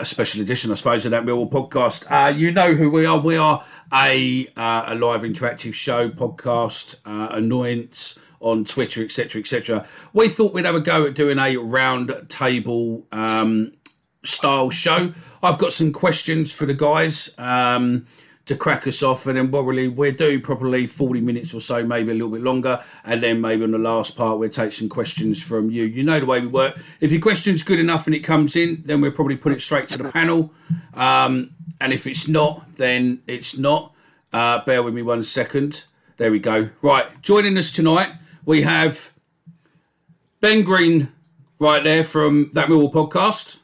a special edition, I suppose, of that Millwall podcast. Uh, you know who we are. We are a, uh, a live interactive show, podcast, uh, annoyance on Twitter, etc., etc. We thought we'd have a go at doing a round table um, style show. I've got some questions for the guys. Um, to crack us off, and then probably we'll do probably 40 minutes or so, maybe a little bit longer, and then maybe on the last part we'll take some questions from you. You know the way we work. If your question's good enough and it comes in, then we'll probably put it straight to the panel. Um, and if it's not, then it's not. Uh, bear with me one second. There we go. Right, joining us tonight, we have Ben Green right there from that Millwall podcast.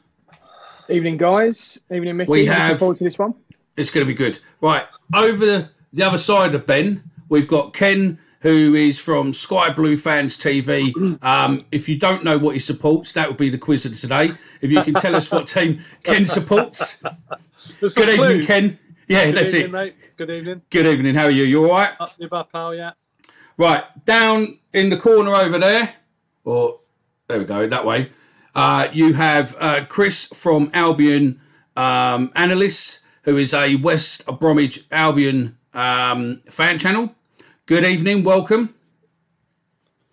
Evening, guys. Evening, Mickey. We Looking have- forward to this one. It's going to be good. Right, over the, the other side of Ben, we've got Ken, who is from Sky Blue Fans TV. Um, if you don't know what he supports, that would be the quiz of today. If you can tell us what team Ken supports. There's Good evening. Ken. Yeah, Good that's evening, it. mate. Good evening. Good evening. How are you? You all right? Up to bad pal, yeah. Right, down in the corner over there, or there we go, that way. Uh, you have uh, Chris from Albion um, Analysts, who is a West Bromwich Albion um, fan channel. Good evening, welcome.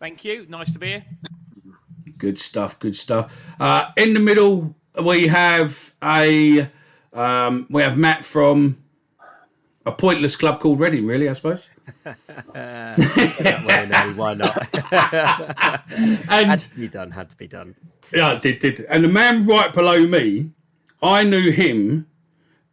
Thank you. Nice to be here. Good stuff, good stuff. Uh, in the middle, we have a um, we have Matt from a pointless club called Reading, really, I suppose. well, no, why not? And had to be done. Had to be done. Yeah, it did, did. And the man right below me, I knew him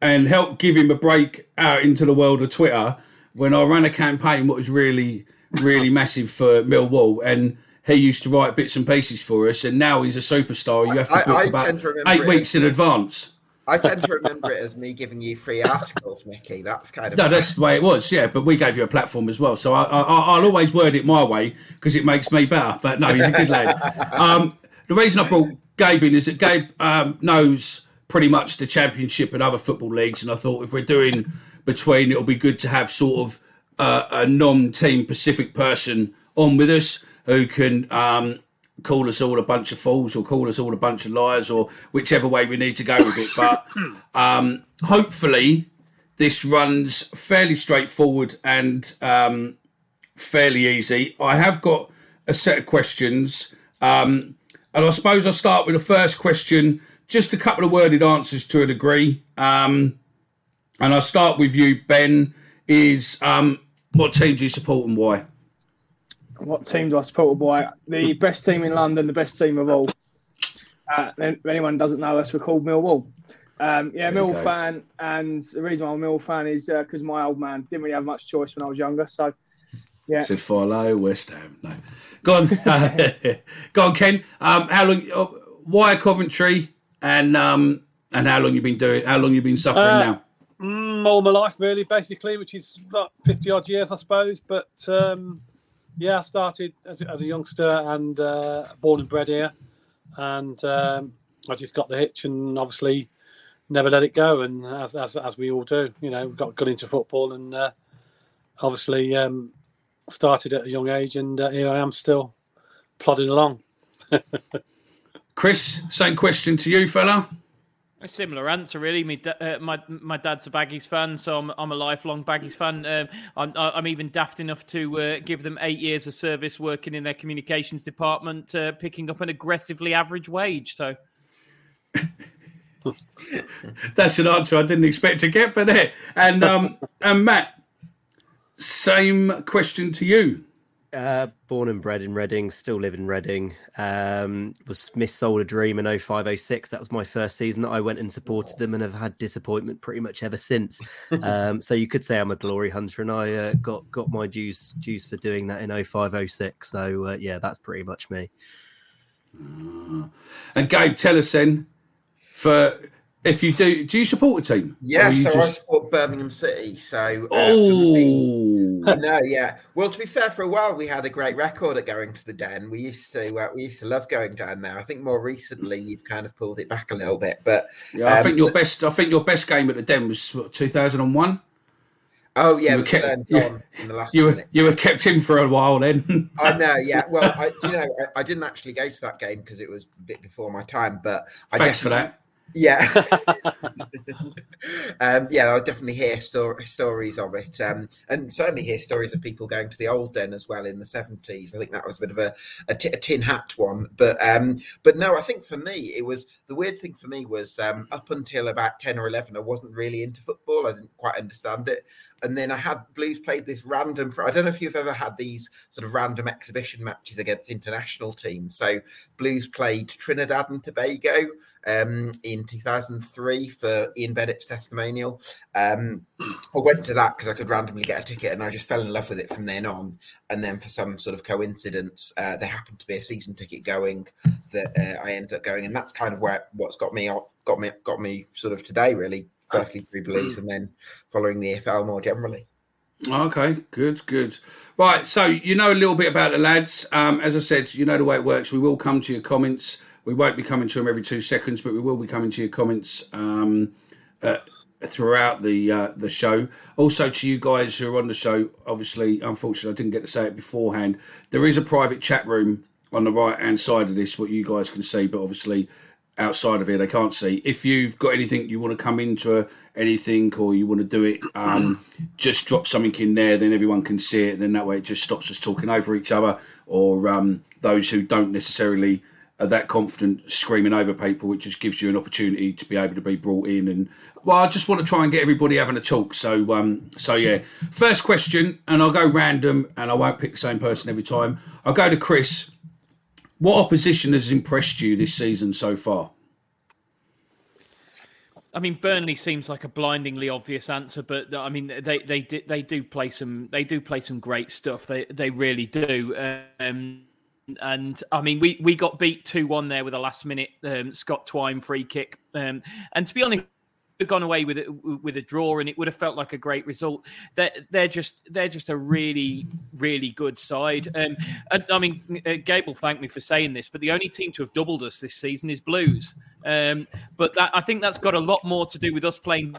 and helped give him a break out into the world of Twitter when I ran a campaign what was really, really massive for Millwall. And he used to write bits and pieces for us. And now he's a superstar. You have to I- book I about to eight weeks in advance. I tend to remember it as me giving you free articles, Mickey. That's kind of No, that's the way it was, yeah. But we gave you a platform as well, so I, I, I'll always word it my way because it makes me better. But no, he's a good lad. Um, the reason I brought Gabe in is that Gabe um, knows pretty much the Championship and other football leagues, and I thought if we're doing between, it'll be good to have sort of uh, a non-team Pacific person on with us who can um, call us all a bunch of fools or call us all a bunch of liars or whichever way we need to go with it. But um, hopefully this runs fairly straightforward and um, fairly easy. I have got a set of questions, um, and I suppose I'll start with the first question. Just a couple of worded answers to a degree, um, and I'll start with you, Ben. Is um, what team do you support and why? What team do I support, boy? The best team in London, the best team of all. Uh, if anyone doesn't know us, we're called Millwall. Um, yeah, There Millwall fan, and the reason I'm a Millwall fan is because my old man didn't really have much choice when I was younger. So, yeah, Said follow West Ham. No, go on, go on, Ken. Um, how long? uh, Why Coventry? And um, and how long you've been doing? How long you've been suffering Uh, now? Mm, all my life, really, basically, which is about 50 odd years, I suppose. But um, yeah, I started as, a- as a youngster and uh, born and bred here. And um, I just got the hitch and obviously never let it go. And as, as, as we all do, you know, got, got into football and uh, obviously um, started at a young age. And uh, here I am still plodding along. Chris, same question to you, fella. A similar answer, really. Uh, my my dad's a Baggies fan, so I'm, I'm a lifelong Baggies fan. Um, I'm, I'm even daft enough to uh, give them eight years of service working in their communications department, uh, picking up an aggressively average wage. So That's an answer I didn't expect to get, but there. And um, and Matt, same question to you. Uh, born and bred in Reading, still live in Reading. Um, was Miss Sold a Dream in 0506. That was my first season that I went and supported them and have had disappointment pretty much ever since. um, so you could say I'm a glory hunter and I uh, got got my dues dues for doing that in 0506. So uh, yeah, that's pretty much me. And Gabe, tell us then for if you do, do you support a team? Yeah, so I support Birmingham City. So uh, Oh, me- no, yeah. Well, to be fair, for a while we had a great record at going to the Den. We used to uh, we used to love going down there. I think more recently you've kind of pulled it back a little bit, but yeah. I um, think your best. I think your best game at the Den was two thousand and one. oh yeah, you were kept- you- in the last You were you were kept in for a while then. I know, yeah. Well, I, you know, I, I didn't actually go to that game because it was a bit before my time. But I Thanks for that. Yeah, um, yeah, I'll definitely hear sto- stories of it, um, and certainly hear stories of people going to the old den as well in the seventies. I think that was a bit of a, a, t- a tin hat one, but um, but no, I think for me it was the weird thing for me was um, up until about ten or eleven, I wasn't really into football. I didn't quite understand it, and then I had Blues played this random. I don't know if you've ever had these sort of random exhibition matches against international teams. So Blues played Trinidad and Tobago um, in 2003 for Ian Bennett's testimonial. Um, I went to that because I could randomly get a ticket, and I just fell in love with it from then on. And then, for some sort of coincidence, uh, there happened to be a season ticket going that uh, I ended up going, and that's kind of where what's got me got me got me sort of today, really. Firstly through Blues, and then following the EFL more generally. Okay, good, good. Right, so you know a little bit about the lads. Um, as I said, you know the way it works. We will come to your comments. We won't be coming to them every two seconds, but we will be coming to your comments um, uh, throughout the uh, the show. Also, to you guys who are on the show, obviously, unfortunately, I didn't get to say it beforehand. There is a private chat room on the right hand side of this, what you guys can see, but obviously outside of here they can't see. If you've got anything you want to come into anything or you want to do it, um, just drop something in there, then everyone can see it, and then that way it just stops us talking over each other or um, those who don't necessarily that confident screaming over people, which just gives you an opportunity to be able to be brought in. And well, I just want to try and get everybody having a talk. So, um, so yeah. First question, and I'll go random, and I won't pick the same person every time. I'll go to Chris. What opposition has impressed you this season so far? I mean, Burnley seems like a blindingly obvious answer, but I mean, they they do, they do play some they do play some great stuff. They they really do. Um, and I mean, we we got beat two one there with a last minute um, Scott Twine free kick. Um, and to be honest, gone away with it with a draw and it would have felt like a great result. They're, they're just they're just a really really good side. Um, and, i mean uh, gabe will thank me for saying this but the only team to have doubled us this season is blues. Um, but that i think that's got a lot more to do with us playing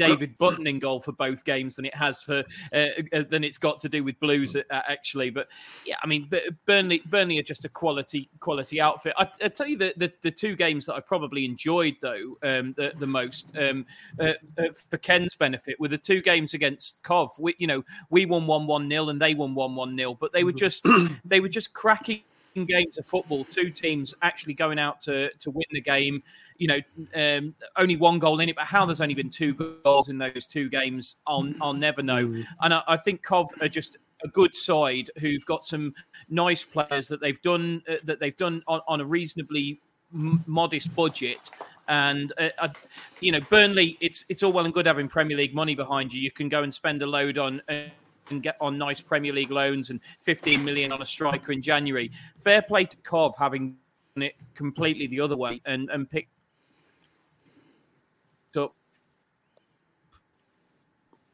David Button in goal for both games than it has for uh, uh, than it's got to do with Blues uh, actually. But yeah, I mean Burnley Burnley are just a quality quality outfit. I, I tell you the, the the two games that I probably enjoyed though um, the, the most um, uh, uh, for Ken's benefit were the two games against Cov. We you know we won one one nil and they won one one nil, but they were just they were just cracking games of football. Two teams actually going out to to win the game you know, um, only one goal in it, but how there's only been two goals in those two games, I'll, I'll never know. And I, I think Cov are just a good side who've got some nice players that they've done uh, that they've done on, on a reasonably m- modest budget. And uh, uh, you know, Burnley, it's it's all well and good having Premier League money behind you. You can go and spend a load on. Uh, and get on nice Premier League loans and 15 million on a striker in January. Fair play to Cov having it completely the other way and and picked up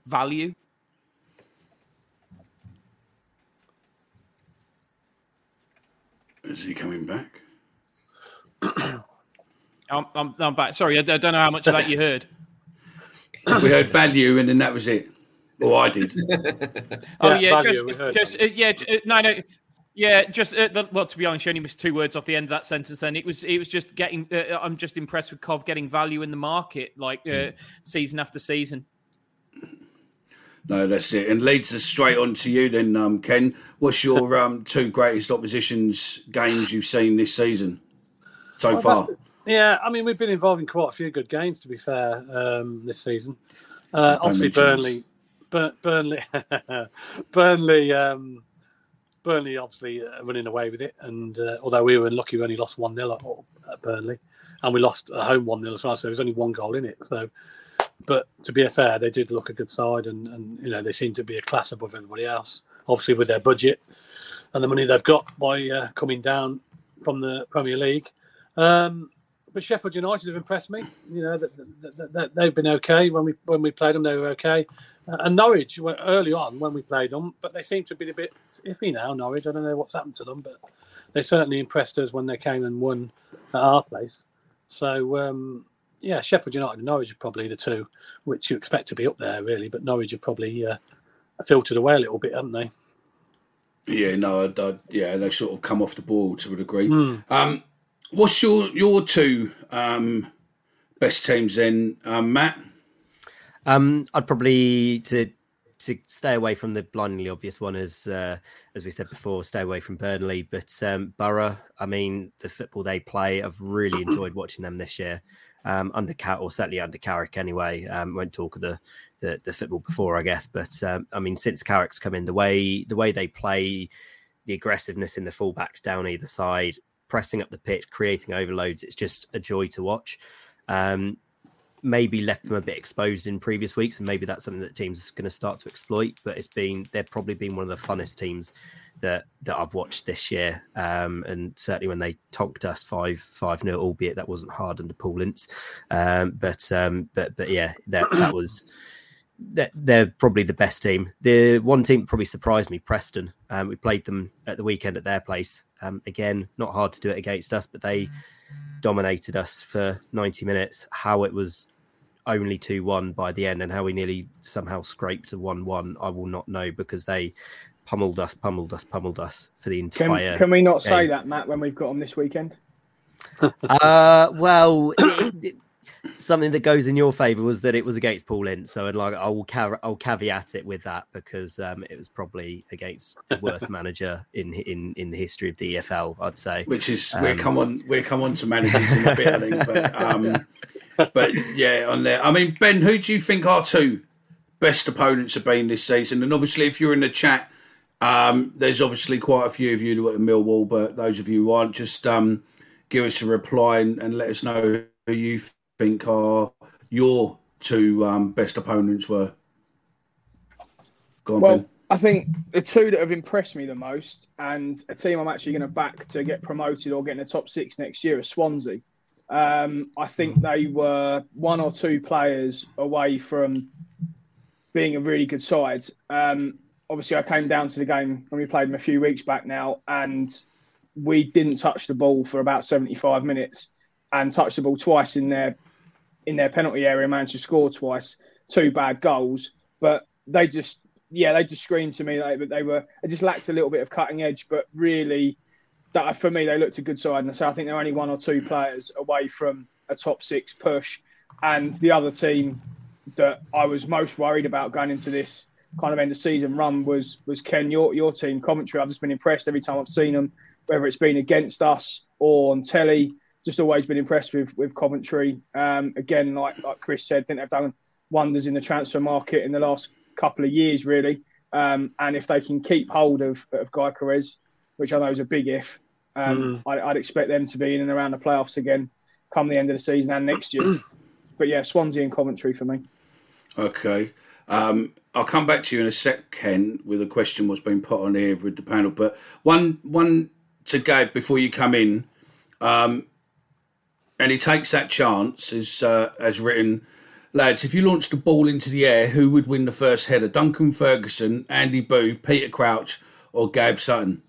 value. Is he coming back? I'm, I'm, I'm back. Sorry, I, I don't know how much of that you heard. we heard value, and then that was it. Or I did. Oh Yeah, yeah, value, just, just uh, yeah, uh, no, no, yeah, just uh, the, well. To be honest, you only missed two words off the end of that sentence. Then it was, it was just getting. Uh, I'm just impressed with Cov getting value in the market, like uh, season after season. No, that's it. And leads us straight on to you then, um, Ken. What's your um, two greatest oppositions games you've seen this season so Well, far? Yeah, I mean, we've been involved in quite a few good games, to be fair, um, this season. Uh, obviously. Burnley, Bur- Burnley, Burnley, um, Burnley obviously uh, running away with it, and uh, although we were lucky, we only lost one 0 at, at Burnley, and we lost a home one 0 as well. So there was only one goal in it. So, but to be fair, they did look a good side, and and you know they seem to be a class above everybody else. Obviously with their budget and the money they've got by uh, coming down from the Premier League. Um, but Sheffield United have impressed me. You know that, they've been okay when we when we played them. They were okay, uh, and Norwich were early on when we played them, but they seem to be a bit iffy now. Norwich, I don't know what's happened to them, but they certainly impressed us when they came and won at our place. So um, yeah, Sheffield United and Norwich are probably the two which you expect to be up there, really. But Norwich have probably uh, filtered away a little bit, haven't they? Yeah, no, I, I, yeah, they've sort of come off the ball to a degree. Mm. Um, what's your your two um, best teams then, um, Matt? Um, I'd probably to to stay away from the blindingly obvious one, as uh, as we said before, stay away from Burnley. But um, Borough, I mean, the football they play, I've really enjoyed watching them this year. Um, under Cat or certainly under Carrick anyway. Um, won't talk of the, the, the football before, I guess, but um, I mean, since Carrick's come in, the way the way they play, the aggressiveness in the fullbacks down either side, pressing up the pitch, creating overloads, it's just a joy to watch. Um, maybe left them a bit exposed in previous weeks, and maybe that's something that teams are going to start to exploit. But it's been they've probably been one of the funnest teams that that I've watched this year. Um, and certainly when they tonked us five five nil, albeit that wasn't hard under Paul Ince. Um, but um, but but yeah, that that was. They're, they're probably the best team. The one team probably surprised me, Preston. Um, we played them at the weekend at their place. Um, again, not hard to do it against us, but they dominated us for 90 minutes. How it was only 2 1 by the end and how we nearly somehow scraped a 1 1, I will not know because they pummeled us, pummeled us, pummeled us for the entire. Can, can we not game. say that, Matt, when we've got them this weekend? uh, well, it, it, something that goes in your favour was that it was against Paul Ince, so and like I will ca- I'll caveat it with that because um, it was probably against the worst manager in in in the history of the EFL, I'd say. Which is Um, we'll come on we'll come on to managers in a bit, I think. But um, but yeah, on there. I mean, Ben, who do you think our two best opponents have been this season? And obviously, if you're in the chat, um, there's obviously quite a few of you at Millwall, but those of you who aren't, just um, give us a reply and, and let us know who you think are your two um, best opponents were. Go on, Well, Ben. I think the two that have impressed me the most, and a team I'm actually going to back to get promoted or get in the top six next year, is Swansea. Um, I think they were one or two players away from being a really good side. Um, obviously, I came down to the game when we played them a few weeks back now, and we didn't touch the ball for about 75 minutes, and touched the ball twice in their in their penalty area, managed to score twice, two bad goals, but they just yeah, they just screamed to me that they were they just lacked a little bit of cutting edge, but really that for me they looked a good side, and so I think they're only one or two players away from a top six push, and the other team that I was most worried about going into this kind of end of season run was was Ken your your team Coventry. I've just been impressed every time I've seen them, whether it's been against us or on telly. Just always been impressed with with Coventry. Um, again, like like Chris said, think they've done wonders in the transfer market in the last couple of years, really. Um, and if they can keep hold of, of Gyökeres, which I know is a big if, um, I, I'd expect them to be in and around the playoffs again come the end of the season and next year. but yeah, Swansea and Coventry for me. Okay. Um, I'll come back to you in a sec, Ken, with a question what's been put on here with the panel. But one one to Gabe before you come in, um, and he takes that chance as uh, as written. Lads, if you launched a ball into the air, who would win the first header? Duncan Ferguson, Andy Booth, Peter Crouch, or Gabe Sutton?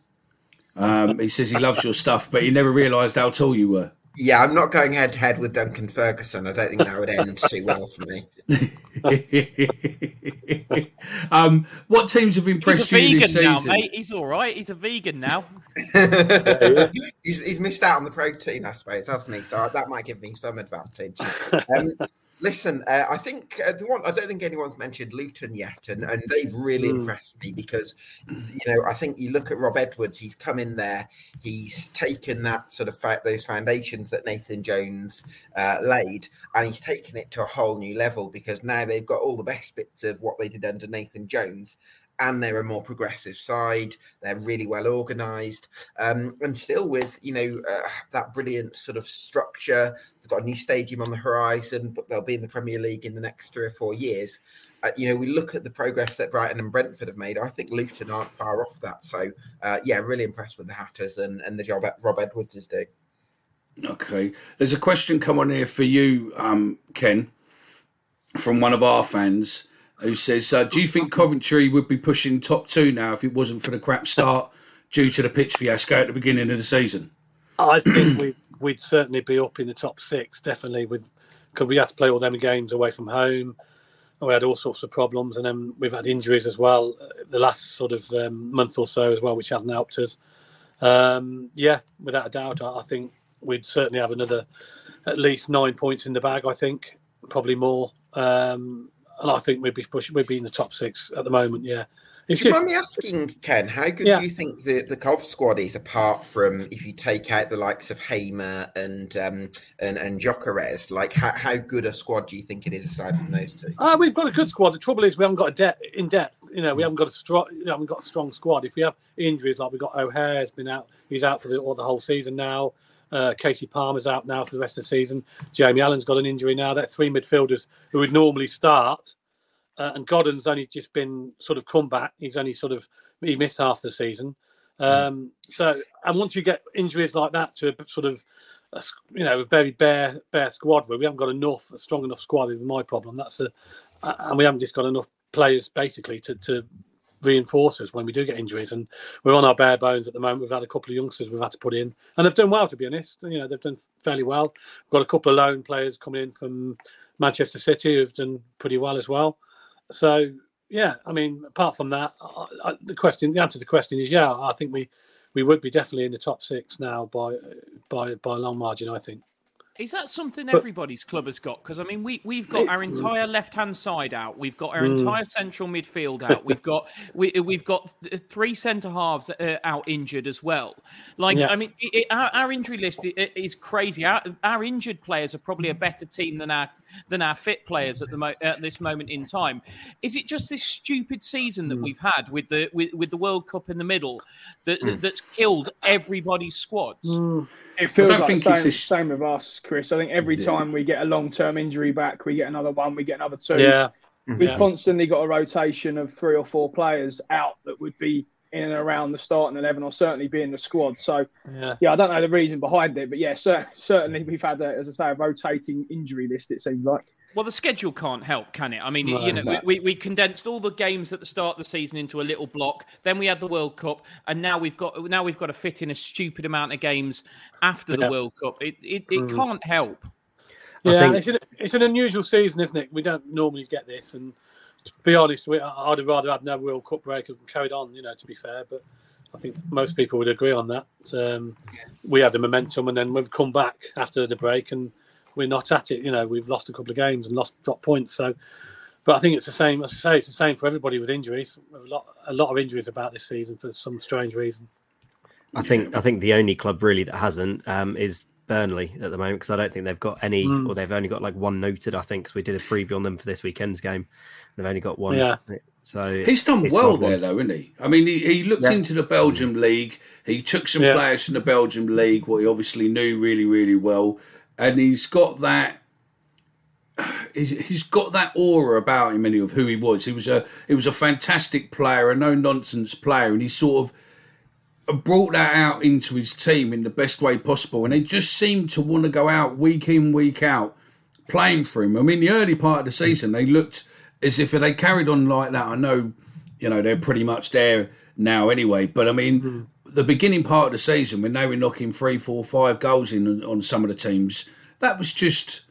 Um, he says he loves your stuff, but he never realised how tall you were. Yeah, I'm not going head to head with Duncan Ferguson. I don't think that would end too well for me. um, what teams have impressed He's a you this vegan now, season? mate. He's all right. He's a vegan now. he's, he's missed out on the protein, I suppose, hasn't he? So that might give me some advantage. Um, listen, uh, I think uh, the one I don't think anyone's mentioned Luton yet, and, and they've really Mm. impressed me because you know I think you look at Rob Edwards, he's come in there, he's taken that sort of fa- those foundations that Nathan Jones uh, laid, and he's taken it to a whole new level because now they've got all the best bits of what they did under Nathan Jones. And they're a more progressive side. They're really well organised, um, and still with you know uh, that brilliant sort of structure. They've got a new stadium on the horizon, but they'll be in the Premier League in the next three or four years. Uh, you know, we look at the progress that Brighton and Brentford have made. I think Luton aren't far off that. So, uh, yeah, really impressed with the Hatters and, and the job that Rob Edwards is doing. Okay, there's a question come on here for you, um, Ken, from one of our fans who says, uh, "Do you think Coventry would be pushing top two now if it wasn't for the crap start due to the pitch fiasco at the beginning of the season?" I think we we'd certainly be up in the top six, definitely. With because we had to play all them games away from home. We had all sorts of problems, and then we've had injuries as well uh, the last sort of um, month or so as well, which hasn't helped us. Um, yeah, without a doubt, I, I think we'd certainly have another at least nine points in the bag. I think probably more, um, and I think we'd be pushing. We'd be in the top six at the moment. Yeah, it's Do you just, mind me asking, Ken, how good yeah. do you think the, the Cov squad is apart from if you take out the likes of Hamer and um, and, and Gyökeres? Like, how, how good a squad do you think it is aside from those two? Uh, we've got a good squad. The trouble is we haven't got a depth in depth. You know, we haven't got a strong. You know, haven't got a strong squad. If we have injuries like we've got O'Hare has been out, he's out for the, or the whole season now. Uh, Kasey Palmer's out now for the rest of the season. Jamie Allen's got an injury now. They're three midfielders who would normally start uh, and Godden's only just been sort of come back. He's only sort of he missed half the season. Um, so, and once you get injuries like that to a sort of, a, you know, a very bare bare squad where we haven't got enough, a strong enough squad is my problem. That's a, and we haven't just got enough players basically to to reinforce us when we do get injuries. And we're on our bare bones at the moment. We've had a couple of youngsters we've had to put in, and they've done well to be honest. You know, they've done fairly well. We've got a couple of loan players coming in from Manchester City who've done pretty well as well. So yeah, I mean, apart from that, I, I, the question, the answer to the question is yeah. I think we we would be definitely in the top six now by by by a long margin. I think. Is that something everybody's club has got? Because I mean, we we've got our entire left hand side out. We've got our mm. entire central midfield out. We've got we we've got three centre halves uh, out injured as well. Like yeah. I mean, it, our, our, injury list is crazy. Our, our injured players are probably a better team than our than our fit players at the mo- at this moment in time. Is it just this stupid season that mm. we've had with the with, with the World Cup in the middle that mm. that's killed everybody's squads? Mm. It feels like the same, same with us, Chris. I think every yeah. time we get a long term injury back, we get another one, we get another two. Yeah. We've yeah. constantly got a rotation of three or four players out that would be in and around the starting eleven, or certainly be in the squad. So, yeah, yeah I don't know the reason behind it, but yeah, certainly we've had, a, as I say, a rotating injury list. It seems like. Well, the schedule can't help, can it? I mean, no, you know, no. we, we condensed all the games at the start of the season into a little block. Then we had the World Cup, and now we've got now we've got to fit in a stupid amount of games after yeah. the World Cup. It it, it mm. can't help. Yeah, think... it's, an, it's an unusual season, isn't it? We don't normally get this, and to be honest, we, I'd have rather had no World Cup break and carried on. You know, to be fair, but I think most people would agree on that. Um, we had the momentum, and then we've come back after the break and we're not at it. You know, we've lost a couple of games and lost drop points. So, but I think it's the same. As I say, it's the same for everybody with injuries. A lot, a lot of injuries about this season for some strange reason. I think I think the only club really that hasn't um, is Burnley at the moment because I don't think they've got any, mm. or they've only got like one noted. I think because we did a preview on them for this weekend's game. They've only got one. Yeah. So he's done well there, one. though, isn't he? I mean, he, he looked yeah. into the Belgium league. He took some yeah. players from the Belgium league, what he obviously knew really, really well and he's got that he's got that aura about him, any of who he was. He was a he was a fantastic player, a no nonsense player, and he sort of brought that out into his team in the best way possible. And they just seemed to want to go out week in, week out, playing for him. I mean, the early part of the season, they looked as if they carried on like that. I know, you know, they're pretty much there now anyway. But I mean, mm-hmm the beginning part of the season when they were knocking three, four, five goals in on some of the teams, that was just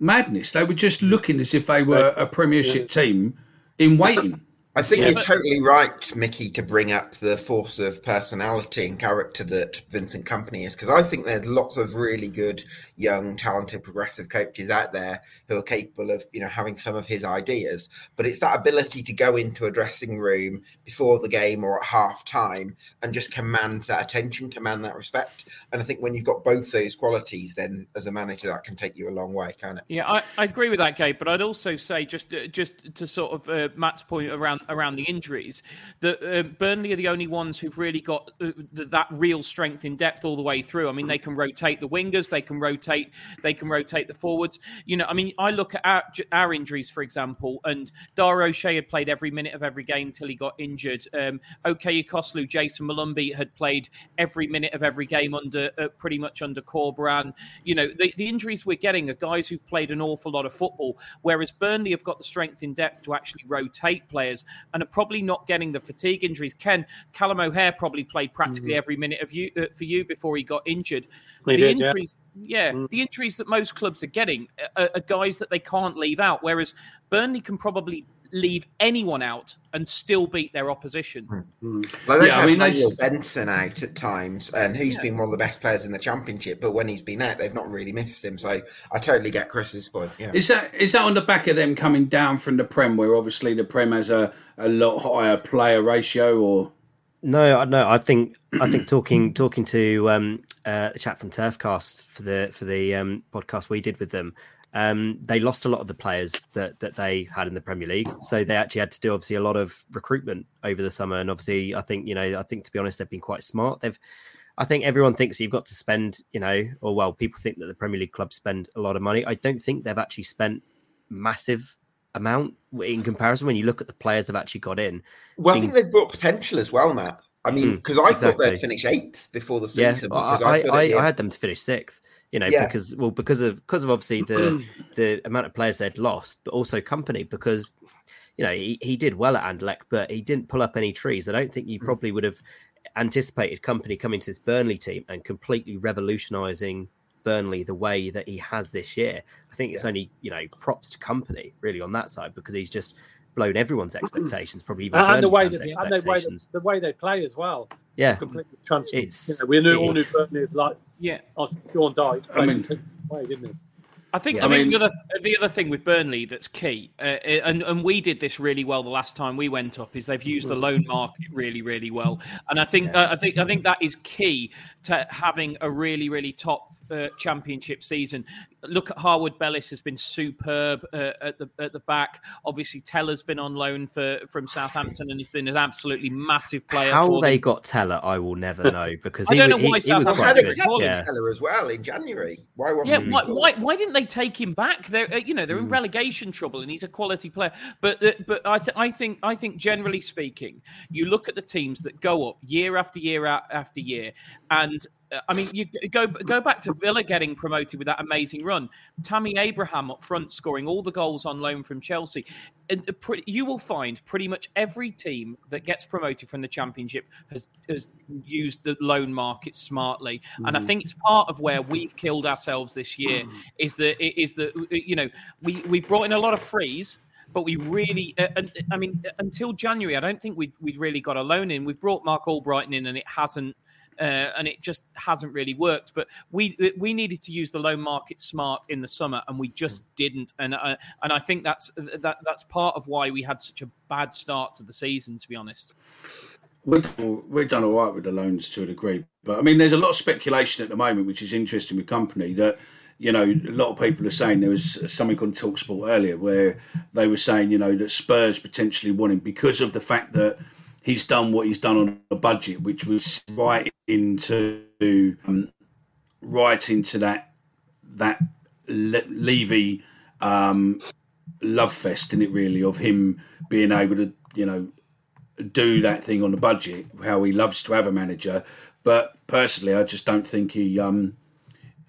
madness. They were just looking as if they were a Premiership team in waiting. I think yeah, you're but... totally right, Mickey, to bring up the force of personality and character that Vincent Kompany is, because I think there's lots of really good, young, talented, progressive coaches out there who are capable of, you know, having some of his ideas. But it's that ability to go into a dressing room before the game or at half time and just command that attention, command that respect. And I think when you've got both those qualities, then as a manager, that can take you a long way, can it? Yeah, I, I agree with that, Gabe. But I'd also say just, uh, just to sort of uh, Matt's point around around the injuries. The uh, Burnley are the only ones who've really got uh, the, that real strength in depth all the way through. I mean, they can rotate the wingers, they can rotate, they can rotate the forwards. You know, I mean, I look at our, our injuries, for example, and Dara O'Shea had played every minute of every game till he got injured. Um, Okay Yokuşlu, Jayson Molumby had played every minute of every game under uh, pretty much under Corberan. You know, the, the injuries we're getting are guys who've played an awful lot of football, whereas Burnley have got the strength in depth to actually rotate players and are probably not getting the fatigue injuries. Ken Callum O'Hare probably played practically mm-hmm. every minute of you uh, for you before he got injured. He the did, injuries, yeah, yeah mm. the injuries that most clubs are getting are, are guys that they can't leave out, whereas Burnley can probably leave anyone out and still beat their opposition. Mm-hmm. Well, yeah, I mean, Manuel Benson out at times, and he's yeah. been one of the best players in the championship. But when he's been out, they've not really missed him. So I totally get Chris's point. Yeah. Is that is that on the back of them coming down from the Prem, where obviously the Prem has a, a lot higher player ratio, or? No, I no. I think I think talking talking to um, uh, a chat from Turfcast for the for the um, podcast we did with them, um, they lost a lot of the players that that they had in the Premier League, so they actually had to do obviously a lot of recruitment over the summer. And obviously, I think you know, I think to be honest, they've been quite smart. They've, I think everyone thinks you've got to spend, you know, or well, people think that the Premier League clubs spend a lot of money. I don't think they've actually spent massive amount in comparison when you look at the players they've actually got in. Well, I think they've brought potential as well, Matt. I mean, because mm, I exactly. thought they'd finish eighth before the season. Yeah, because I, I, I, I, had them to finish sixth you know, yeah. because well, because of because of obviously the the amount of players they'd lost, but also Kompany because you know he, he did well at Anderlecht, but he didn't pull up any trees. I don't think you mm. probably would have anticipated Kompany coming to this Burnley team and completely revolutionising Burnley the way that he has this year. I think it's yeah. only you know props to Kompany really on that side because he's just blown everyone's expectations, probably even and, the way that, and the way, that, the way they play as well. Yeah, completely transformed. It's, you know, we knew all knew Burnley like yeah, on Sean Dyche. I mean, way, didn't he? I think, yeah. I, mean, the other the other thing with Burnley that's key, uh, and and we did this really well the last time we went up, is they've used the loan market really really well, and I think yeah. uh, I think I think that is key to having a really really top uh, championship season. Look at Harwood Bellis has been superb uh, at the at the back. Obviously, Tella's been on loan for from Southampton and he's been an absolutely massive player. How they them. got Tella, I will never know because I don't know why he, Southampton had a yeah. Tella as well in January. Why wasn't? Yeah, why, why, why didn't they take him back? They're uh, you know they're in mm. relegation trouble and he's a quality player. But uh, but I th- I think I think generally speaking, you look at the teams that go up year after year after year and I mean, you go go back to Villa getting promoted with that amazing run. Tammy Abraham up front scoring all the goals on loan from Chelsea. And you will find pretty much every team that gets promoted from the Championship has, has used the loan market smartly. Mm. And I mm. think it's part of where we've killed ourselves this year mm. is that is that you know we we brought in a lot of frees but we really, uh, I mean, until January, I don't think we'd, we'd really got a loan in. We've brought Marc Albrighton in, and it hasn't uh, and it just hasn't really worked. But we we needed to use the loan market smart in the summer, and we just mm. didn't. And uh, and I think that's that that's part of why we had such a bad start to the season. To be honest. We've, we've done all right with the loans to a degree, but I mean, there's a lot of speculation at the moment, which is interesting with Kompany that you know, a lot of people are saying there was something on Talksport earlier where they were saying, you know, that Spurs potentially want him because of the fact that he's done what he's done on a budget, which was right into um, right into that that Le- Levy um, love fest, in it really, of him being able to, you know, do that thing on the budget. How he loves to have a manager, but personally, I just don't think he. Um,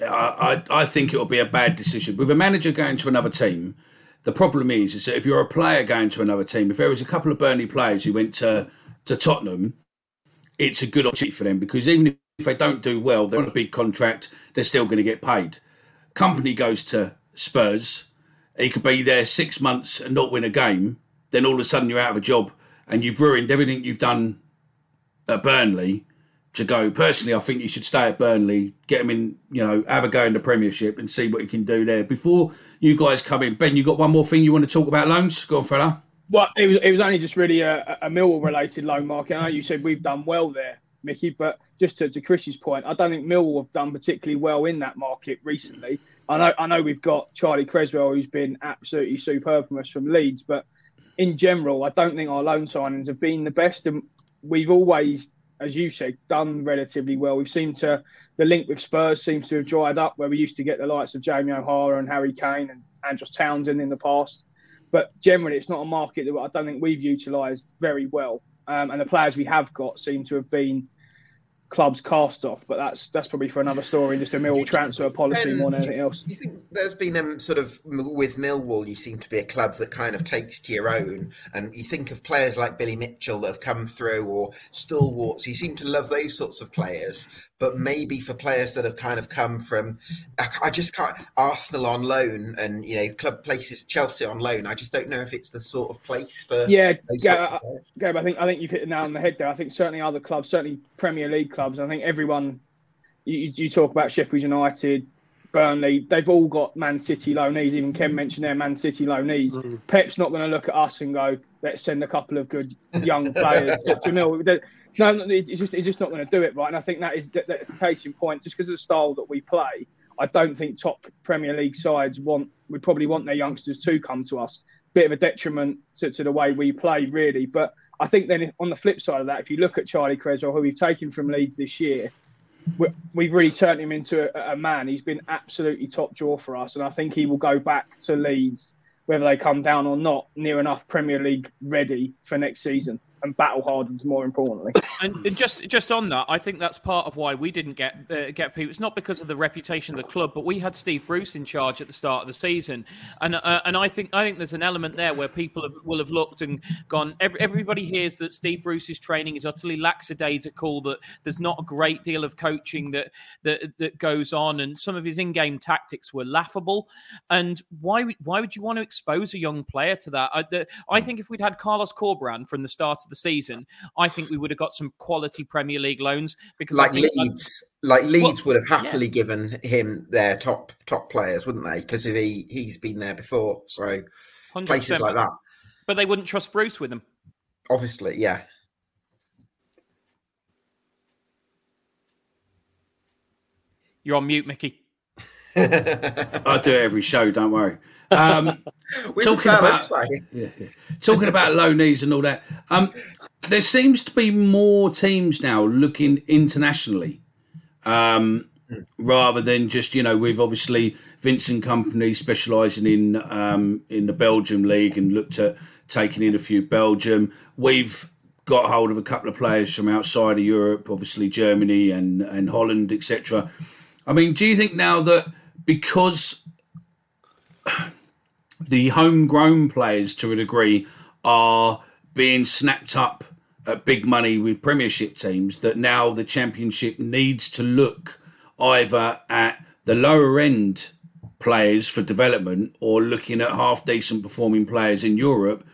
I, I, I think it'll be a bad decision with a manager going to another team. The problem is, is that if you're a player going to another team, if there was a couple of Burnley players who went to to Tottenham, it's a good opportunity for them because even if they don't do well, they're on a big contract, they're still going to get paid. Kompany goes to Spurs, he could be there six months and not win a game, then all of a sudden you're out of a job and you've ruined everything you've done at Burnley to go. Personally, I think you should stay at Burnley, get him in, you know, have a go in the Premiership and see what he can do there. Before you guys come in, Ben, you got one more thing you want to talk about loans? Go on, fella. Well, it was it was only just really a, a Millwall related loan market. I know you said we've done well there, Mickey, but just to, to Chris's point, I don't think Millwall have done particularly well in that market recently. I know I know we've got Charlie Cresswell, who's been absolutely superb from us from Leeds, but in general, I don't think our loan signings have been the best, and we've always, as you said, done relatively well. We've seemed to the link with Spurs seems to have dried up, where we used to get the likes of Jamie O'Hara and Harry Kane and Andros Townsend in the past. But generally, it's not a market that I don't think we've utilised very well. Um, and the players we have got seem to have been clubs cast off. But that's that's probably for another story, just a Millwall transfer policy Um, more than anything else. You think there's been um, sort of with Millwall, you seem to be a club that kind of takes to your own, and you think of players like Billy Mitchell that have come through, or stalwarts. You seem to love those sorts of players, but maybe for players that have kind of come from, I, I just can't Arsenal on loan, and you know club places Chelsea on loan. I just don't know if it's the sort of place for Yeah, those yeah, sorts of players. Gabe, I think I think you've hit the nail on the head there. I think certainly other clubs, certainly Premier League clubs. I think everyone you, you- talk about Sheffield United, Burnley, they've all got Man City loanees. Even Ken mm. mentioned their Man City loanees. Mm. Pep's not going to look at us and go, "Let's send a couple of good young players to, to Mill." They- No, no, it's just it's just not going to do it right. And I think that is that, that's a case in point. Just because of the style that we play, I don't think top Premier League sides want would probably want their youngsters to come to us. Bit of a detriment to, to the way we play, really. But I think then on the flip side of that, if you look at Charlie Cresswell, who we've taken from Leeds this year, we- we've really turned him into a, a man. He's been absolutely top draw for us, and I think he will go back to Leeds, whether they come down or not, near enough Premier League ready for next season and battle hardened. More importantly, And just just on that, I think that's part of why we didn't get uh, get people. It's not because of the reputation of the club, but we had Steve Bruce in charge at the start of the season, and uh, and I think I think there's an element there where people have, will have looked and gone. Every, everybody hears that Steve Bruce's training is utterly lackadaisical. That there's not a great deal of coaching that that that goes on, and some of his in-game tactics were laughable. And why why would you want to expose a young player to that? I, the, I think if we'd had Carlos Corberan from the start of the season, I think we would have got some quality Premier League loans because like think, Leeds, like Leeds Well, would have happily given him their top top players, wouldn't they? Because he he's been there before, so 100%, places like that. But they wouldn't trust Bruce with them. Obviously, yeah. You're on mute, Mickey. I do it every show. Don't worry. Um, talking about yeah, yeah. talking about loanees and all that. Um, there seems to be more teams now looking internationally, um, rather than just you know we've obviously Vincent Kompany specialising in um, in the Belgium league and looked at taking in a few Belgium. We've got hold of a couple of players from outside of Europe, obviously Germany and and Holland, etc. I mean, do you think now that because the homegrown players to a degree are being snapped up at big money with Premiership teams, that now the Championship needs to look either at the lower end players for development or looking at half decent performing players in Europe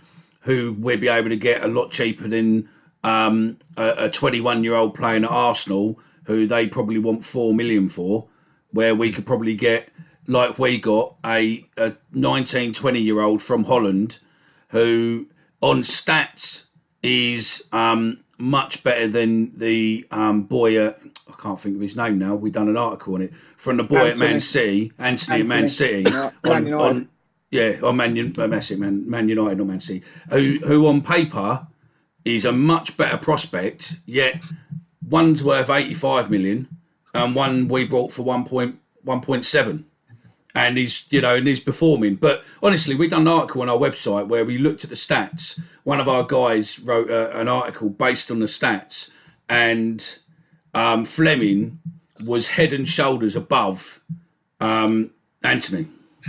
who we'll be able to get a lot cheaper than um, a 21 year old playing at Arsenal who they probably want 4 million for, where we could probably get, like we got, a, a 19, 20 year old from Holland who on stats is um, much better than the um, boy at, I can't think of his name now. We've done an article on it from the boy at Man Antony. City, Antony, at Man City, Yeah, Man United. yeah, on Man, Un- uh, Man, Man United or Man City, who, who on paper is a much better prospect, yet one's worth 85 million and one we brought for 1.1.7 and he's you know and he's performing but honestly we done an article on our website where we looked at the stats one of our guys wrote uh, an article based on the stats and um, Flemming was head and shoulders above um, Antony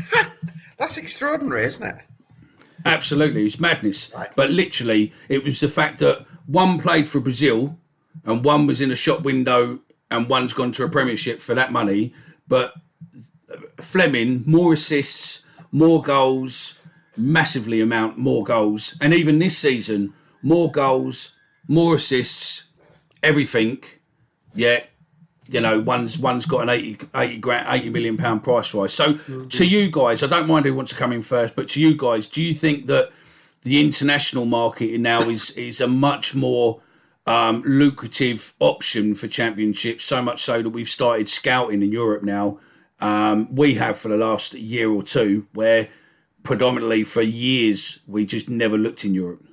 That's extraordinary, isn't it? Absolutely, it's madness. Right. But literally, it was the fact that one played for Brazil and one was in a shop window and one's gone to a Premiership for that money. But Flemming, more assists, more goals, massively amount more goals, and even this season, more goals, more assists, everything. Yet you know, one's one's got an 80, 80 grand, 80 million pound price rise. So to you guys, I don't mind who wants to come in first, but to you guys, do you think that the international market now is is a much more um, lucrative option for championships? So much so that we've started scouting in Europe now. Um, we have for the last year or two, where predominantly for years we just never looked in Europe.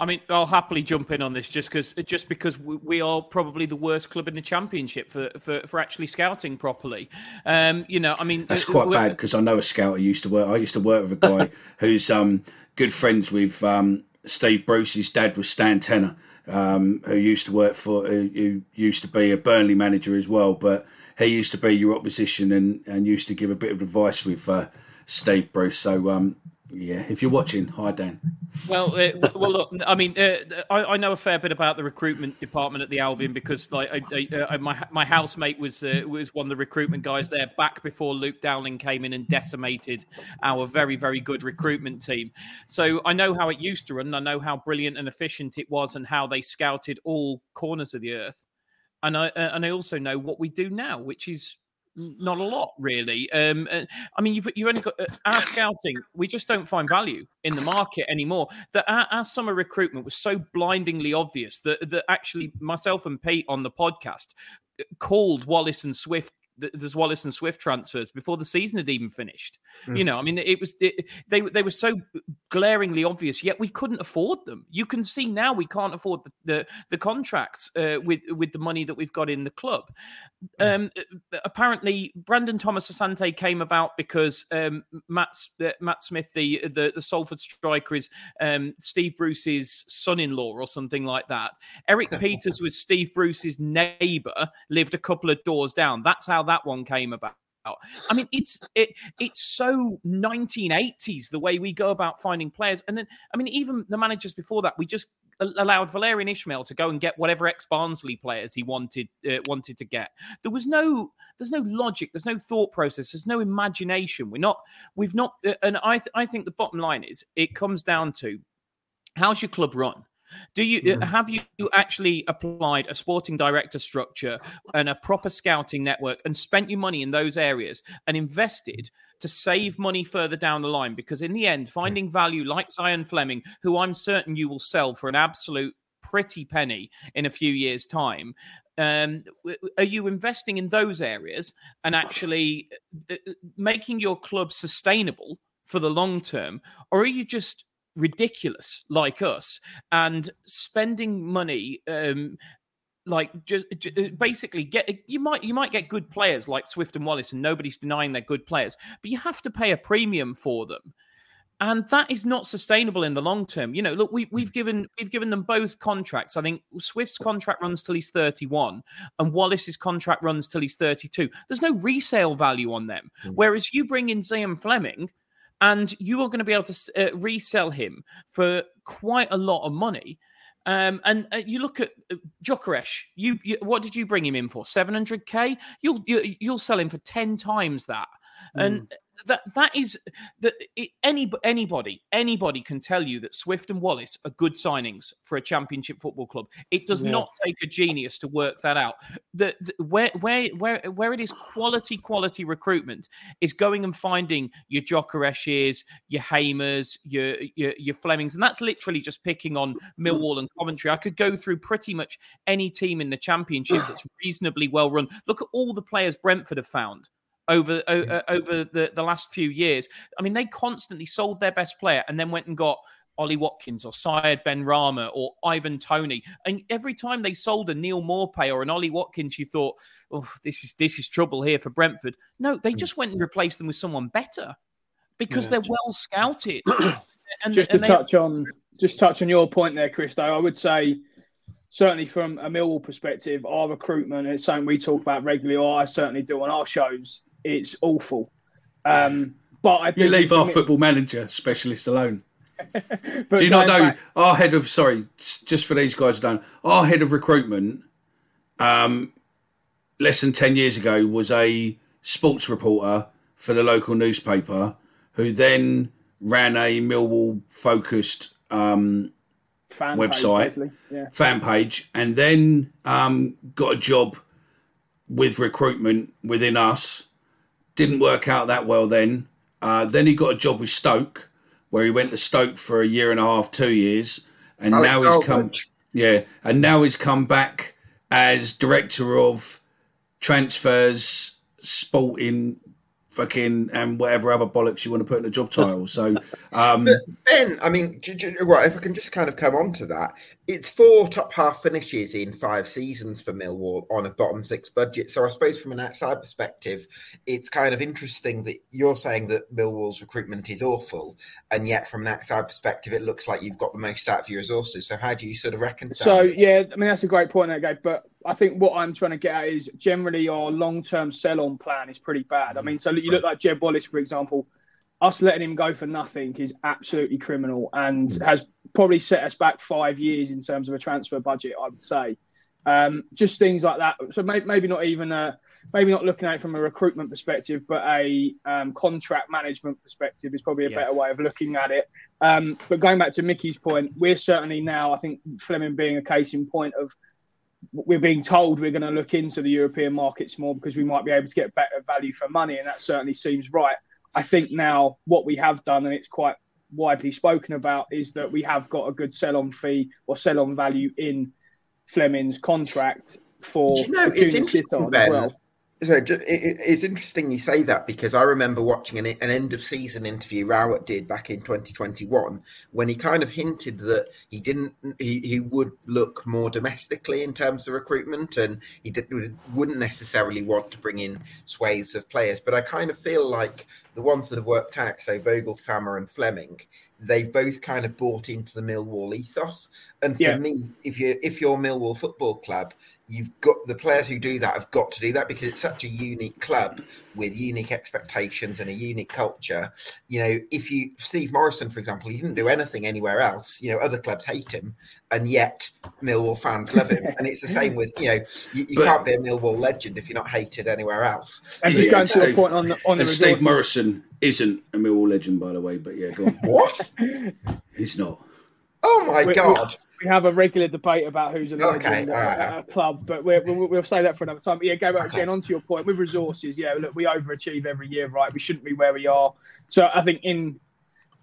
I mean, I'll happily jump in on this just because just because we are probably the worst club in the championship for for, for actually scouting properly. Um, you know, I mean, that's quite bad because I know a scout who used to work. I used to work with a guy who's um, good friends with um, Steve Bruce's dad was Stan Ternent, um, who used to work for who, who used to be a Burnley manager as well, but he used to be your opposition and, and used to give a bit of advice with uh, Steve Bruce. So um, yeah, if you're watching, hi Dan. Well, uh, well, look. I mean, uh, I, I, know a fair bit about the recruitment department at the Albion because, like, I, I, uh, my my housemate was uh, was one of the recruitment guys there back before Luke Dowling came in and decimated our very very good recruitment team. So I know how it used to run. I know how brilliant and efficient it was, and how they scouted all corners of the earth. And I and I also know what we do now, which is not a lot really. Um, uh, I mean, you've you've only got uh, our scouting. We just don't find value in the market anymore. That our, our, summer recruitment was so blindingly obvious that that actually myself and Pete on the podcast uh, called Wallace and Swift there's Wallace and Swift transfers before the season had even finished. Mm. You know, I mean, it was it, they they were so glaringly obvious, yet we couldn't afford them. You can see now we can't afford the the, the contracts uh, with with the money that we've got in the club. Mm. Um, uh, apparently, Brandon Thomas Asante came about because um, Matt uh, Matt Smith, the, the the Salford striker, is um, Steve Bruce's son-in-law or something like that. Erik Pieters was Steve Bruce's neighbour, lived a couple of doors down. That's how that one came about. I mean, it's it it's so 1980s the way we go about finding players, and then I mean, even the managers before that, we just allowed Valérien Ismaël to go and get whatever ex Barnsley players he wanted uh, wanted to get. There was no there's no logic, there's no thought process, there's no imagination. We're not we've not, uh, and I th- I think the bottom line is it comes down to how's your club run. Do you mm. have you actually applied a sporting director structure and a proper scouting network and spent your money in those areas and invested to save money further down the line? Because in the end, finding value like Zian Flemming, who I'm certain you will sell for an absolute pretty penny in a few years' time. Um, are you investing in those areas and actually uh, uh, making your club sustainable for the long term, or are you just ridiculous like us and spending money um like just, just, uh, basically get you might you might get good players like Swift and Wallace and nobody's denying they're good players but you have to pay a premium for them. And that is not sustainable in the long term. You know look we, we've given we've given them both contracts. I think swift's contract runs till he's 31 and wallace's contract runs till he's 32 there's no resale value on them. Mm. whereas you bring in Zian Flemming and you are going to be able to uh, resell him for quite a lot of money. Um, and uh, you look at uh, Gyökeres. You, you, what did you bring him in for? Seven hundred k. You'll you, will you will sell him for ten times that. Mm. And that that is that any anybody anybody can tell you that Swift and Wallace are good signings for a championship football club. It does yeah. not take a genius to work that out. The, the, where where where where it is quality quality recruitment is going and finding your Gyökereses, your Hamers, your, your your Flemmings, and that's literally just picking on Millwall and Coventry. I could go through pretty much any team in the championship that's reasonably well run. Look at all the players Brentford have found over uh, over the, the last few years. I mean, they constantly sold their best player and then went and got Ollie Watkins or Saïd Benrahma or Ivan Toney. And every time they sold a Neal Maupay or an Ollie Watkins, you thought, oh, this is this is trouble here for Brentford. No, they hmm. just went and replaced them with someone better because yeah. they're well scouted. and, just to and touch they... on just touch on your point there, Chris, though, I would say certainly from a Millwall perspective, our recruitment is something we talk about regularly, or I certainly do on our shows, it's awful. Um, but I you leave our football manager specialist alone. Do you not know back... our head of sorry, just for these guys don't our head of recruitment, um, less than ten years ago was a sports reporter for the local newspaper, who then ran a Millwall focused um, fan website, page, yeah. fan page, and then um, got a job with recruitment within us didn't work out that well then. Uh, then he got a job with Stoke, where he went to Stoke for a year and a half, two years, and Alex now he's come. Yeah, and now he's come back as director of transfers, sporting fucking and whatever other bollocks you want to put in the job title. So, um, But Ben, I mean, j- j- right, if I can just kind of come on to that, it's four top half finishes in five seasons for Millwall on a bottom six budget. So I suppose from an outside perspective, it's kind of interesting that you're saying that Millwall's recruitment is awful, and yet from an outside perspective, it looks like you've got the most out of your resources. So how do you sort of reconcile? So yeah, I mean that's a great point there, guy. But I think what I'm trying to get at is generally our long-term sell-on plan is pretty bad. I mean, so you look like Jed Wallace, for example. Us letting him go for nothing is absolutely criminal and has probably set us back five years in terms of a transfer budget. I would say, um, just things like that. So may, maybe not even a, maybe not looking at it from a recruitment perspective, but a um, contract management perspective is probably a Yeah. better way of looking at it. Um, but going back to Mickey's point, we're certainly now, I think Flemming being a case in point of we're being told we're going to look into the European markets more because we might be able to get better value for money, and that certainly seems right. I think now what we have done, and it's quite widely spoken about, is that we have got a good sell-on fee or sell-on value in Flemming's contract for you know, it's interesting, Ben. well. So it, it- it's interesting you say that because I remember watching an, an end of season interview Rowett did back in 2021 when he kind of hinted that he didn't he, he would look more domestically in terms of recruitment and he did, wouldn't necessarily want to bring in swathes of players. But I kind of feel like the ones that have worked out, so Voglsammer, and Flemming, they've both kind of bought into the Millwall ethos. And for Yeah. me, if you if you're Millwall Football Club, you've got the players who do that have got to do that because it's such a unique club with unique expectations and a unique culture. You know, if you Steve Morison, for example, he didn't do anything anywhere else. You know, other clubs hate him, and yet Millwall fans love him. And it's the same with you know, you, you But- can't be a Millwall legend if you're not hated anywhere else. And just Yeah, going to your Steve- point on the on the and Steve resources, Morison isn't a Millwall legend, by the way. But yeah, go on. What? He's not. Oh my We- god! We have a regular debate about who's a Okay, legend right. at a club, but we're, we'll, we'll say that for another time. But yeah, go back Okay. again onto your point with resources. Yeah, look, we overachieve every year, right? We shouldn't be where we are. So I think in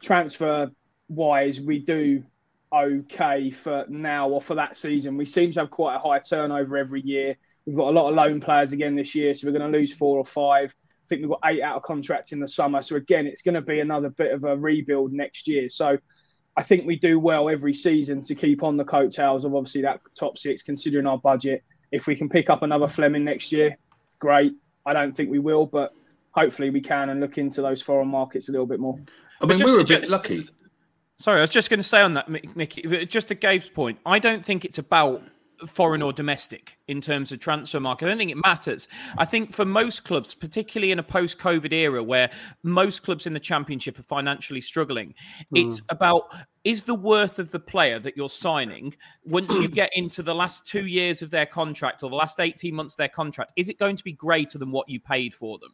transfer wise, we do okay for now or for that season. We seem to have quite a high turnover every year. We've got a lot of loan players again this year, so we're going to lose four or five. I think we've got eight out of contracts in the summer. So again, it's going to be another bit of a rebuild next year. So I think we do well every season to keep on the coattails of obviously that top six, considering our budget. If we can pick up another Flemming next year, great. I don't think we will, but hopefully we can and look into those foreign markets a little bit more. I mean, just- we were a bit just- lucky. Sorry, I was just going to say on that, Mickey, just to Gabe's point, I don't think it's about foreign or domestic in terms of transfer market. I don't think it matters. I think for most clubs, particularly in a post COVID era where most clubs in the championship are financially struggling, it's hmm. about is the worth of the player that you're signing once you get into the last two years of their contract or the last 18 months of their contract, is it going to be greater than what you paid for them?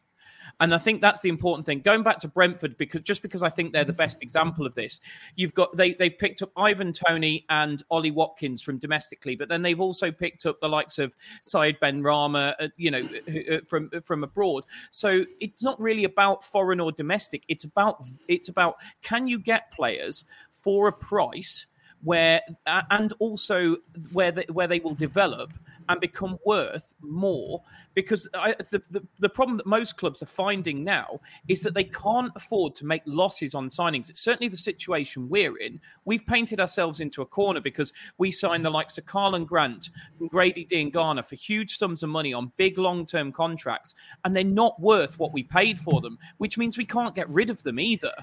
And I think that's the important thing. Going back to Brentford, because just because I think they're the best example of this, you've got they they've picked up Ivan Toney and Ollie Watkins from domestically, but then they've also picked up the likes of Saïd Benrahma, uh, you know, uh, from from abroad. So it's not really about foreign or domestic. It's about it's about can you get players for a price where uh, and also where they, where they will develop and become worth more because I, the, the the problem that most clubs are finding now is that they can't afford to make losses on signings. It's certainly the situation we're in. We've painted ourselves into a corner because we signed the likes of Karlan Grant and Grady Diangana for huge sums of money on big long term contracts, and they're not worth what we paid for them, which means we can't get rid of them either.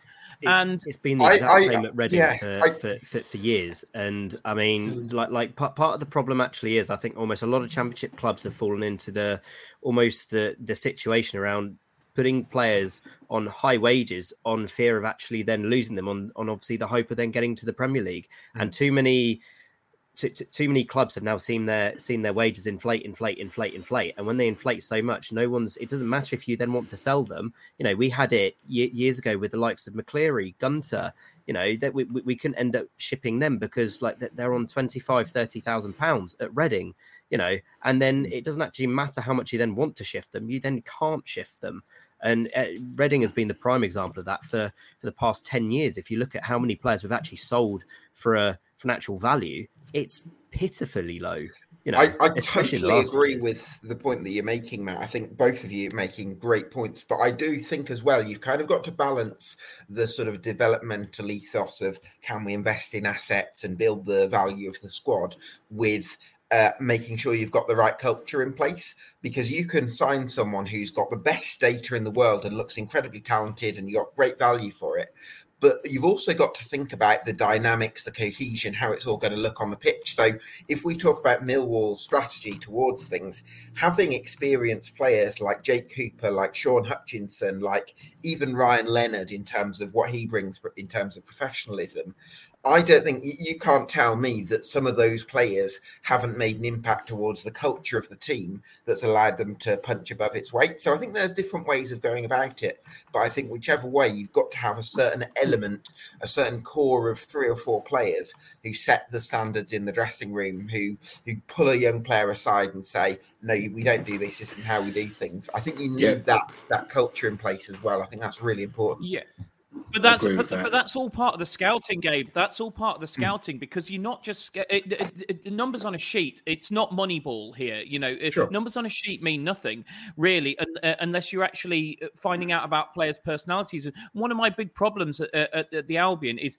It's, and it's been the I- exact I- same at Reading yeah, for, I- for, for, for years. And I mean, like like part, part of the problem actually is I think almost a lot of championship clubs have fallen into the almost the the situation around putting players on high wages on fear of actually then losing them on on obviously the hope of then getting to the Premier League. And mm. too many too, too- too many clubs have now seen their seen their wages inflate, inflate, inflate, inflate, and when they inflate so much, no one's. It doesn't matter if you then want to sell them. You know, we had it ye- years ago with the likes of McCleary, Gunter. You know that we, we we couldn't end up shipping them because like they're on 25, 30,000 pounds at Reading. You know, and then it doesn't actually matter how much you then want to shift them. You then can't shift them. And uh, Reading has been the prime example of that for, for the past 10 years. If you look at how many players we've actually sold for a for an actual value, it's pitifully low. You know, I, I totally agree years. with the point that you're making, Matt. I think both of you are making great points, but I do think as well you've kind of got to balance the sort of developmental ethos of can we invest in assets and build the value of the squad with uh, making sure you've got the right culture in place because you can sign someone who's got the best data in the world and looks incredibly talented and you got great value for it but you've also got to think about the dynamics, the cohesion, how it's all going to look on the pitch. So, if we talk about Millwall's strategy towards things, having experienced players like Jake Cooper, like Shaun Hutchinson, like even Ryan Leonard, in terms of what he brings in terms of professionalism, I don't think you can't tell me that some of those players haven't made an impact towards the culture of the team that's allowed them to punch above its weight. So I think there's different ways of going about it. But I think whichever way, you've got to have a certain element, a certain core of three or four players who set the standards in the dressing room, who who pull a young player aside and say, "No, we don't do this. This isn't how we do things." I think you need Yeah. that that culture in place as well. I think that's really important. Yeah. But that's but, that. but that's all part of the scouting, Gabe. That's all part of the Hmm. scouting because you're not just it, it, it- the numbers on a sheet. It's not Moneyball here. You know, Sure. numbers on a sheet mean nothing really, un, uh, unless you're actually uh, finding out about players' personalities. And One of my big problems at, at, at the Albion is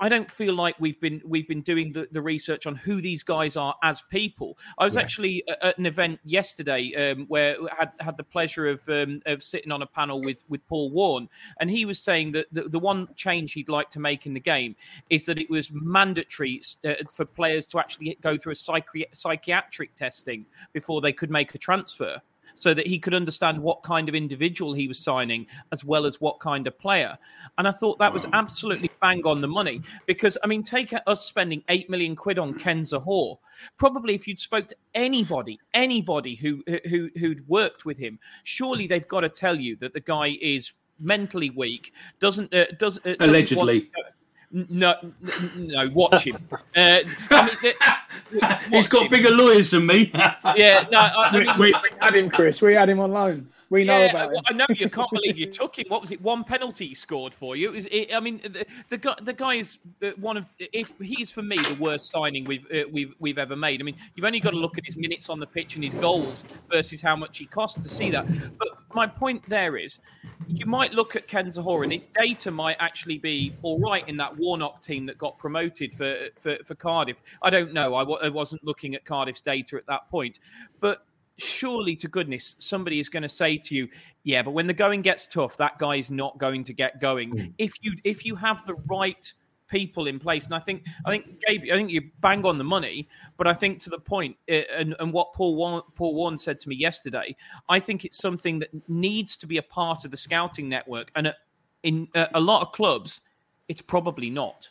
I don't feel like we've been we've been doing the, the research on who these guys are as people. I was Yeah. actually at an event yesterday um, where I had had the pleasure of um, of sitting on a panel with with Paul Warren, and he was saying that the, the one change he'd like to make in the game is that it was mandatory uh, for players to actually go through a psychi- psychiatric testing before they could make a transfer so that he could understand what kind of individual he was signing as well as what kind of player. And I thought that was absolutely bang on the money because I mean, take us spending eight million quid on Ken Zohore. Probably if you'd spoke to anybody, anybody who who who'd worked with him, surely they've got to tell you that the guy is mentally weak, doesn't uh, does uh, doesn't Allegedly. No, n- n- no, watch him. Uh, I mean, uh, He's watch got him. bigger lawyers than me. Yeah, no, I, I mean, we, we had him, Chris. We had him on loan. We know yeah, about I, him. I know you can't believe you took him. What was it? One penalty he scored for you. It was, it, I mean, the, the guy, the guy is uh, one of, if he's for me the worst signing we've uh, we've we've ever made. I mean, you've only got to look at his minutes on the pitch and his goals versus how much he cost to see that. But my point there is, you might look at Ken Zohore and his data might actually be all right in that Warnock team that got promoted for for, for Cardiff. I don't know. I, wa- I wasn't looking at Cardiff's data at that point, but surely to goodness somebody is going to say to you yeah but when the going gets tough that guy is not going to get going. If you if you have the right people in place and i think i think gabe i think you bang on the money but i think to the uh, and, and what paul Warren, paul warren said to me yesterday i think it's something that needs to be a part of the scouting network and in a lot of clubs it's probably not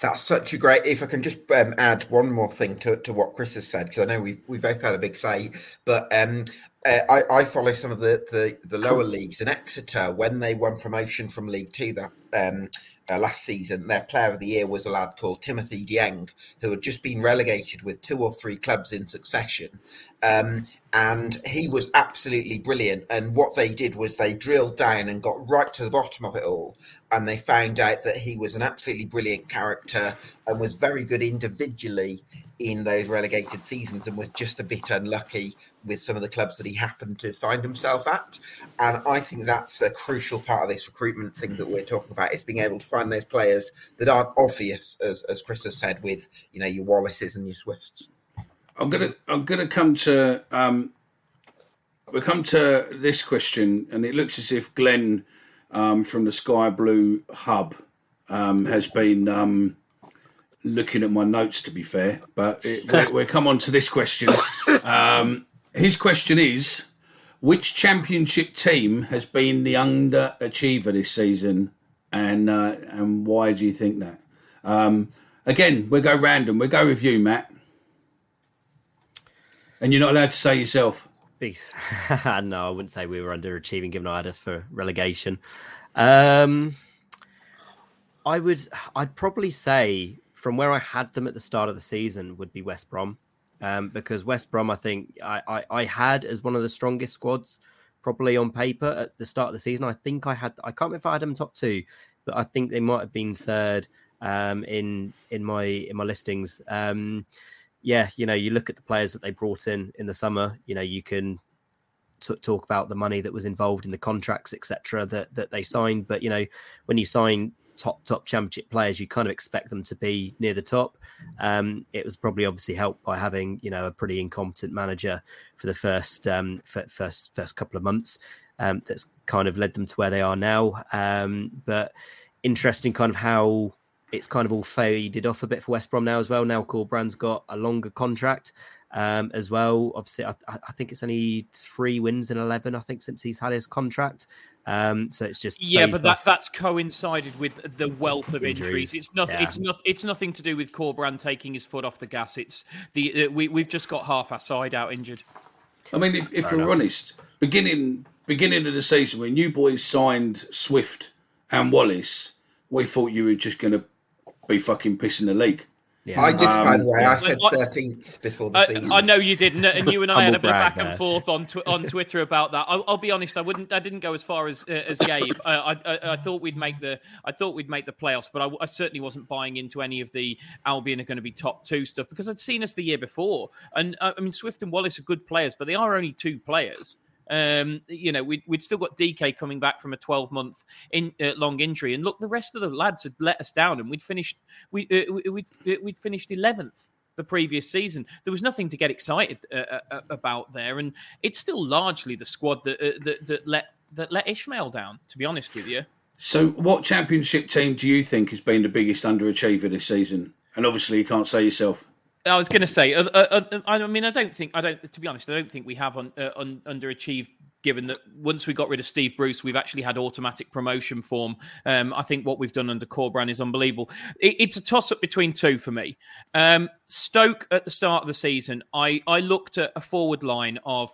That's such a great. If I can just um, add one more thing to, to what Chris has said, because I know we've we both had a big say, but um, I, I follow some of the, the the lower leagues in Exeter when they won promotion from League Two that um, uh, last season. Their player of the year was a lad called Timothy Dieng, who had just been relegated with two or three clubs in succession. Um, and he was absolutely brilliant. And what they did was they drilled down and got right to the bottom of it all. And they found out that he was an absolutely brilliant character and was very good individually in those relegated seasons and was just a bit unlucky with some of the clubs that he happened to find himself at. And I think that's a crucial part of this recruitment thing that we're talking about is being able to find those players that aren't obvious, as, as Chris has said, with you know your Wallaces and your Swifts. I'm gonna I'm gonna come to um we come to this question and it looks as if Glenn um from the Sky Blue Hub um has been um looking at my notes to be fair, but it, we we'll come on to this question. Um his question is which championship team has been the underachiever this season and uh, and why do you think that? Um again, we'll go random. We'll go with you, Matt. And you're not allowed to say yourself. No, I wouldn't say we were underachieving given I had us for relegation. Um, I would, I'd probably say from where I had them at the start of the season would be West Brom, um, because West Brom, I think I, I, I had as one of the strongest squads probably on paper at the start of the season. I think I had, I can't remember if I had them top two, but I think they might have been third um, in in my in my listings. Um, yeah, you know, you look at the players that they brought in in the summer. You know, you can t- talk about the money that was involved in the contracts, etc. That that they signed. But you know, when you sign top top championship players, you kind of expect them to be near the top. Um, it was probably obviously helped by having you know a pretty incompetent manager for the first um, first first couple of months. Um, that's kind of led them to where they are now. Um, but interesting, kind of how it's kind of all faded off a bit for West Brom now as well. Now Corberán's got a longer contract um, as well. Obviously, I, I, think it's only three wins in eleven. I think since he's had his contract. Um, so it's just yeah, but that, that's coincided with the wealth of injuries. injuries. It's not. Yeah. It's not. It's nothing to do with Corberán taking his foot off the gas. It's the uh, we we've just got half our side out injured. I mean, if, if we're enough. honest, beginning beginning of the season when you boys signed Swift and Wallace, we thought you were just going to be fucking pissing the league. Yeah. I did, um, by the way. I said thirteenth before the I, season. I know you didn't, and you and I had a bit of back and forth on tw- on Twitter about that. I'll, I'll, be honest, I wouldn't, I didn't go as far as uh, as Gabe. I, I, I, thought we'd make the, I thought we'd make the playoffs, but I, I, certainly wasn't buying into any of the Albion are going to be top two stuff because I'd seen us the year before, and uh, I mean Swift and Wallace are good players, but they are only two players. Um, you know, we'd, we'd still got DK coming back from a 12 month in, uh, long injury, and look, the rest of the lads had let us down, and we'd finished we uh, we'd uh, we'd finished 11th the previous season. There was nothing to get excited uh, uh, uh, about there, and it's still largely the squad that, that that let that let Ismaël down. To be honest with you. So, what championship team do you think has been the biggest underachiever this season? And obviously, you can't say yourself. I was going to say, uh, uh, uh, I mean, I don't think, I don't, to be honest, I don't think we have un, uh, un, underachieved. Given that once we got rid of Steve Bruce, we've actually had automatic promotion form. Um, I think what we've done under Corberán is unbelievable. It, it's a toss up between two for me. Um, Stoke at the start of the season, I, I looked at a forward line of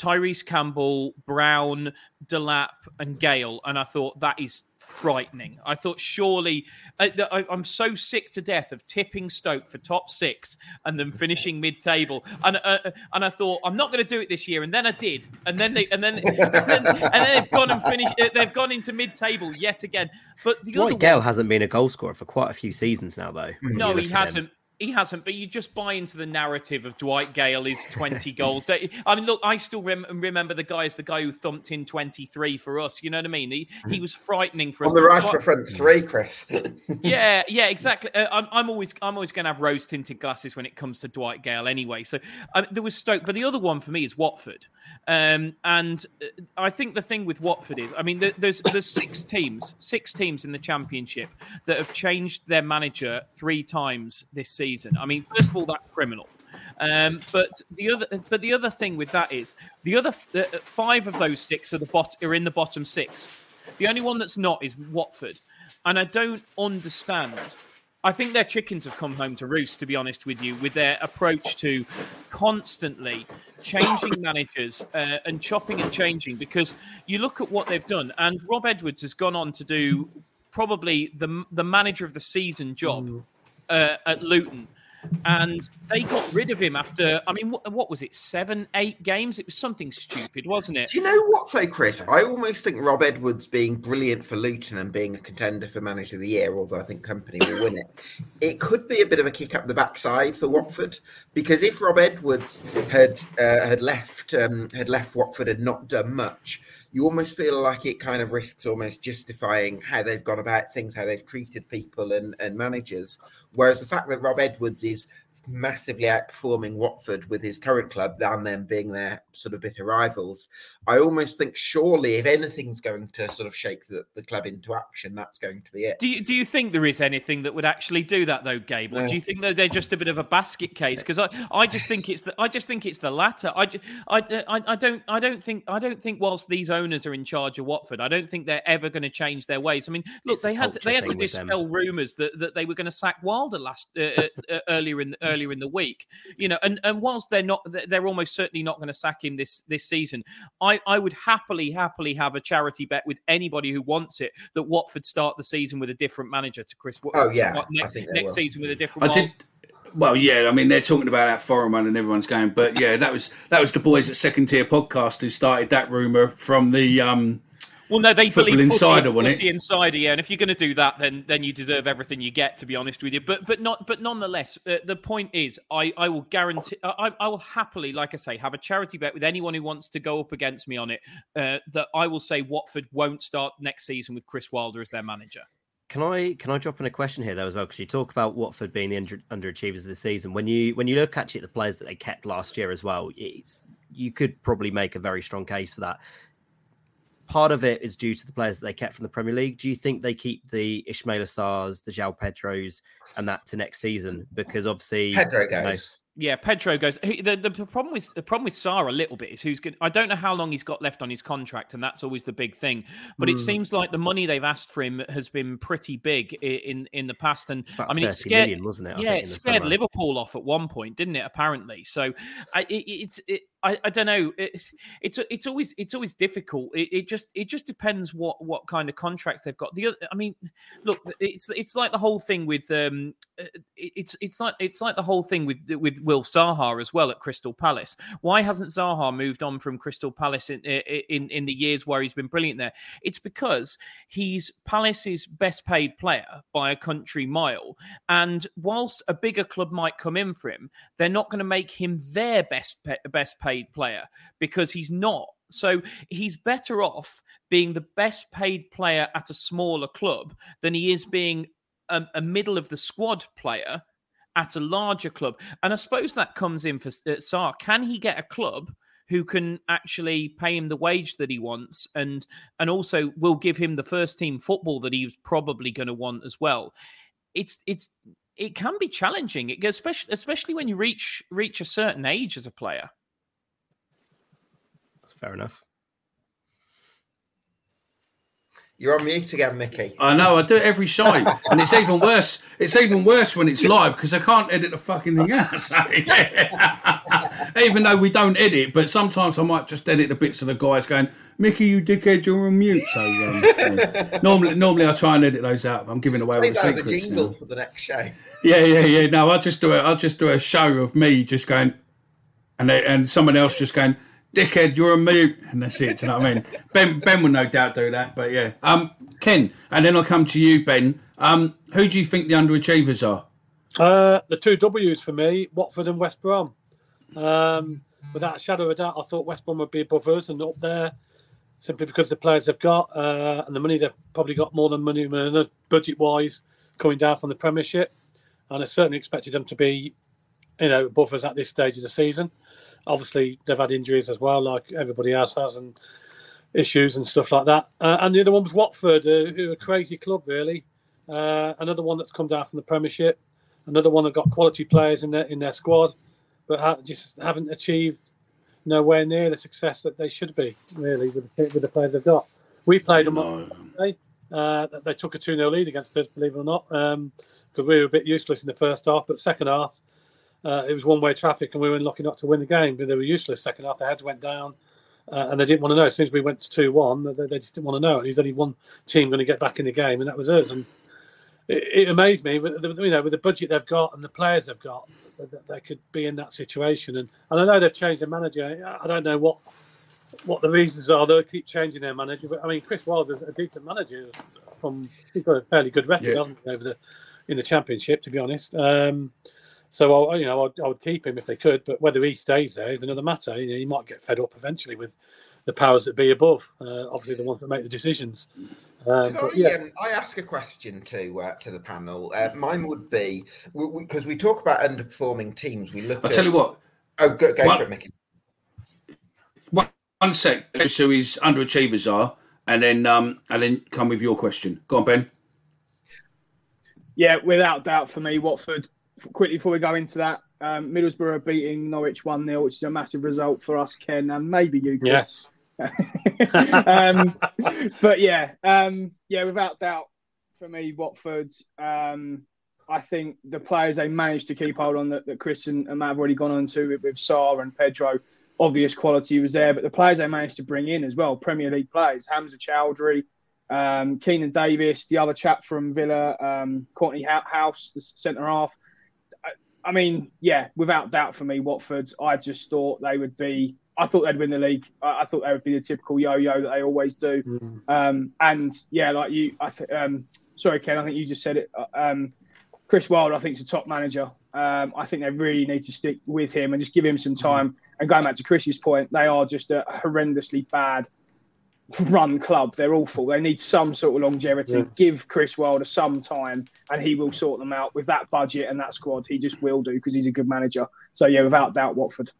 Tyrese Campbell, Brown, Delap, and Gayle, and I thought that is frightening. I thought surely I, am so sick to death of tipping Stoke for top six and then finishing mid-table, and uh, and I thought I'm not going to do it this year, and then I did, and then they and then and then, and then they've gone and finished. Uh, they've gone into mid-table yet again. But the Dwight Gayle hasn't been a goal scorer for quite a few seasons now, though. No, he hasn't he hasn't, but you just buy into the narrative of Dwight Gayle is 20 goals. I mean, look, I still rem- remember the guy as the guy who thumped in 23 for us. You know what I mean? He, he was frightening for us. On the right for front three, Chris. yeah, yeah, exactly. Uh, I'm, I'm, always I'm always going to have rose tinted glasses when it comes to Dwight Gayle anyway. So um, there was Stoke, but the other one for me is Watford. Um, and uh, I think the thing with Watford is, I mean, there's there's six teams, six teams in the Championship that have changed their manager three times this season season. I mean, first of all, that's criminal. Um, but the other, but the other thing with that is the other uh, five of those six are the bot are in the bottom six. The only one that's not is Watford, and I don't understand. I think their chickens have come home to roost, to be honest with you, with their approach to constantly changing managers uh, and chopping and changing. Because you look at what they've done, and Rob Edwards has gone on to do probably the the manager of the season job. Mm uh, at Luton. And they got rid of him after, I mean, what, what, was it, seven, eight games? It was something stupid, wasn't it? Do you know what, though, Chris? I almost think Rob Edwards being brilliant for Luton and being a contender for Manager of the Year, although I think Kompany will win it, it could be a bit of a kick up the backside for Watford. Because if Rob Edwards had uh, had left um, had left Watford and not done much, you almost feel like it kind of risks almost justifying how they've gone about things, how they've treated people and, and managers. Whereas the fact that Rob Edwards is massively outperforming Watford with his current club than them being their sort of bitter rivals. I almost think surely if anything's going to sort of shake the, the club into action, that's going to be it. Do you, do you think there is anything that would actually do that though, Gabe? Or do you think that they're just a bit of a basket case? Because I, I just think it's the I just think it's the latter. I, I, I, I don't I don't think I don't think whilst these owners are in charge of Watford, I don't think they're ever going to change their ways. I mean, look, it's they had they had to dispel rumours that, that they were going to sack Wilder last uh, uh, uh earlier in the, earlier in the week. You know, and, and whilst they're not, they're almost certainly not going to sack him this this season. I I would happily happily have a charity bet with anybody who wants it that Watford start the season with a different manager to Chris. Oh yeah, next, next season with a different. I did. Well, yeah, I mean they're talking about that foreign one and everyone's going, but yeah, that was that was the boys at Second Tier Podcast who started that rumor from the um Well, no, they Football believe Insider, footy, wasn't footy it? Insider, yeah. And if you're going to do that, then then you deserve everything you get. To be honest with you, but but not but nonetheless, uh, the point is, I I will guarantee, I, I will happily, like I say, have a charity bet with anyone who wants to go up against me on it. Uh, that I will say Watford won't start next season with Chris Wilder as their manager. Can I can I drop in a question here though as well? Because you talk about Watford being the under, underachievers of the season. When you when you look actually at the players that they kept last year as well, it's, you could probably make a very strong case for that. Part of it is due to the players that they kept from the Premier League. Do you think they keep the Ismaïla Sarrs, the João Pedros, and that to next season? Because obviously, Pedro you know, goes. Yeah, Pedro goes. he- The, the problem with the problem with Sarr a little bit is who's going. I don't know how long he's got left on his contract, and that's always the big thing. But it Mm. seems like the money they've asked for him has been pretty big i- in in the past. And About I mean, it 30 scared million, wasn't it, I yeah, think, it scared summer? Liverpool off at one point, didn't it? Apparently, so I, it, it's it, I, I don't know. It, it's it's always it's always difficult. It, it just it just depends what what kind of contracts they've got. The other, I mean, look, it's it's like the whole thing with um, uh, it- it's it's like it's like the whole thing with with Will Zaha as well at Crystal Palace. Why hasn't Zaha moved on from Crystal Palace in in in the years where he's been brilliant there? It's because he's Palace's best paid player by a country mile, and whilst a bigger club might come in for him, they're not going to make him their best best paid player because he's not. So he's better off being the best paid player at a smaller club than he is being a, a middle of the squad player at a larger club. And I suppose that comes in for uh, Sarr. Can he get a club who can actually pay him the wage that he wants and and also will give him the first team football that he's probably going to want as well? It's it's it can be challenging, it, especially especially when you reach reach a certain age as a player. That's fair enough. You're on mute again, Mickey. I know, I do it every show, and it's even worse. It's even worse when it's live because I can't edit the fucking thing out. So, even though we don't edit, but sometimes I might just edit the bits of the guys going, "Mickey, you dickhead, you're on mute." So um, yeah. normally, normally I try and edit those out. I'm giving away all the that as a secrets. jingle now. for the next show. Yeah, yeah, yeah. No, I'll just do it. I'll just do a show of me just going, and they, and someone else just going, "Dickhead, you're a mute," and that's it. Do you know what I mean? Ben Ben will no doubt do that, but yeah. Um, Ken, and then I'll come to you, Ben. Um, who do you think the underachievers are? Uh, the two W's for me, Watford and West Brom. Um, without a shadow of a doubt, I thought West Brom would be above us and up there simply because the players they've got uh, and the money they've probably got more than money budget wise coming down from the Premiership. And I certainly expected them to be, you know, above us at this stage of the season. Obviously, they've had injuries as well, like everybody else has, and issues and stuff like that. Uh, and the other one was Watford, uh, who are a crazy club, really. Uh, another one that's come down from the Premiership. Another one that got quality players in their in their squad, but ha- just haven't achieved nowhere near the success that they should be. Really, with the, with the players they've got. We played them on Monday. Uh, they took a 2 0 lead against us, believe it or not, because we were a bit useless in the first half. But second half, uh, it was one way traffic, and we were lucky not to win the game. But they were useless second half. Their heads went down, uh, and they didn't want to know. As soon as we went to 2 1, they, they just didn't want to know. There's only one team going to get back in the game, and that was us. And it, it amazed me, with the, you know, with the budget they've got and the players they've got, that they could be in that situation. And, and I know they've changed their manager. I don't know what what the reasons are. They'll keep changing their manager. But I mean, Chris Wilder's a decent manager. From he's got a fairly good record, Yeah. hasn't he, over the in the championship, to be honest. Um, so I, you know, I'd, I would keep him if they could. But whether he stays there is another matter. You know, he might get fed up eventually with the powers that be above. Uh, obviously, the ones that make the decisions. Um, Can but I, yeah, um, I ask a question to uh, to the panel? Uh, mine would be because we, talk about underperforming teams. We look. I'll at, tell you what. Oh, go, go What- for it, Mickey. One, one sec. So his underachievers are, and then um, and then come with your question. Go on, Ben. Yeah, without doubt for me, Watford. Quickly before we go into that, um, Middlesbrough beating Norwich 1 0, which is a massive result for us, Ken, and maybe you, Chris. yes. um, but yeah, um, yeah, without doubt, for me, Watford. Um, I think the players they managed to keep hold on that, that Chris and, and Matt have already gone on to with, with Sarr and Pedro. Obvious quality was there, but the players they managed to bring in as well, Premier League players, Hamza Choudhury, um, Keinan Davis, the other chap from Villa, um, Courtney House, the centre half. I, mean, yeah, without doubt for me, Watford. I just thought they would be I thought they'd win the league. I, I thought they would be the typical yo-yo that they always do. Mm. Um, and yeah, like you, I th- um, sorry, Ken, I think you just said it. Uh, Um, Chris Wilde, I think, is a top manager. Um, I think they really need to stick with him and just give him some time. And going back to Chris's point, they are just a horrendously bad run club. They're awful. They need some sort of longevity. Yeah. Give Chris Wilder some time, and he will sort them out with that budget and that squad. He just will do because he's a good manager. So yeah, without doubt, Watford.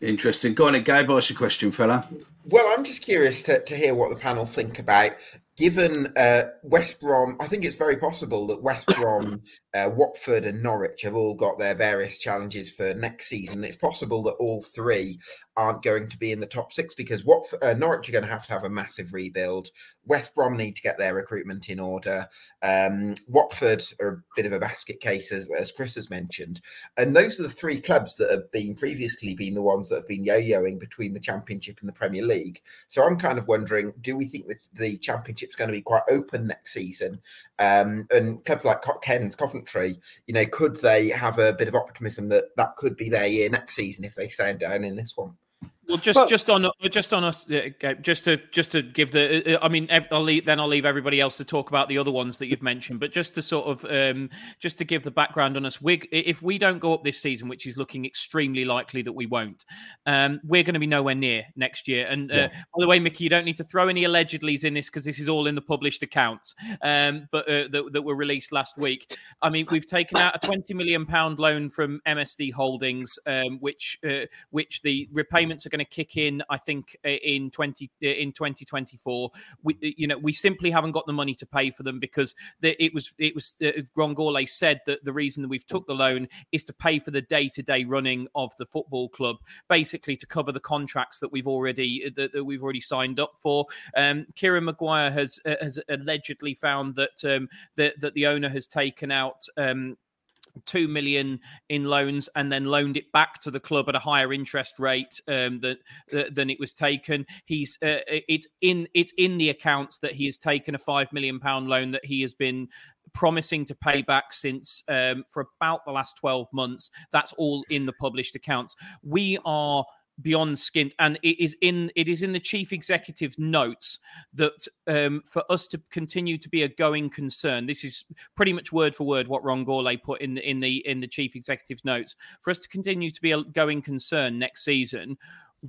Interesting. Go on, then, Gabe. Ask your question, fella. Well, I'm just curious to, to hear what the panel think about. Given uh, West Brom, I think it's very possible that West Brom, uh, Watford, and Norwich have all got their various challenges for next season. It's possible that all three aren't going to be in the top six because Watford, uh, Norwich are going to have to have a massive rebuild. West Brom need to get their recruitment in order. Um, Watford are a bit of a basket case, as, as Chris has mentioned. And those are the three clubs that have been previously been the ones that have been yo-yoing between the Championship and the Premier League. So I'm kind of wondering, do we think that the Championship's going to be quite open next season? Um, and clubs like Ken's, Coventry, you know, could they have a bit of optimism that that could be their year next season if they stand down in this one? Well, just Well- just on just on us, just to just to give the. uh, I mean, I'll leave, then I'll leave everybody else to talk about the other ones that you've mentioned. But just to sort of um, just to give the background on us, we if we don't go up this season, which is looking extremely likely that we won't, um, we're going to be nowhere near next year. And uh, by the way, Mickey, you don't need to throw any allegedlys in this because this is all in the published accounts, um, but uh, that, that were released last week. I mean, we've taken out a twenty million pound loan from MSD Holdings, um, which uh, which the repayments are going to kick in. I think uh, in twenty uh, in twenty twenty four. We you know we simply haven't got the money to pay for them because the, it was it was uh, Ron Gourlay said that the reason that we've took the loan is to pay for the day to day running of the football club, basically to cover the contracts that we've already that, that we've already signed up for. Um, Kieran Maguire has uh, has allegedly found that um, that that the owner has taken out. Um, two million in loans and then loaned it back to the club at a higher interest rate um, than than it was taken. He's uh, it's in it's in the accounts that he has taken a five million pound loan that he has been promising to pay back since um, for about the last 12 months that's all in the published accounts we are beyond skint and it is in it is in the chief executive's notes that um, for us to continue to be a going concern. This is pretty much word for word what Ron Gourlay put in the in the in the chief executive's notes. For us to continue to be a going concern next season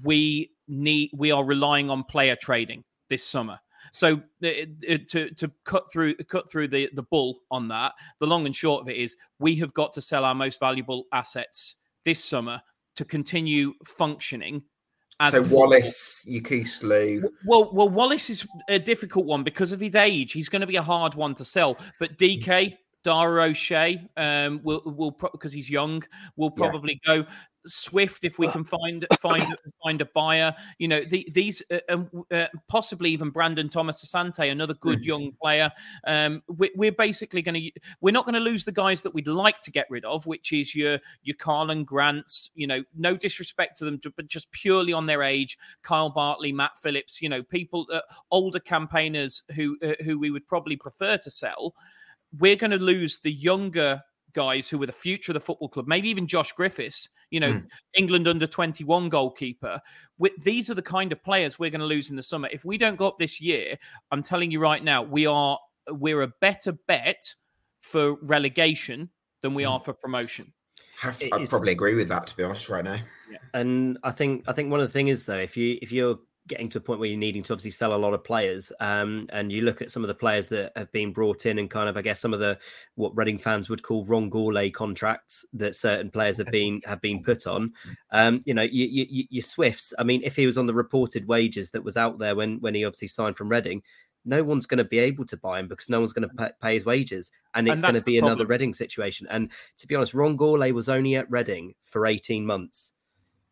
we need we are relying on player trading this summer. So to to cut through cut through the the bull on that the long and short of it is we have got to sell our most valuable assets this summer to continue functioning. So Wallace, Yokuşlu, Well, well, Wallace is a difficult one because of his age. He's going to be a hard one to sell. But DK, Dara O'Shea, um, will will because he's young, will Yeah. probably go. Swift, if we can find find find a buyer, you know the, these uh, um, uh, possibly even Brandon Thomas Asante, another good young player. Um, we, we're basically going to we're not going to lose the guys that we'd like to get rid of, which is your your Karlan Grants. You know, no disrespect to them, but just purely on their age. Kyle Bartley, Matt Phillips. You know, people uh, older campaigners who uh, who we would probably prefer to sell. We're going to lose the younger guys who were the future of the football club. Maybe even Josh Griffiths. You know, hmm. England under 21 goalkeeper. With, these are the kind of players we're going to lose in the summer. If we don't go up this year, I'm telling you right now, we are we're a better bet for relegation than we hmm. are for promotion. have, It I'd is- probably agree with that, to be honest, right now. And I think I think one of the thing is though, if you if you're getting to a point where you're needing to obviously sell a lot of players, um, and you look at some of the players that have been brought in and kind of I guess some of the what Reading fans would call Ron Gourlay contracts that certain players have been have been put on. Um, you know, you, you, you, your Swifts. I mean, if he was on the reported wages that was out there when when he obviously signed from Reading. No one's going to be able to buy him because no one's going to pay, his wages, and And it's going to be another. Reading situation. And to be honest, Ron Gourlay was only at Reading for 18 months.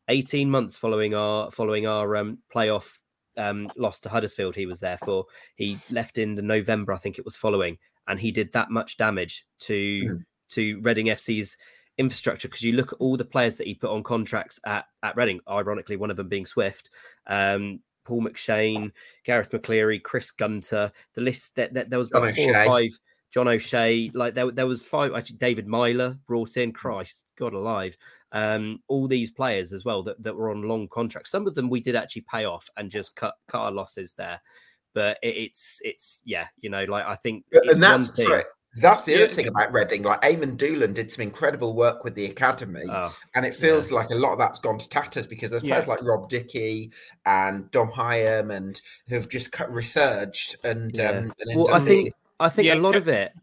18 months following our following our um, playoff um, loss to Huddersfield, he was there for. He left in the November, I think it was following, and he did that much damage to Mm. to Reading FC's infrastructure because you look at all the players that he put on contracts at at Reading. Ironically, one of them being Swift. Um, Paul McShane, Garath McCleary, Chris Gunter. The list that, that there was about four or five. John O'Shea. Like there, there was five. Actually, David Meyler brought in. Christ, God alive. Um, all these players as well that, that were on long contracts. Some of them we did actually pay off and just cut cut our losses there. But it, it's it's yeah, you know, like I think, and that's sorry, that's the other thing about Reading. Like Eamonn Dolan did some incredible work with the academy, oh, and it feels yeah. like a lot of that's gone to tatters because there's players yeah. like Rob Dickie and Dom Hyam and who've just cut resurged. And, yeah. um, and well, I think I think a lot of it,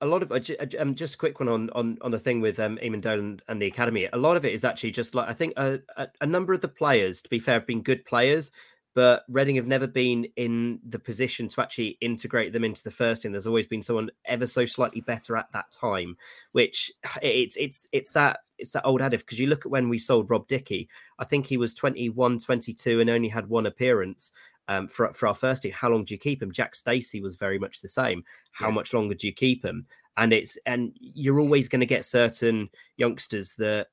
a lot of um, just a quick one on on on the thing with um, Eamonn Dolan and the academy. A lot of it is actually just like I think a, a, a number of the players, to be fair, have been good players but Reading have never been in the position to actually integrate them into the first team. There's always been someone ever so slightly better at that time, which it's it's it's that it's that old adage because you look at when we sold Rob Dickie, I think he was 21, 22 and only had one appearance. Um, for, for our first team, how long do you keep him? Jack Stacey was very much the same. How yeah. much longer do you keep him? And it's and you're always going to get certain youngsters that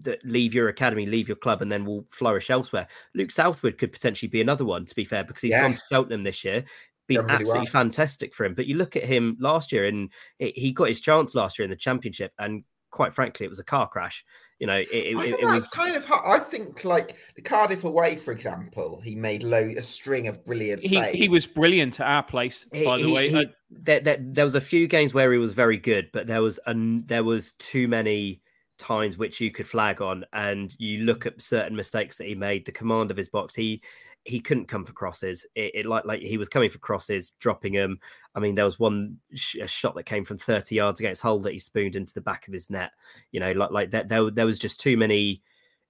that leave your academy, leave your club, and then will flourish elsewhere. Luke Southwood could potentially be another one, to be fair, because he's yeah. gone to Cheltenham this year. Been really absolutely well. fantastic for him. But you look at him last year, and it, he got his chance last year in the championship, and quite frankly, it was a car crash. You know, it, it, it was kind of. Hard. I think, like the Cardiff away, for example, he made low, a string of brilliant. He, he was brilliant at our place, by he, the way. He, there, there, there was a few games where he was very good, but there was an, there was too many times which you could flag on and you look at certain mistakes that he made the command of his box he he couldn't come for crosses. It, it like like he was coming for crosses dropping them i mean there was one sh- shot that came from 30 yards against Hull that he spooned into the back of his net. You know like like that there, there was just too many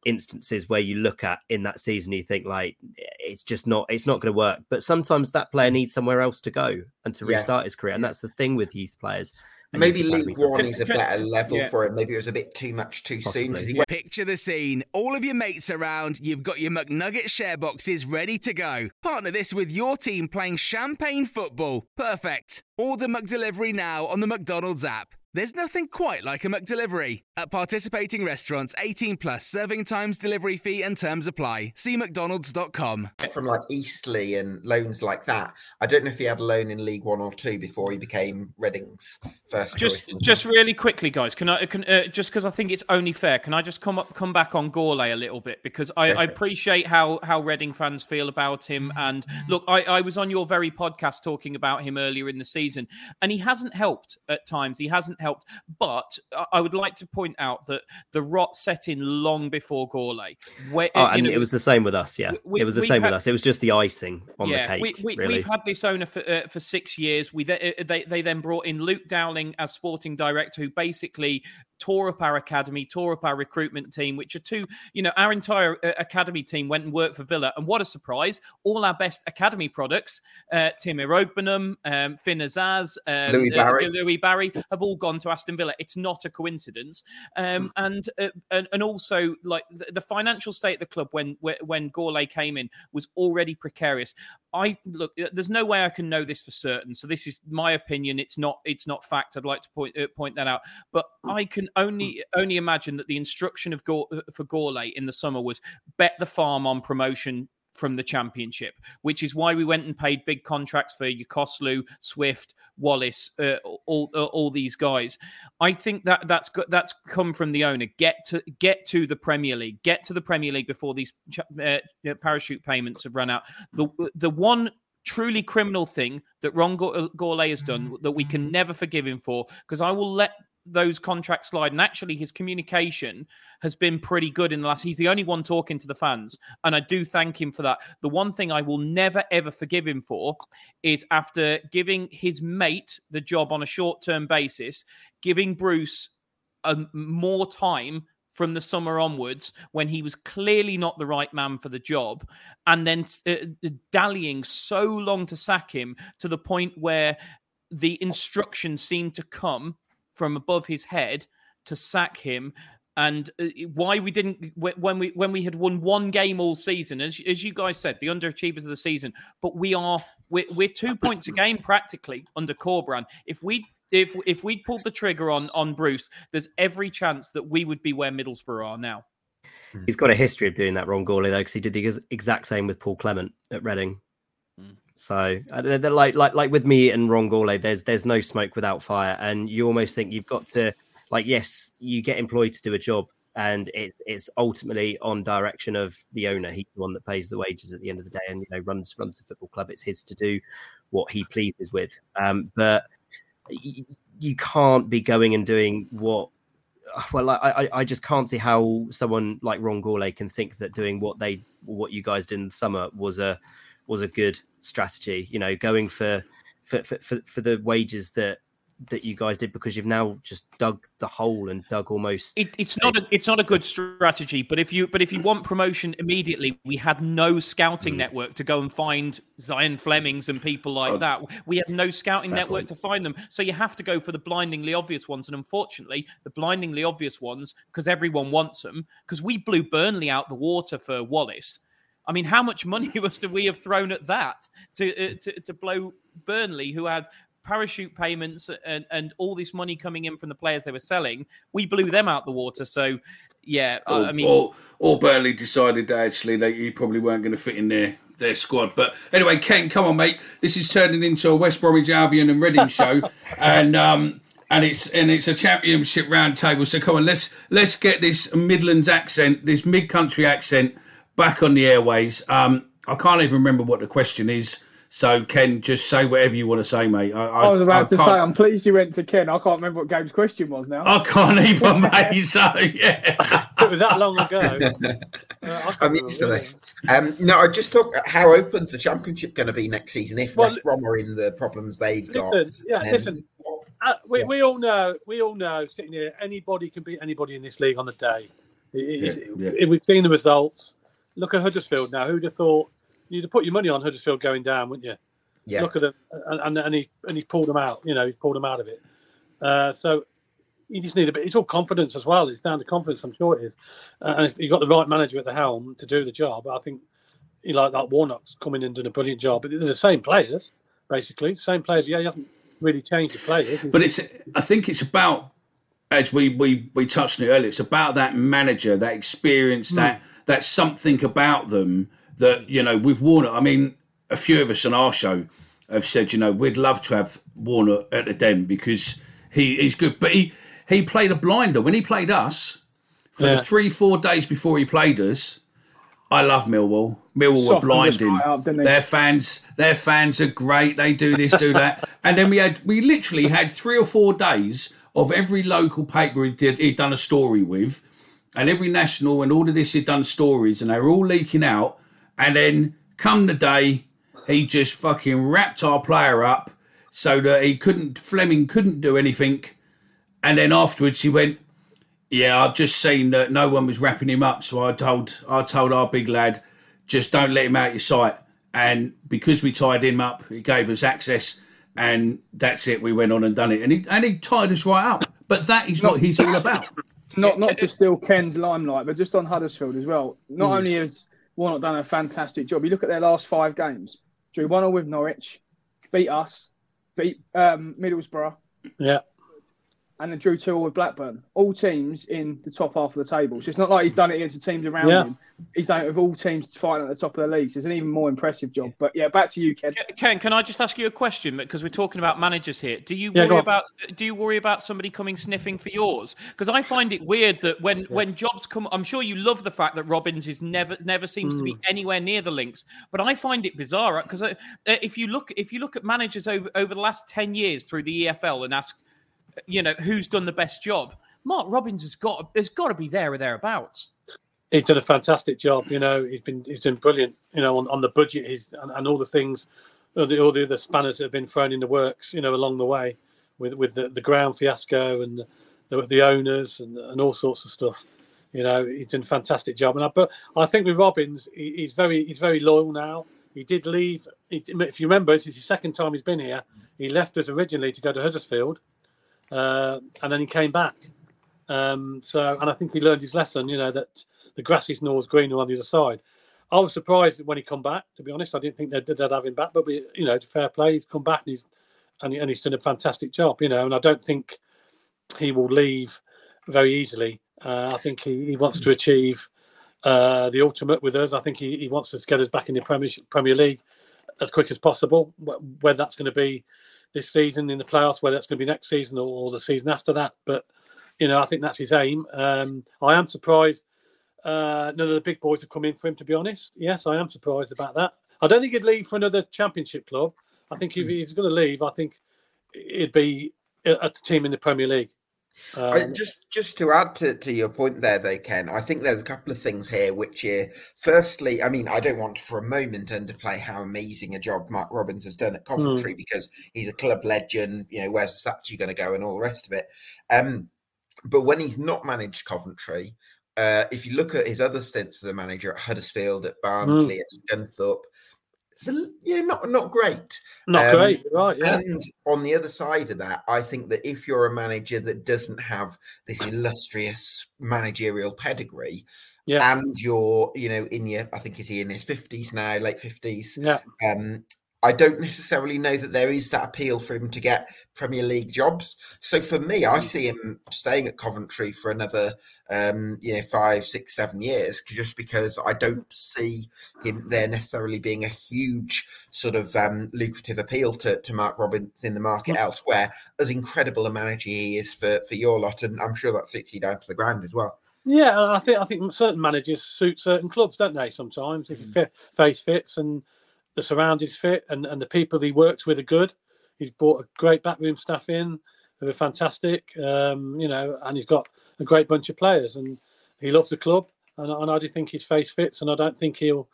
instances where you look at in that season you think like it's just not it's not going to work. But sometimes that player mm. needs somewhere else to go and to restart yeah. his career and that's the thing with youth players Maybe League One is a better level yeah. for it. Maybe it was a bit too much too Possibly. soon. Went- Picture the scene. All of your mates around, you've got your McNugget share boxes ready to go. Partner this with your team playing champagne football. Perfect. Order McDelivery now on the McDonald's app. There's nothing quite like a McDelivery. At participating restaurants, 18 plus serving times, delivery fee, and terms apply. See McDonald's.com. From like Eastleigh and loans like that. I don't know if he had a loan in League One or Two before he became Reading's first just, choice. Just really quickly, guys, can I can uh, just because I think it's only fair, can I just come up come back on Gourlay a little bit because I, I appreciate how how Reading fans feel about him. And look, I, I was on your very podcast talking about him earlier in the season, and he hasn't helped at times. He hasn't helped. But I would like to point out that the rot set in long before Gourlay. Where, oh, and know, it was the same with us. Yeah, we, it was the same had, with us. It was just the icing on yeah, the cake. We, we, have had this owner for uh, for six years. We they, uh, they they then brought in Luke Dowling as sporting director, who basically tore up our academy, tore up our recruitment team, which are two, you know, our entire uh, academy team went and worked for Villa. And what a surprise! All our best academy products, uh, Tim Iroegbunam, um, Finn Azaz, um, Louie, uh, Barry. Uh, Louie Barry, have all gone to Aston Villa. It's not a coincidence. Um, mm. and, uh, and and also like the, the, financial state of the club when when Gourlay came in was already precarious. I look. There's no way I can know this for certain. So this is my opinion. It's not. It's not fact. I'd like to point uh, point that out. But I can only only imagine that the instruction of Gore, uh, for Gourlay in the summer was bet the farm on promotion from the championship, which is why we went and paid big contracts for Yokuşlu, Swift, Wallace, uh, all uh, all these guys. I think that that's that's come from the owner. Get to get to the Premier League. Get to the Premier League before these uh, parachute payments have run out. The the one truly criminal thing that Ron Gourlay has done that we can never forgive him for because I will let those contracts slide. And actually, his communication has been pretty good in the last. He's the only one talking to the fans, and I do thank him for that. The one thing I will never ever forgive him for is after giving his mate the job on a short term basis, giving Bruce a, more time from the summer onwards when he was clearly not the right man for the job and then uh, dallying so long to sack him to the point where the instructions seemed to come from above his head to sack him. And uh, why we didn't when we when we had won one game all season as, as you guys said the underachievers of the season but we are we're, we're two points a game practically under Corberán if we if if we'd pulled the trigger on on Bruce there's every chance that we would be where Middlesbrough are now. He's got a history of doing that Ron Gourlay though because he did the exact same with Paul Clement at Reading So uh, they're, like like like with me and Ron Gourlay, there's there's no smoke without fire, and you almost think you've got to like yes, you get employed to do a job, and it's it's ultimately on direction of the owner. He's the one that pays the wages at the end of the day, and you know runs runs the football club. It's his to do what he pleases with. Um, but you, you can't be going and doing what. Well, I, I I just can't see how someone like Ron Gourlay can think that doing what they what you guys did in the summer was a was a good strategy. You know, going for for for, for, for the wages that that you guys did because you've now just dug the hole and dug almost. It, it's not a it's not a good strategy. But if you but if you want promotion immediately, we had no scouting Mm. network to go and find Zian Flemmings and people like Oh, that. We had no scouting fair network point. to find them. So you have to go for the blindingly obvious ones. And unfortunately, the blindingly obvious ones because everyone wants them. Because we blew Burnley out the water for Wallace. I mean, how much money must we have thrown at that to uh, to, to blow Burnley, who had parachute payments and, and all this money coming in from the players they were selling? We blew them out the water. So, yeah, I, or, I mean, or, or Burnley decided actually that you probably weren't going to fit in their their squad. But anyway, Ken, come on, mate. This is turning into a West Bromwich Albion and Reading show, and um, and it's and it's a championship round table. So come on, let's let's get this Midlands accent, this mid country accent, back on the airways. Um, I can't even remember what the question is. So Ken, just say whatever you want to say, mate. I, I was about to can't- say, I'm pleased you went to Ken. I can't remember what Gabe's question was now. I can't even, mate. So yeah. It was that long ago. Uh, I'm used to this. Um, no, I just thought how open's the championship going to be next season if Well, West Brom are in the problems they've got? Yeah, Um, listen. Uh, we, we all know, we all know, sitting here, anybody can beat anybody in this league on the day. It- it's- Yeah, yeah. if We've seen the results. Look at Huddersfield now. Who'd have thought you'd have put your money on Huddersfield going down, wouldn't you? Yeah. Look at them, and, and, and he and he pulled them out. You know, he pulled them out of it. Uh, so you just need a bit. It's all confidence as well. It's down to confidence. I'm sure it is. Uh, and if you've got the right manager at the helm to do the job, I think you like that Warnock's coming in and doing a brilliant job. But they're the same players, basically. Same players. Yeah, he hasn't really changed the players. But it's I think it's about as we we we touched on it earlier. It's about that manager, that experience, that that something about them that you know with Warner. I mean, a few of us on our show have said you know we'd love to have Warner at the Den because he he's good, but he he played a blinder when he played us for Yeah. the three four days before he played us. I love Millwall. Millwall were blinding. right up, they? Their fans, their fans are great. They do this, do that, and then we had, we literally had three or four days of every local paper he did, he'd done a story with, and every national and all of this he'd done stories, and they were all leaking out. And then come the day, he just fucking wrapped our player up so that he couldn't Flemming couldn't do anything. And then afterwards he went, yeah, I've just seen that no one was wrapping him up, so I told I told our big lad, just don't let him out your sight. And because we tied him up, he gave us access, and that's it. We went on and done it, and he and he tied us right up. But that is what he's all about. Not not to steal Ken's limelight, but just on Huddersfield as well. Not only has Warnock done a fantastic job, you look at their last five games. Drew one 0 with Norwich, beat us, beat um, Middlesbrough, yeah. And then drew two 0 with Blackburn. All teams in the top half of the table. So it's not like he's done it against the teams around Yeah. him. He's done it with all teams fighting at the top of the league. So it's an even more impressive job. But yeah, back to you, Ken. Ken, can I just ask you a question? Because we're talking about managers here. Do you Yeah, worry on. about do you worry about somebody coming sniffing for yours? Because I find it weird that when when jobs come, I'm sure you love the fact that Robins is never never seems to be Hmm. anywhere near the links. But I find it bizarre because if you look if you look at managers over over the last ten years through the EFL and ask, you know, who's done the best job, Mark Robins has got has got to be there or thereabouts. he's done a fantastic job. You know, he's been he's been brilliant. You know, on, on the budget, he's and, and all the things, all the, all the other spanners that have been thrown in the works. You know, along the way, with with the, the ground fiasco and the, the owners and and all sorts of stuff. You know, he's done a fantastic job. And I, but I think with Robins, he, he's very he's very loyal now. He did leave. He, if you remember, this is the second time he's been here. He left us originally to go to Huddersfield, uh, and then he came back. Um, so, and I think he learned his lesson. You know that the grass is always greener on the other side. I was surprised when he come back. To be honest, I didn't think they'd, they'd have him back. But we, you know, it's fair play. He's come back and he's and, he, and he's done a fantastic job. You know, and I don't think he will leave very easily. Uh, I think he, he wants to achieve uh, the ultimate with us. I think he, he wants us to get us back in the Premier League as quick as possible. Whether that's going to be this season in the playoffs, whether it's going to be next season or, the season after that, but you know, I think that's his aim. Um, I am surprised uh, none of the big boys have come in for him. To be honest, yes, I am surprised about that. I don't think he'd leave for another championship club. I think if he's going to leave, I think it'd be at the team in the Premier League. Um, just just to add to, to your point there, though, Ken, I think there's a couple of things here which are firstly, I mean, I don't want to for a moment to underplay how amazing a job Mark Robins has done at Coventry mm. because he's a club legend, you know, where's the statue going to go and all the rest of it. Um, but when he's not managed Coventry, uh, if you look at his other stints as a manager at Huddersfield, at Barnsley, mm. at Scunthorpe, it's a, yeah, not not great. Not um, great, right? Yeah. And on the other side of that, I think that if you're a manager that doesn't have this illustrious managerial pedigree, yeah. and you're, you know, in your, I think is he in his fifties now, late fifties, yeah. Um, I don't necessarily know that there is that appeal for him to get Premier League jobs. So for me, I see him staying at Coventry for another, um, you know, five, six, seven years, just because I don't see him there necessarily being a huge sort of um, lucrative appeal to, to Mark Robins in the market elsewhere. As incredible a manager he is for for your lot, and I'm sure that suits you down to the ground as well. Yeah, I think I think certain managers suit certain clubs, don't they? Sometimes if mm. face fits and the surroundings fit and, and the people he works with are good. He's brought a great backroom staff in who are fantastic, um, you know, and he's got a great bunch of players and he loves the club. And, and I do think his face fits, and I don't think he'll.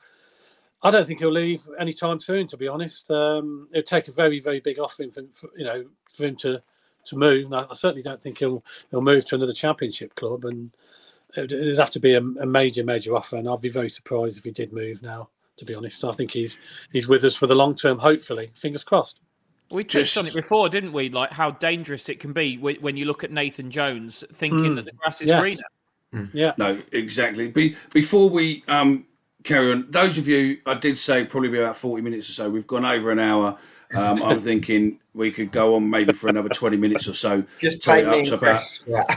I don't think he'll leave anytime soon. To be honest, um, it'd take a very, very big offering for, for you know for him to to move. And I, I, certainly don't think he'll he'll move to another championship club, and it'd, it'd have to be a, a, major, major offer. And I'd be very surprised if he did move now to be honest. I think he's he's with us for the long term. Hopefully, fingers crossed. We touched Just... on it before, didn't we? Like how dangerous it can be when you look at Nathan Jones, thinking mm. that the grass is yes. greener. Mm. Yeah. No, exactly. Be, before we um, carry on, those of you, I did say probably be about forty minutes or so. We've gone over an hour. Um, I'm thinking we could go on maybe for another 20 minutes or so. Just take me about,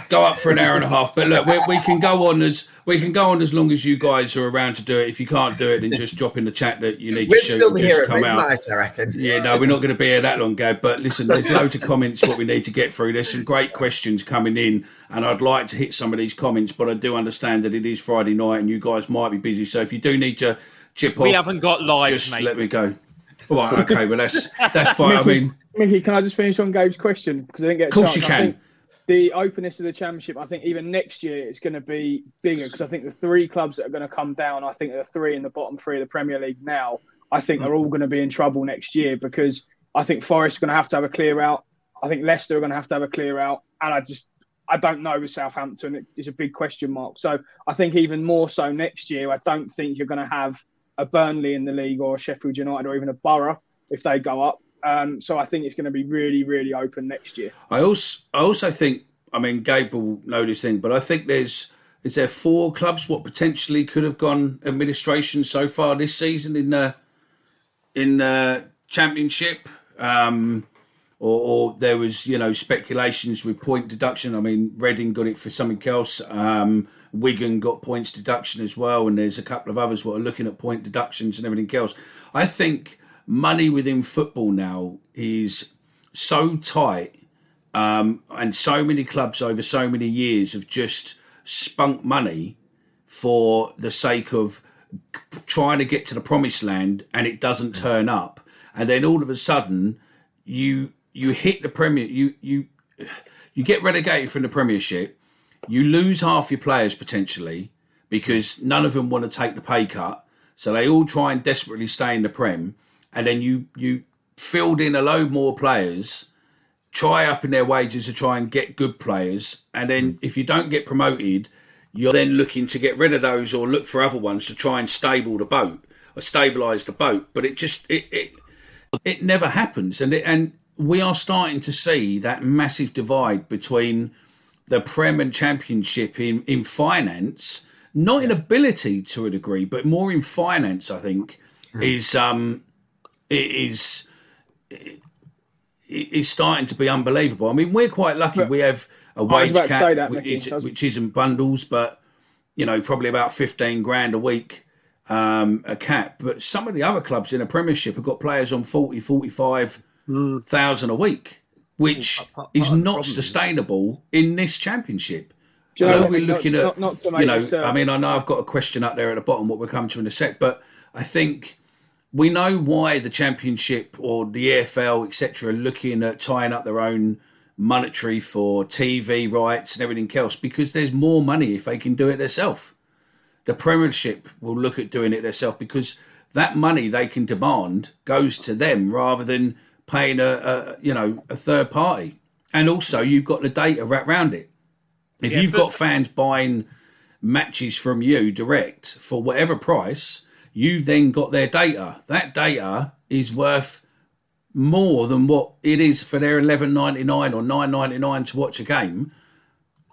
go up for an hour and a half. But look, we, we, can go on as we can go on as long as you guys are around to do it. If you can't do it, then just drop in the chat that you need We're to shoot. Still just come out. I reckon. Yeah, no, we're not going to be here that long, Gab. But listen, there's loads of comments what we need to get through. There's some great questions coming in, and I'd like to hit some of these comments, but I do understand that it is Friday night and you guys might be busy. So if you do need to chip off, we haven't got live. Just mate. let me go. All right, okay, well that's that's fine. Mickey, I mean, Mickey, can I just finish on Gabe's question because I didn't get. Of course, chance. you can. The openness of the championship, I think, even next year it's going to be bigger because I think the three clubs that are going to come down, I think the three in the bottom three of the Premier League now, I think they're all going to be in trouble next year because I think Forest are going to have to have a clear out. I think Leicester are going to have to have a clear out, and I just I don't know with Southampton. It's a big question mark. So I think even more so next year, I don't think you're going to have a Burnley in the league or Sheffield United or even a Borough if they go up. Um, so I think it's going to be really, really open next year. I also, I also think, I mean, Gabe will know this thing, but I think there's, is there four clubs what potentially could have gone administration so far this season in the in the championship, um, or, or, there was you know speculations with point deduction. I mean, Reading got it for something else. Um, Wigan got points deduction as well, and there's a couple of others what are looking at point deductions and everything else. I think money within football now is so tight, um, and so many clubs over so many years have just spunk money for the sake of trying to get to the promised land, and it doesn't turn up, and then all of a sudden you you hit the premier you you you get relegated from the premiership you lose half your players potentially because none of them want to take the pay cut. So they all try and desperately stay in the prem. And then you you filled in a load more players, try up in their wages to try and get good players, and then if you don't get promoted, you're then looking to get rid of those or look for other ones to try and stable the boat or stabilize the boat. But it just it it, it never happens, and it, and we are starting to see that massive divide between the Prem and Championship in in finance, not in ability to a degree, but more in finance. I think mm. is um it is it is starting to be unbelievable. I mean, we're quite lucky. But we have a wage cap, that, which, is, which isn't bundles, but you know, probably about fifteen grand a week um, a cap, but some of the other clubs in the Premiership have got players on 40, 45,000 a week, which Part- part- is part not problem. sustainable in this championship. Do you I know know we're Not- looking at, not- not to you know, this, uh, I mean, I know I've got a question up there at the bottom, what we'll come to in a sec, but I think we know why the championship or the EFL, etc., are looking at tying up their own monetary for TV rights and everything else because there's more money if they can do it themselves. The Premiership will look at doing it themselves because that money they can demand goes to them rather than paying a, a you know a third party. And also, you've got the data wrapped around it. If Yeah, you've but- got fans buying matches from you direct for whatever price, you've then got their data. That data is worth more than what it is for their eleven ninety nine or nine ninety nine to watch a game.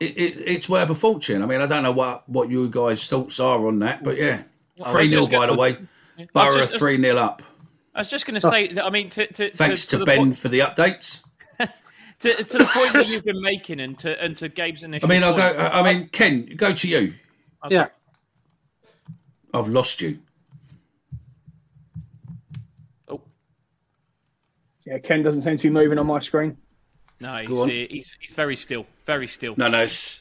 It, it, it's worth a fortune. I mean, I don't know what, what you guys' thoughts are on that, but yeah, three 0 by the way. Borough three 0 up. I was just going to say, that, I mean, to, to, Thanks to, the Ben point- for the updates. to, to the point that you've been making, and to and to Gabe's initial. I mean, I'll go. I mean, Ken, go to you. Yeah. I've lost you. Oh Yeah, Ken doesn't seem to be moving on my screen. no, he's, uh, he's he's very still, very still. No, no. It's...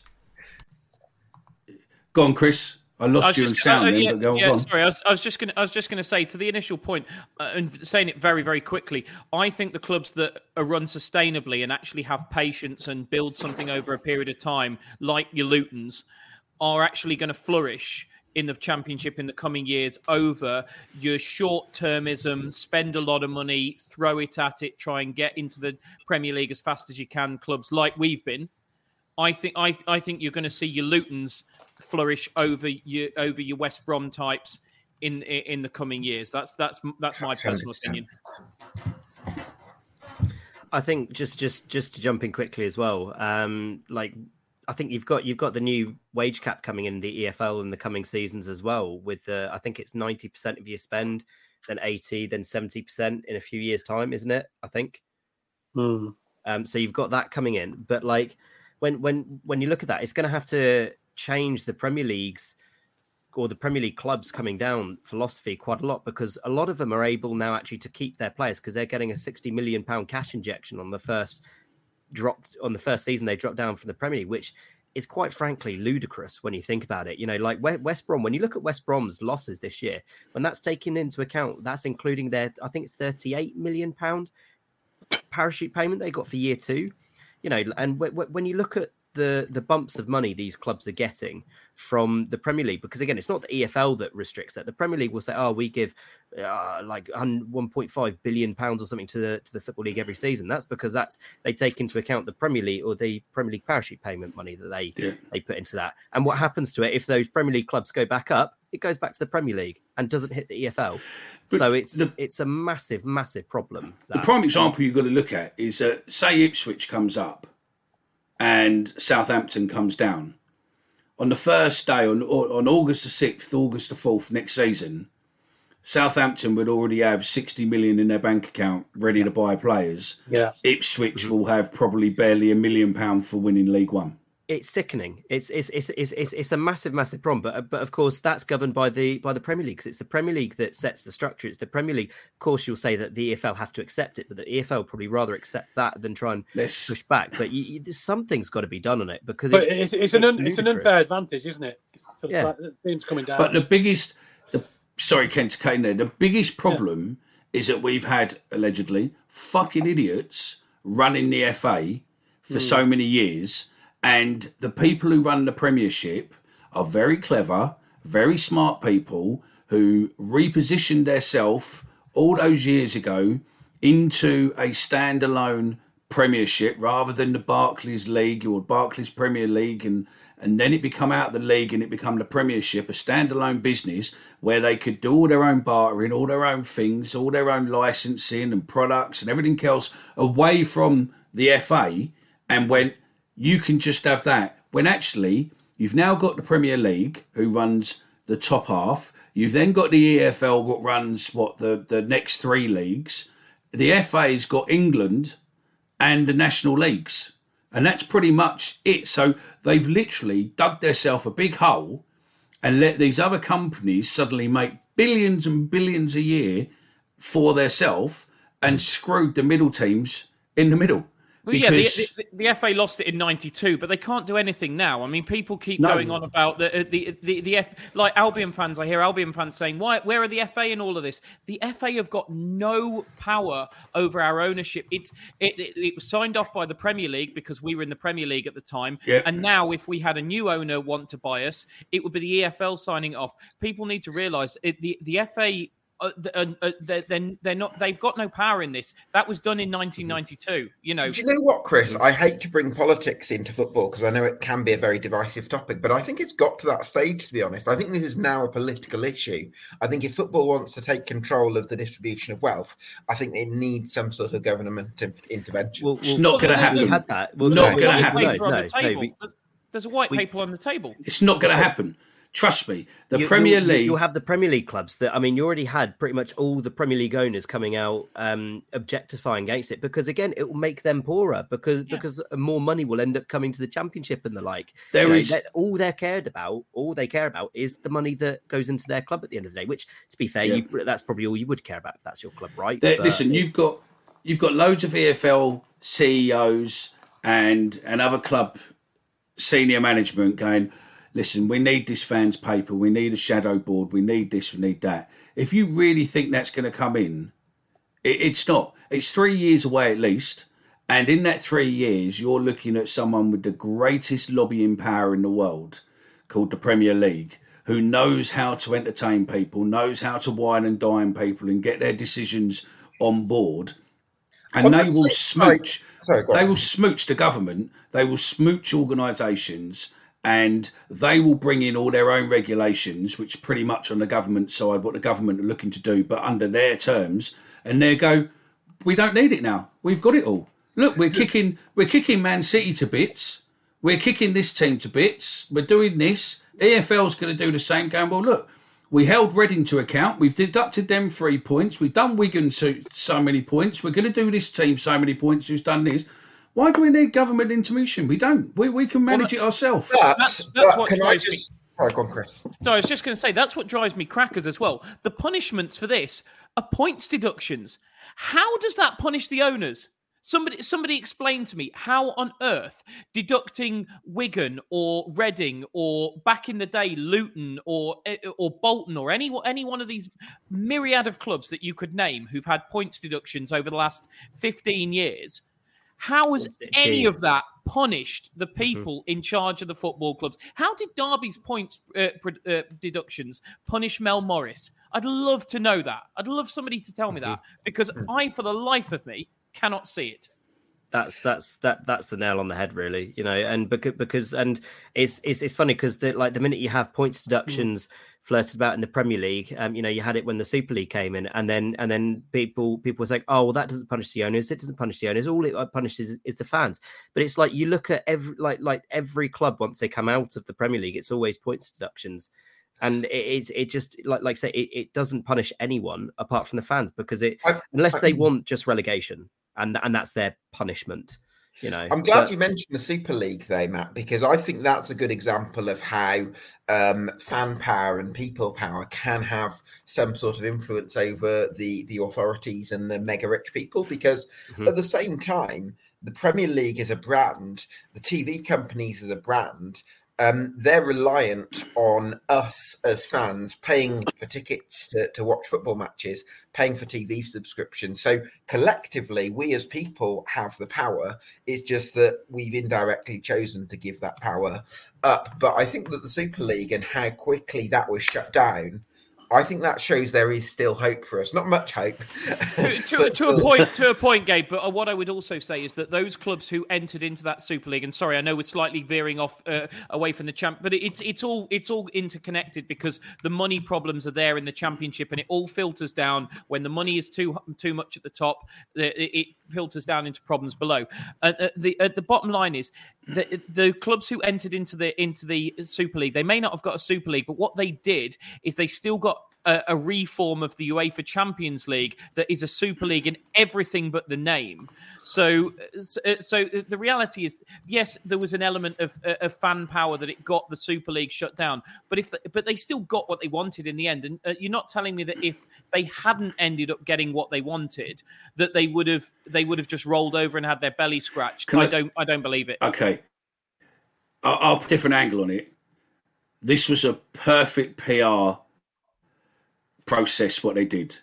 Go on, Chris. I I lost was you in just- sound uh, then, yeah, but go, yeah, on. Sorry, I was, I was just going. to I was just going to say to the initial point, uh, and saying it very, very quickly. I think the clubs that are run sustainably and actually have patience and build something over a period of time, like your Lutons, are actually going to flourish in the championship in the coming years over your short-termism spend a lot of money throw it at it try and get into the premier league as fast as you can clubs like we've been I think I, I think you're going to see your Lutons flourish over your over your West Brom types in in, in the coming years. That's that's that's my personal opinion. I think just just just to jump in quickly as well. Um, like I think you've got you've got the new wage cap coming in the EFL in the coming seasons as well. With uh, I think it's ninety percent of your spend, then eighty, then seventy percent in a few years' time, isn't it? I think. Hmm. Um, so you've got that coming in, but like when when when you look at that, it's going to have to change the Premier League's or the Premier League clubs coming down philosophy quite a lot because a lot of them are able now actually to keep their players because they're getting a sixty million pound cash injection on the first dropped on the first season they dropped down from the Premier League, which is quite frankly ludicrous when you think about it. You know, like West Brom, when you look at West Brom's losses this year, when that's taken into account, that's including their I think it's thirty eight million pound parachute payment they got for year two. You know, and w- w- when you look at the the bumps of money these clubs are getting from the Premier League, because again, it's not the EFL that restricts that. The Premier League will say, "Oh, we give uh, like hun- 1.5 billion pounds or something to the to the football league every season." That's because that's they take into account the Premier League or the Premier League parachute payment money that they Yeah. they put into that. And what happens to it if those Premier League clubs go back up? It goes back to the Premier League and doesn't hit the EFL. But so it's the- it's a massive, massive problem. The prime example you've got to look at is uh, say Ipswich comes up and Southampton comes down. On the first day, on, on August the 6th, August the 4th next season, Southampton would already have 60 million in their bank account ready to buy players. Yeah. Ipswich will have probably barely a million pound for winning League One. It's sickening. It's it's it's it's it's, it's a massive, massive problem. But uh, but of course that's governed by the by the Premier League. 'cause it's the Premier League that sets the structure. It's the Premier League. Of course, you'll say that the EFL have to accept it, but the EFL probably rather accept that than try and Let's- push back. But you, you, something's got to be done on it because But it's it's, it's, an un, it's an unfair advantage, isn't it? For the, Yeah. the teams coming down. But the biggest, the sorry, Kent to Kane there. The biggest problem is that we've had allegedly fucking idiots running the FA for hmm. so many years, and the people who run the Premiership are very clever, very smart people who repositioned themselves all those years ago into a standalone Premiership rather than the Barclays League or Barclays Premier League. And and then it become out of the league and it become the Premiership, a standalone business where they could do all their own bartering, all their own things, all their own licensing and products and everything else away from the FA and went, you can just have that. When actually you've now got the Premier League who runs the top half. You've then got the EFL what runs what the, the next three leagues. The FA's got England and the national leagues. And that's pretty much it. So they've literally dug themselves a big hole and let these other companies suddenly make billions and billions a year for theirself and screwed the middle teams in the middle. Well, yeah, the, the, the, FA lost it in '92, but they can't do anything now. I mean, people keep no. going on about the uh, the the, the F, like Albion fans. I hear Albion fans saying, "Why? Where are the FA in all of this?" The FA have got no power over our ownership. It's it, it, it was signed off by the Premier League because we were in the Premier League at the time, and now if we had a new owner want to buy us, it would be the EFL signing off. People need to realise the the FA uh, uh, uh, they're, they're not they've got no power in this. That was done in 1992 you know. Do you know what chris? I hate to bring politics into football because i know it can be a very divisive topic but i think it's got to that stage to be honest. I think this is now a political issue. I think if football wants to take control of the distribution of wealth i think it needs some sort of government intervention. Well, it's not going to happen. We've had that. Well, not going to happen. no, no, no, we, there's a white we, paper on the table. It's not going to happen Trust me, the you, Premier you'll, League. You'll have the Premier League clubs that I mean, you already had pretty much all the Premier League owners coming out um, objectifying against it because again, it will make them poorer because yeah. because more money will end up coming to the Championship and the like. There you is... know, all they're cared about, all they care about is the money that goes into their club at the end of the day. Which, to be fair, yeah. you, that's probably all you would care about if that's your club, right? There, listen, you've got you've got loads of EFL CEOs and and other club senior management going listen, we need this fans paper, we need a shadow board, we need this, we need that. If you really think that's going to come in, it, it's not. It's three years away at least. And in that three years, you're looking at someone with the greatest lobbying power in the world called the Premier League, who knows how to entertain people, knows how to wine and dine people and get their decisions on board. And well, they will smooch. Sorry, they will smooch the government. They will smooch organisations and they will bring in all their own regulations, which pretty much on the government side, what the government are looking to do, but under their terms, and they go, we don't need it now. We've got it all. Look, we're kicking, we're kicking Man City to bits. We're kicking this team to bits. We're doing this. EFL's going to do the same. Going well. Look, we held Reading to account. We've deducted them three points. We've done Wigan to so many points. We're going to do this team so many points. Who's done this? Why do we need government intervention? We don't. We, we can manage well, it ourselves. That's, that's what drives just... me. All right, go on, Chris. So I was just going to say that's what drives me crackers as well. The punishments for this are points deductions. How does that punish the owners? Somebody, somebody explain to me how on earth deducting Wigan or Reading or back in the day Luton or eh, or Bolton or any any one of these myriad of clubs that you could name who've had points deductions over the last fifteen years how has any of that punished the mm-hmm. people mm-hmm. in charge of the football clubs? How did Derby's points uh, uh, deductions punish Mel Morris? I'd love to know that. I'd love somebody to tell me mm-hmm. that because mm. I, for the life of me, cannot see it that's that's that that's the nail on the head really you know and because because and it's it's, it's funny because the like the minute you have points mm. deductions mm flirted about in the Premier League. Um, you know, you had it when the Super League came in, and then and then people people were saying, "Oh, well, that doesn't punish the owners. It doesn't punish the owners. All it uh, punishes is, is the fans." But it's like you look at every like like every club once they come out of the Premier League, it's always points deductions. And it, it's it just like like I say it, it doesn't punish anyone apart from the fans because it I, unless I, they want just relegation and and that's their punishment you know. I'm glad but... you mentioned the Super League, though, Matt, because I think that's a good example of how um, fan power and people power can have some sort of influence over the the authorities and the mega rich people. Because mm-hmm. at the same time, the Premier League is a brand, the TV companies are a brand, um, they're reliant on us as fans paying for tickets to, to watch football matches, paying for TV subscriptions. So collectively, we as people have the power. It's just that we've indirectly chosen to give that power up. But I think that the Super League and how quickly that was shut down I think that shows there is still hope for us. Not much hope. to, to, to a point, to a point, Gabe. But uh, what I would also say is that those clubs who entered into that Super League, and sorry, I know we're slightly veering off uh, away from the champ, but it's it's all it's all interconnected because the money problems are there in the Championship, and it all filters down when the money is too too much at the top. It, it filters down into problems below. Uh, uh, the uh, the bottom line is the the clubs who entered into the into the Super League, they may not have got a Super League, but what they did is they still got a, a reform of the UEFA Champions League that is a Super League in everything but the name. So, uh, so, so the reality is, yes, there was an element of, uh, of fan power that it got the Super League shut down, but if but they still got what they wanted in the end. And uh, you're not telling me that if they hadn't ended up getting what they wanted, that they would have they would have just rolled over and had their belly scratched. I, I, don't I don't believe it. Okay, I'll, I'll put a different angle on it. This was a perfect PR process. What they did.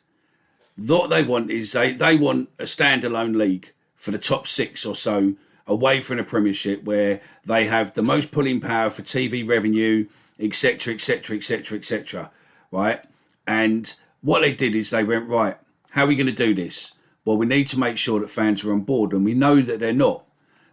What they want is they, they want a standalone league for the top six or so away from the Premiership, where they have the most pulling power for TV revenue, etc., etc., etc., etc. Right? And what they did is they went right. How are we going to do this? Well, we need to make sure that fans are on board, and we know that they're not.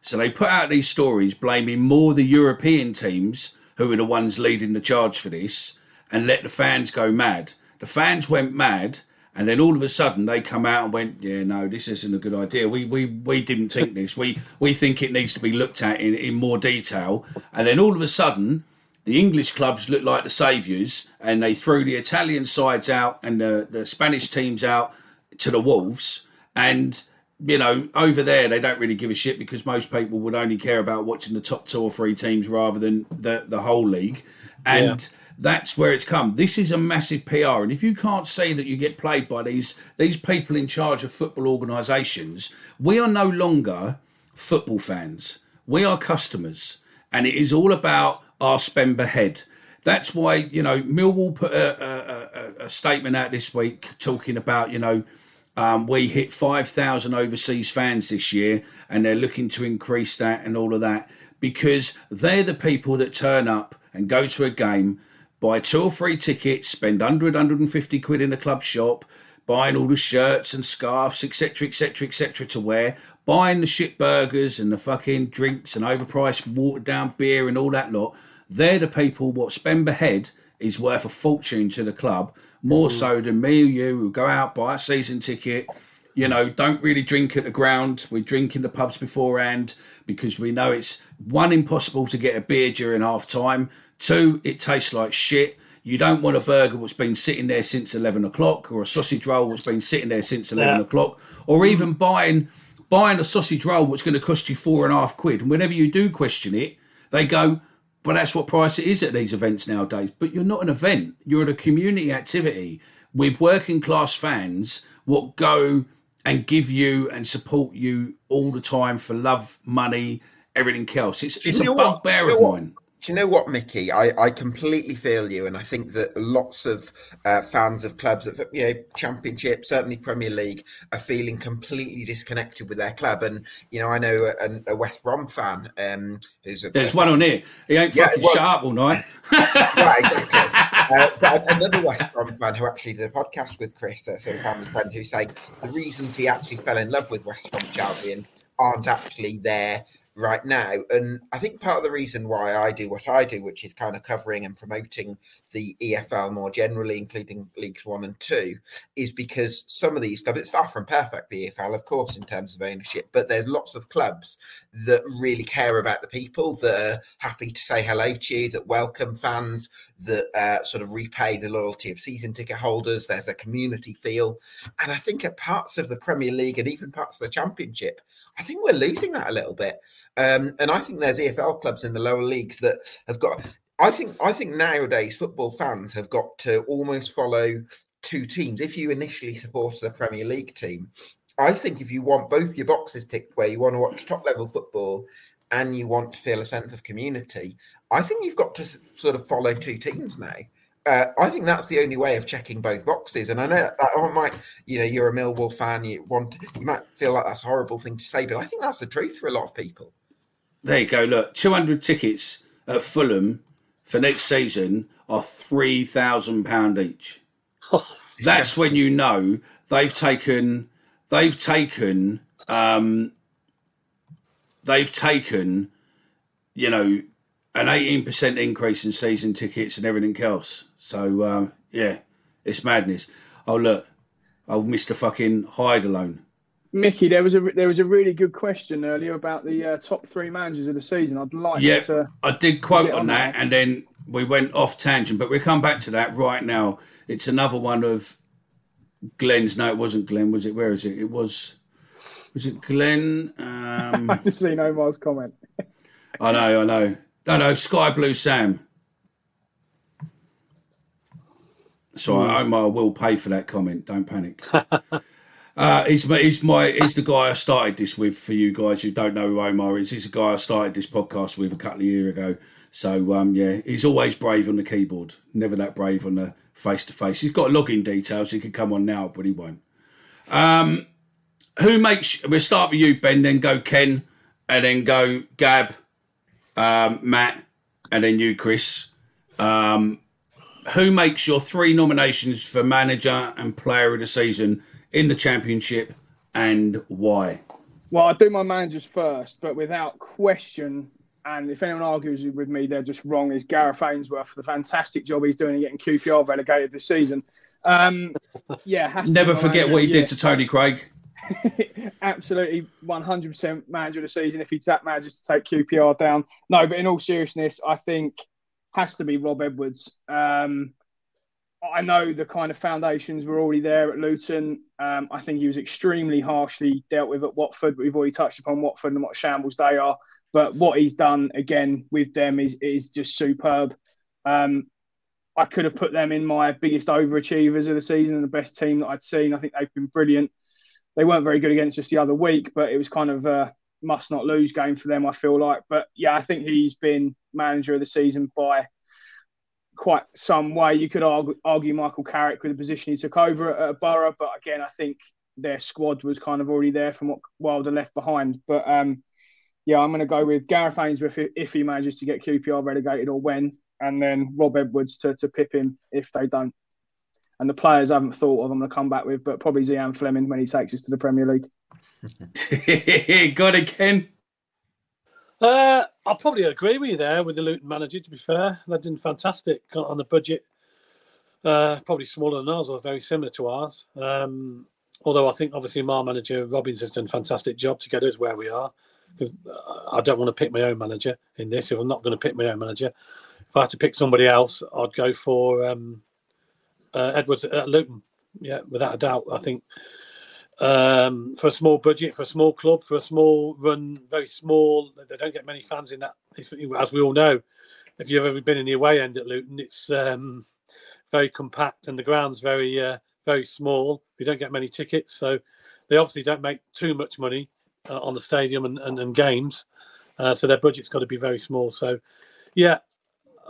So they put out these stories blaming more the European teams who are the ones leading the charge for this, and let the fans go mad. The fans went mad and then all of a sudden they come out and went, yeah, no, this isn't a good idea. We we we didn't think this. We we think it needs to be looked at in, in more detail. And then all of a sudden, the English clubs look like the saviours, and they threw the Italian sides out and the, the Spanish teams out to the wolves. And you know, over there they don't really give a shit because most people would only care about watching the top two or three teams rather than the the whole league. And yeah that's where it's come. This is a massive PR, and if you can't see that you get played by these these people in charge of football organisations, we are no longer football fans. We are customers, and it is all about our spend per head. That's why you know Millwall put a, a, a, statement out this week talking about you know um, we hit five thousand overseas fans this year, and they're looking to increase that and all of that because they're the people that turn up and go to a game buy two or three tickets, spend 100, 150 quid in a club shop, buying all the shirts and scarves, etc., etc., etc. to wear, buying the shit burgers and the fucking drinks and overpriced watered down beer and all that lot. They're the people what spend per head is worth a fortune to the club, more mm. so than me or you who go out, buy a season ticket, you know, don't really drink at the ground. We drink in the pubs beforehand because we know it's one impossible to get a beer during half time. Two, it tastes like shit. You don't want a burger that's been sitting there since 11 o'clock or a sausage roll that's been sitting there since 11 yeah. o'clock or even buying buying a sausage roll that's going to cost you four and a half quid. And whenever you do question it, they go, but that's what price it is at these events nowadays. But you're not an event. You're at a community activity with working class fans what go and give you and support you all the time for love, money, everything else. It's, it's a bugbear of mine. Do you know what, Mickey? I, I completely feel you, and I think that lots of uh, fans of clubs, that you know, Championship, certainly Premier League, are feeling completely disconnected with their club. And you know, I know a, a West Brom fan um, who's a, there's one on here. He ain't fucking yeah, well, shut up all night. right, exactly. uh, but another West Brom fan who actually did a podcast with Chris, a sort of family friend, who said the reasons he actually fell in love with West Brom Albion aren't actually there right now. And I think part of the reason why I do what I do, which is kind of covering and promoting the EFL more generally, including Leagues One and Two, is because some of these clubs, it's far from perfect, the EFL, of course, in terms of ownership, but there's lots of clubs that really care about the people, that are happy to say hello to you, that welcome fans, that uh, sort of repay the loyalty of season ticket holders. There's a community feel. And I think at parts of the Premier League and even parts of the Championship, I think we're losing that a little bit. Um, and I think there's EFL clubs in the lower leagues that have got. I think I think nowadays football fans have got to almost follow two teams. If you initially supported a Premier League team, I think if you want both your boxes ticked, where you want to watch top level football and you want to feel a sense of community, I think you've got to sort of follow two teams now uh, I think that's the only way of checking both boxes. And I know that might, you know, you're a Millwall fan, you want, you might feel like that's a horrible thing to say, but I think that's the truth for a lot of people. There you go. Look, 200 tickets at Fulham for next season are three thousand pound each. Oh, that's when you know they've taken, they've taken, um, they've taken, you know, an 18% increase in season tickets and everything else. So um, yeah, it's madness. Oh look, oh Mister fucking hide alone. Mickey, there was a there was a really good question earlier about the uh, top three managers of the season. I'd like yeah, to. I did quote on, on that, and then we went off tangent, but we'll come back to that right now. It's another one of Glenn's. No, it wasn't Glenn, was it? Where is it? It was. Was it Glenn? Um, I just seen Omar's comment. I know, I know. No, no, Sky Blue Sam. So Hmm. Omar will pay for that comment. Don't panic. uh, he's, my- he's my he's the guy I started this with. For you guys who don't know who Omar is, he's the guy I started this podcast with a couple of years ago. So um, yeah, he's always brave on the keyboard, never that brave on the face to face. He's got login details. He could come on now, but he won't. Um, who makes? We'll start with you, Ben. Then go Ken, and then go Gab, um, Matt, and then you, Chris. Um, who makes your three nominations for manager and player of the season in the championship, and why? Well, I do my managers first, but without question, and if anyone argues with me, they're just wrong. Is Gareth Ainsworth for the fantastic job he's doing in getting QPR relegated this season? Um, yeah, has Never forget manager, what he did to Tony Craig. absolutely 100% manager of the season if he's that manages to take QPR down. No, but in all seriousness, I think has to be Rob Edwards. Um, I know the kind of foundations were already there at Luton. Um, I think he was extremely harshly dealt with at Watford. But we've already touched upon Watford and what shambles they are. But what he's done again with them is is just superb. Um, I could have put them in my biggest overachievers of the season and the best team that I'd seen. I think they've been brilliant they weren't very good against us the other week, but it was kind of a must not lose game for them, I feel like. But yeah, I think he's been manager of the season by quite some way. You could argue, argue Michael Carrick with the position he took over at, at Borough, but again, I think their squad was kind of already there from what Wilder left behind. But um, yeah, I'm going to go with Gareth Ainsworth if, he manages to get QPR relegated or when, and then Rob Edwards to, to pip him if they don't. And the players I haven't thought of, I'm going to come back with, but probably Zian Flemming when he takes us to the Premier League. It, Ken. Uh, I'll probably agree with you there with the Luton manager. To be fair, they're doing fantastic on the budget. Uh, probably smaller than ours or very similar to ours. Um, although I think obviously my manager Robins has done a fantastic job to get us where we are. Because uh, I don't want to pick my own manager in this. If I'm not going to pick my own manager, if I had to pick somebody else, I'd go for um, uh, Edwards at Luton. Yeah, without a doubt. I think um, for a small budget, for a small club, for a small run, very small. They don't get many fans in that. As we all know, if you've ever been in the away end at Luton, it's um, very compact and the ground's very, uh, very small. We don't get many tickets, so they obviously don't make too much money uh, on the stadium and, and, and games. Uh, so their budget's got to be very small. So, yeah,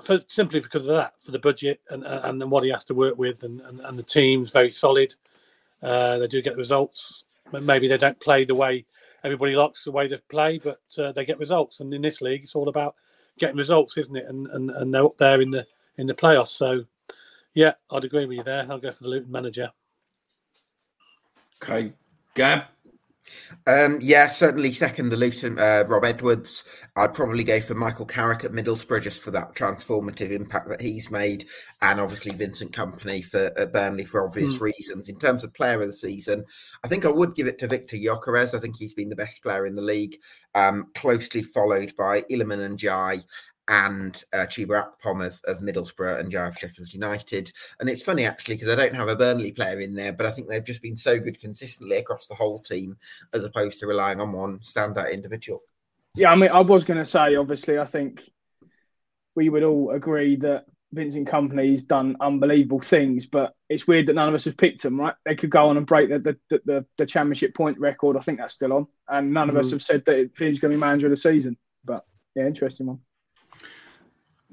for simply because of that, for the budget and and, and what he has to work with, and, and, and the team's very solid. Uh, they do get results. Maybe they don't play the way everybody likes the way they play, but uh, they get results. And in this league, it's all about getting results, isn't it? And and, and they're up there in the in the playoffs. So, yeah, I'd agree with you there. I'll go for the Luton manager. Okay, Gab. Um, yeah, certainly second the Luton, uh, Rob Edwards. I'd probably go for Michael Carrick at Middlesbrough just for that transformative impact that he's made, and obviously Vincent Kompany for at Burnley for obvious reasons. In terms of player of the season, I think I would give it to Victor Gyökeres. I think he's been the best player in the league, um, closely followed by Iliman Ndiaye and uh, Chuba Akpom of, of Middlesbrough and Ndiaye of Sheffield United. And it's funny actually because I don't have a Burnley player in there, but I think they've just been so good consistently across the whole team as opposed to relying on one standout individual. Yeah, I mean, I was going to say, obviously, I think we would all agree that Vincent Kompany's done unbelievable things, but it's weird that none of us have picked him, right? They could go on and break the the, the, the, the championship point record. I think that's still on. And none of us have said that he's going to be manager of the season. But yeah, interesting one.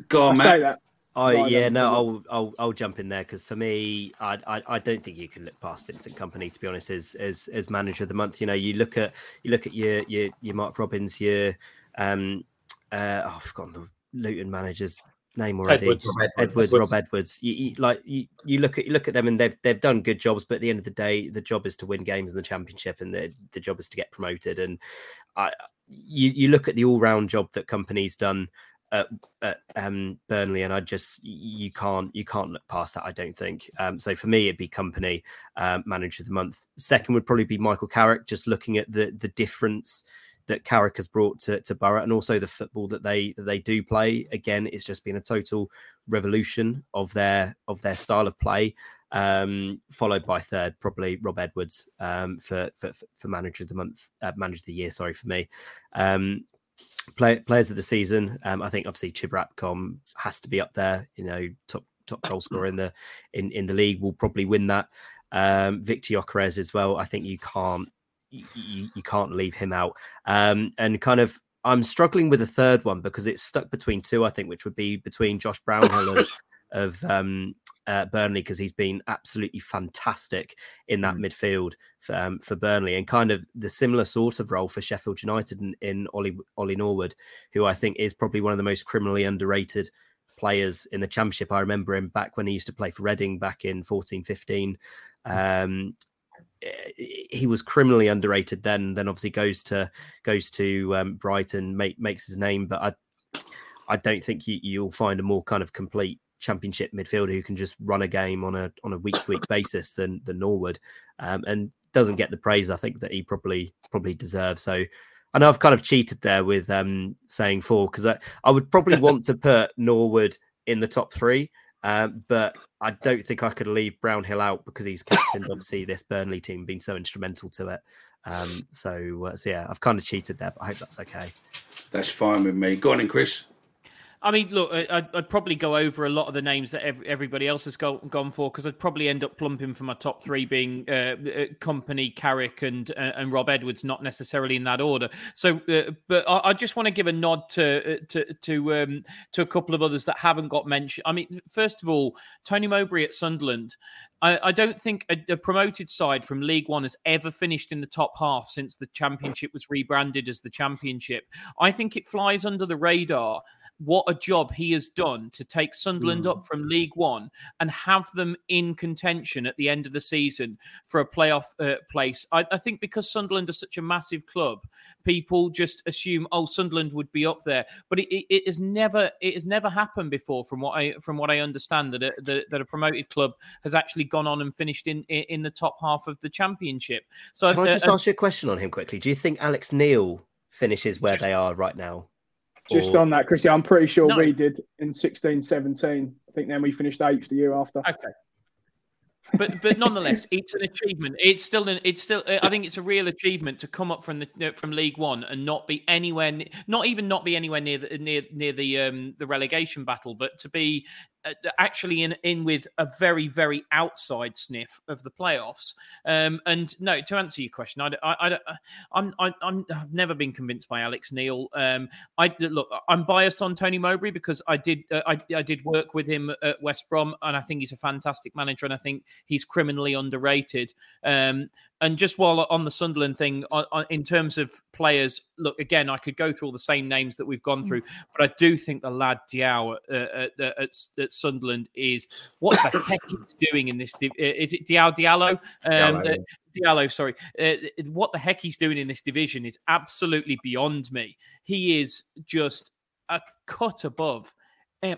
Go I on, say Matt. that. I Right, yeah no a I'll I'll I'll jump in there because for me I, I I don't think you can look past Vincent Kompany to be honest as as as manager of the month. You know you look at you look at your your your Mark Robins your um uh oh, I've forgotten the Luton manager's name already. Edwards. Rob Edwards. Edwards, Rob Edwards. You, you, like you, you look at you look at them and they've they've done good jobs, but at the end of the day, the job is to win games in the championship, and the the job is to get promoted. And I you you look at the all round job that Kompany's done at, at um, Burnley, and I just you can't you can't look past that. I don't think. Um, so for me, it'd be Kompany um, manager of the month. Second would probably be Michael Carrick. Just looking at the the difference that Carrick has brought to, to Borough and also the football that they that they do play. Again, it's just been a total revolution of their of their style of play. Um, followed by third, probably Rob Edwards um, for, for for manager of the month, uh, manager of the year. Sorry for me. Um, play, players of the season. Um, I think obviously Chuba Akpom has to be up there. You know, top top goal scorer in the in in the league will probably win that. Um, Victor Gyökeres as well. I think you can't you, you can't leave him out. Um, and kind of, I'm struggling with a third one because it's stuck between two. I think, which would be between Josh Brownhill of um, uh, Burnley because he's been absolutely fantastic in that mm. midfield for, um, for Burnley, and kind of the similar sort of role for Sheffield United in, in Ollie Ollie Norwood, who I think is probably one of the most criminally underrated players in the championship. I remember him back when he used to play for Reading back in 14 15. Mm. Um, he was criminally underrated then. Then obviously goes to goes to um, Brighton, make, makes his name. But I I don't think you, you'll find a more kind of complete championship midfielder who can just run a game on a on a week to week basis than than Norwood, um, and doesn't get the praise I think that he probably probably deserves. So. I know I've kind of cheated there with um, saying four because I, I would probably want to put Norwood in the top three, um, but I don't think I could leave Brownhill out because he's captained obviously this Burnley team, being so instrumental to it. Um, so, uh, so yeah, I've kind of cheated there, but I hope that's okay. That's fine with me. Go on in, Chris. I mean, look, I'd, I'd, probably go over a lot of the names that everybody else has go, gone for because I'd probably end up plumping for my top three being uh, uh, Kompany, Carrick, and uh, and Rob Edwards, not necessarily in that order. So, uh, but I, I, just want to give a nod to uh, to to um, to a couple of others that haven't got mentioned. I mean, first of all, Tony Mowbray at Sunderland. I, I don't think a, a, promoted side from League One has ever finished in the top half since the Championship was rebranded as the Championship. I think it flies under the radar what a job he has done to take Sunderland mm. up from League One and have them in contention at the end of the season for a playoff uh, place. I, I, think because Sunderland are such a massive club, people just assume, oh, Sunderland would be up there, but it, it, it has never it has never happened before. From what I from what I understand, that a, that, that a promoted club has actually gone on and finished in in the top half of the championship. So can I just uh, ask you a question on him quickly? Do you think Alex Neil finishes where just, they are right now? Just or... on that, Chrissy, I'm pretty sure no. we did in 16 17. I think then we finished eighth the year after. Okay. but but nonetheless, it's an achievement. It's still an it's still. I think it's a real achievement to come up from the from League One and not be anywhere, not even not be anywhere near the near near the um the relegation battle, but to be uh, actually in in with a very very outside sniff of the playoffs. Um, and no, to answer your question, I, I, I am i have never been convinced by Alex Neil. Um, I look, I'm biased on Tony Mowbray because I did uh, I, I did work with him at West Brom, and I think he's a fantastic manager, and I think he's criminally underrated. Um, and just while on the Sunderland thing, in terms of players, look again, I could go through all the same names that we've gone mm. through, but I do think the lad Diao at, at, at, at Sunderland is what the heck he's doing in this. Is it Diao Diallo? Um, Diallo. Uh, Diallo, sorry. Uh, what the heck he's doing in this division is absolutely beyond me. He is just a cut above. Um,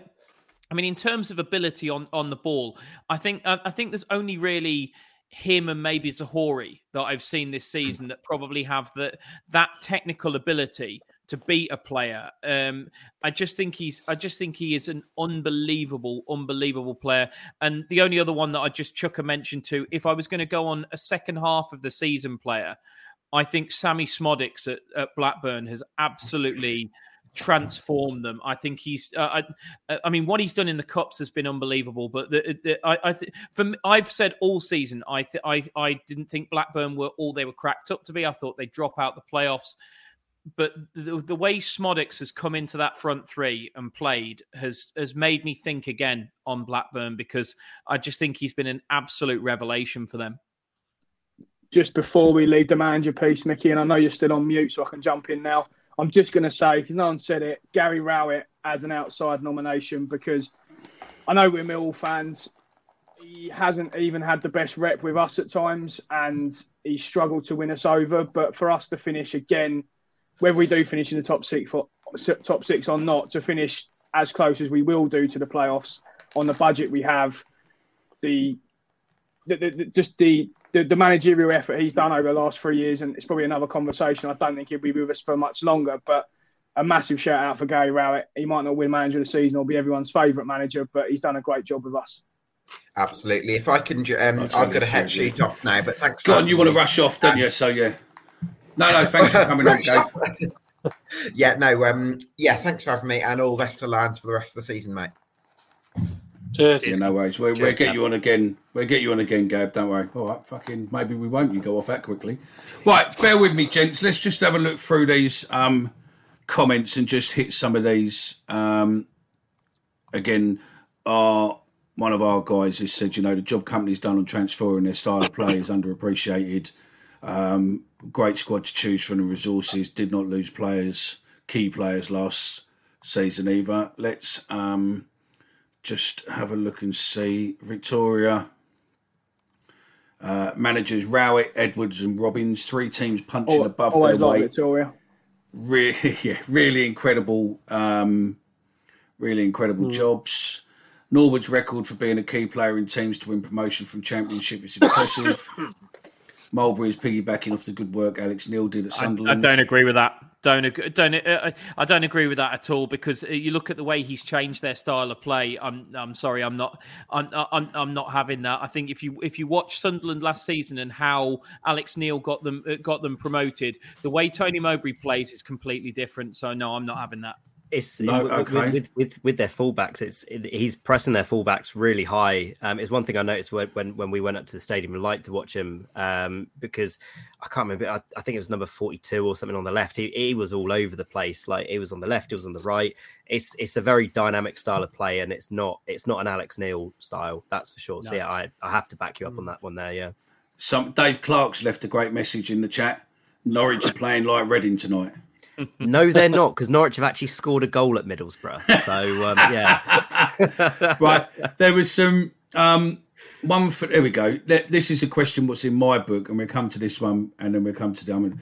I mean, in terms of ability on on the ball, I think I think there's only really him and maybe Zahori that I've seen this hmm. season that probably have the, that technical ability to beat a player. Um, I just think he's I just think he is an unbelievable, unbelievable player. And the only other one that I just chuck a mention to, if I was going to go on a second half of the season player, I think Sammy Szmodics at, at Blackburn has absolutely transform them. I think he's. Uh, I, I mean, what he's done in the cups has been unbelievable. But the, the, I, I th- from I've said all season, I, th- I, I didn't think Blackburn were all they were cracked up to be. I thought they'd drop out the playoffs. But the, the way Szmodics has come into that front three and played has has made me think again on Blackburn because I just think he's been an absolute revelation for them just before we leave the manager piece, Mickey, and I know you're still on mute, so I can jump in now. I'm just going to say, because no one said it, Gary Rowett as an outside nomination because I know we're Mill fans. He hasn't even had the best rep with us at times and he struggled to win us over. But for us to finish again, whether we do finish in the top six, top six or not, to finish as close as we will do to the playoffs on the budget we have, the, the, the just the the, the managerial effort he's done over the last three years, and it's probably another conversation. I don't think he'll be with us for much longer, but a massive shout out for Gary Rowett. He might not win manager of the season or be everyone's favourite manager, but he's done a great job with us. Absolutely. If I can, um, I've got a head sheet off now, but thanks. Go on, you want to rush off, don't you? So yeah. No, no, thanks for coming on, Gabe. yeah, no, um, yeah, thanks for having me, and all the best of Lions for the rest of the season, mate. Cheers. Yeah, no worries. We'll, we'll get Gab. you on again. We'll get you on again, Gab. Don't worry. All right, fucking. Maybe we won't. You go off that quickly. Right, bear with me, gents. Let's just have a look through these um, comments and just hit some of these. Um, again, our one of our guys has said, you know, the job Kompany's done on transferring their style of play is underappreciated. Um, great squad to choose from the resources. Did not lose players, key players last season either. Let's um, just have a look and see. Victoria. Uh, managers Rowett, Edwards, and Robins, three teams punching Al- above Always their like weight Victoria. really, yeah, really incredible, um, really incredible jobs. Norwood's record for being a key player in teams to win promotion from Championship is impressive. Mowbray's piggybacking off the good work Alex Neil did at I, I don't agree with that. Don't don't uh, I don't agree with that at all because uh, you look at the way he's changed their style of play. I'm I'm sorry, I'm not I'm I'm, I'm not having that. I think if you if you watch Sunderland last season and how Alex Neil got them uh, got them promoted, the way Tony Mowbray plays is completely different. So no, I'm not having that. It's No, with, okay. with, with with their fullbacks. It's it, he's pressing their fullbacks really high. Um, it's one thing I noticed when, when when we went up to the stadium and liked to watch him um, because I can't remember. I, I think it was number forty two or something on the left. He, he was all over the place. Like he was on the left, he was on the right. It's it's a very dynamic style of play, and it's not it's not an Alex Neil style. That's for sure. So yeah, I I have to back you up on that one there. Yeah. Some Dave Clark's left a great message in the chat. Norwich are playing like Reading tonight. No, they're not because Norwich have actually scored a goal at Middlesbrough. So um, yeah, right. There was some um, one for there we go. This is a question what's in my book, and we'll come to this one, and then we'll come to the other one.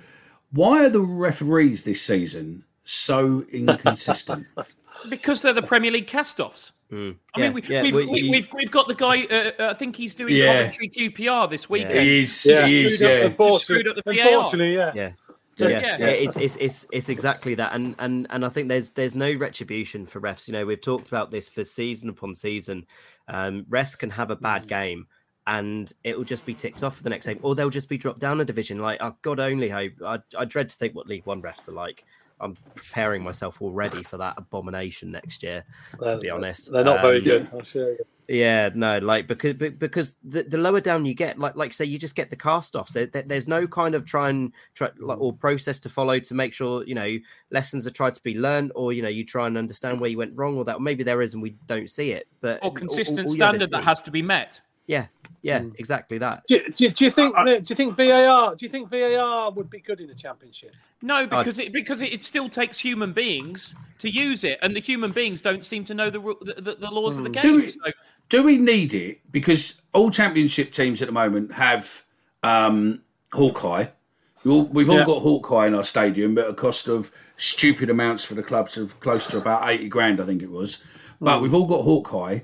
Why are the referees this season so inconsistent? Because they're the Premier League cast-offs. I Hmm. Yeah, mean, we, yeah, we've, we, we, we've we've got the guy. Uh, uh, I think he's doing Yeah. commentary QPR this weekend. he is, Yeah. he is, Screwed up- yeah. unfortunately, Screwed up the VAR. unfortunately, yeah. Yeah. So, yeah, yeah. yeah, it's, it's it's it's exactly that, and and and I think there's there's no retribution for refs. You know, we've talked about this for season upon season. Um, refs can have a bad game, and it will just be ticked off for the next game, or they'll just be dropped down a division. Like, oh, God only hope. I, I dread to think what League One refs are like. I'm preparing myself already for that abomination next year. To be honest, They're not very Um, good. I'll show you. Yeah, no, like because because the, the lower down you get, like like say, you just get the cast offs. There, there- there's no kind of try and try like, mm. or process to follow to make sure you know lessons are tried to be learned, or you know you try and understand where you went wrong, or that maybe there is and we don't see it. But Or consistent all- all you ever standard that has to be met. yeah, yeah, exactly that. Do, do, do you think? do you think VAR? Do you think VAR would be good in the championship? No, because it because it, it still takes human beings to use it, and the human beings don't seem to know the the, the, the laws of the game. Do we- So, Do we need it? Because all championship teams at the moment have um, Hawkeye. We all, we've all Yeah. got Hawkeye in our stadium, but at a cost of stupid amounts for the clubs of close to about 80 grand, I think it was. But we've all got Hawkeye.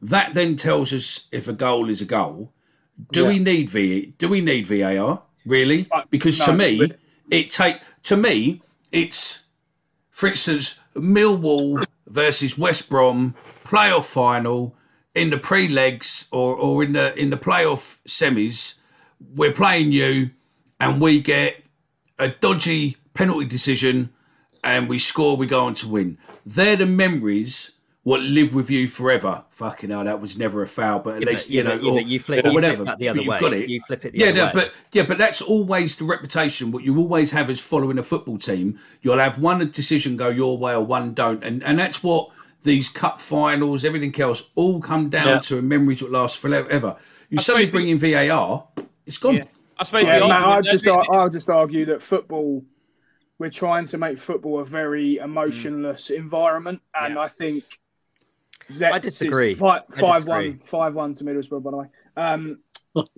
That then tells us if a goal is a goal. Do we need V? Do we need VAR really? Because to me, it take to me it's for instance, Millwall versus West Brom playoff final in the pre-legs or, or in the in the playoff semis, we're playing you, and we get a dodgy penalty decision, and we score, we go on to win. They're the memories what live with you forever. Fucking hell, that was never a foul, but at Yeah, least but- you yeah, know, or, you flip- or you flip whatever. the other you've way. got it. You flip it the yeah, other no, way. but yeah, but that's always the reputation. What you always have is following a football team. You'll have one decision go your way or one don't, and and that's what these cup finals, everything else, all come down Yeah. to memories that last forever. You suddenly suppose bring in VAR, it's gone. yeah. I suppose Yeah, the Matt, argument- I'd just, I'll just argue that football, we're trying to make football a very emotionless environment, and I think that I disagree. Five, I five disagree. one, five one to Middlesbrough, by the way. Um,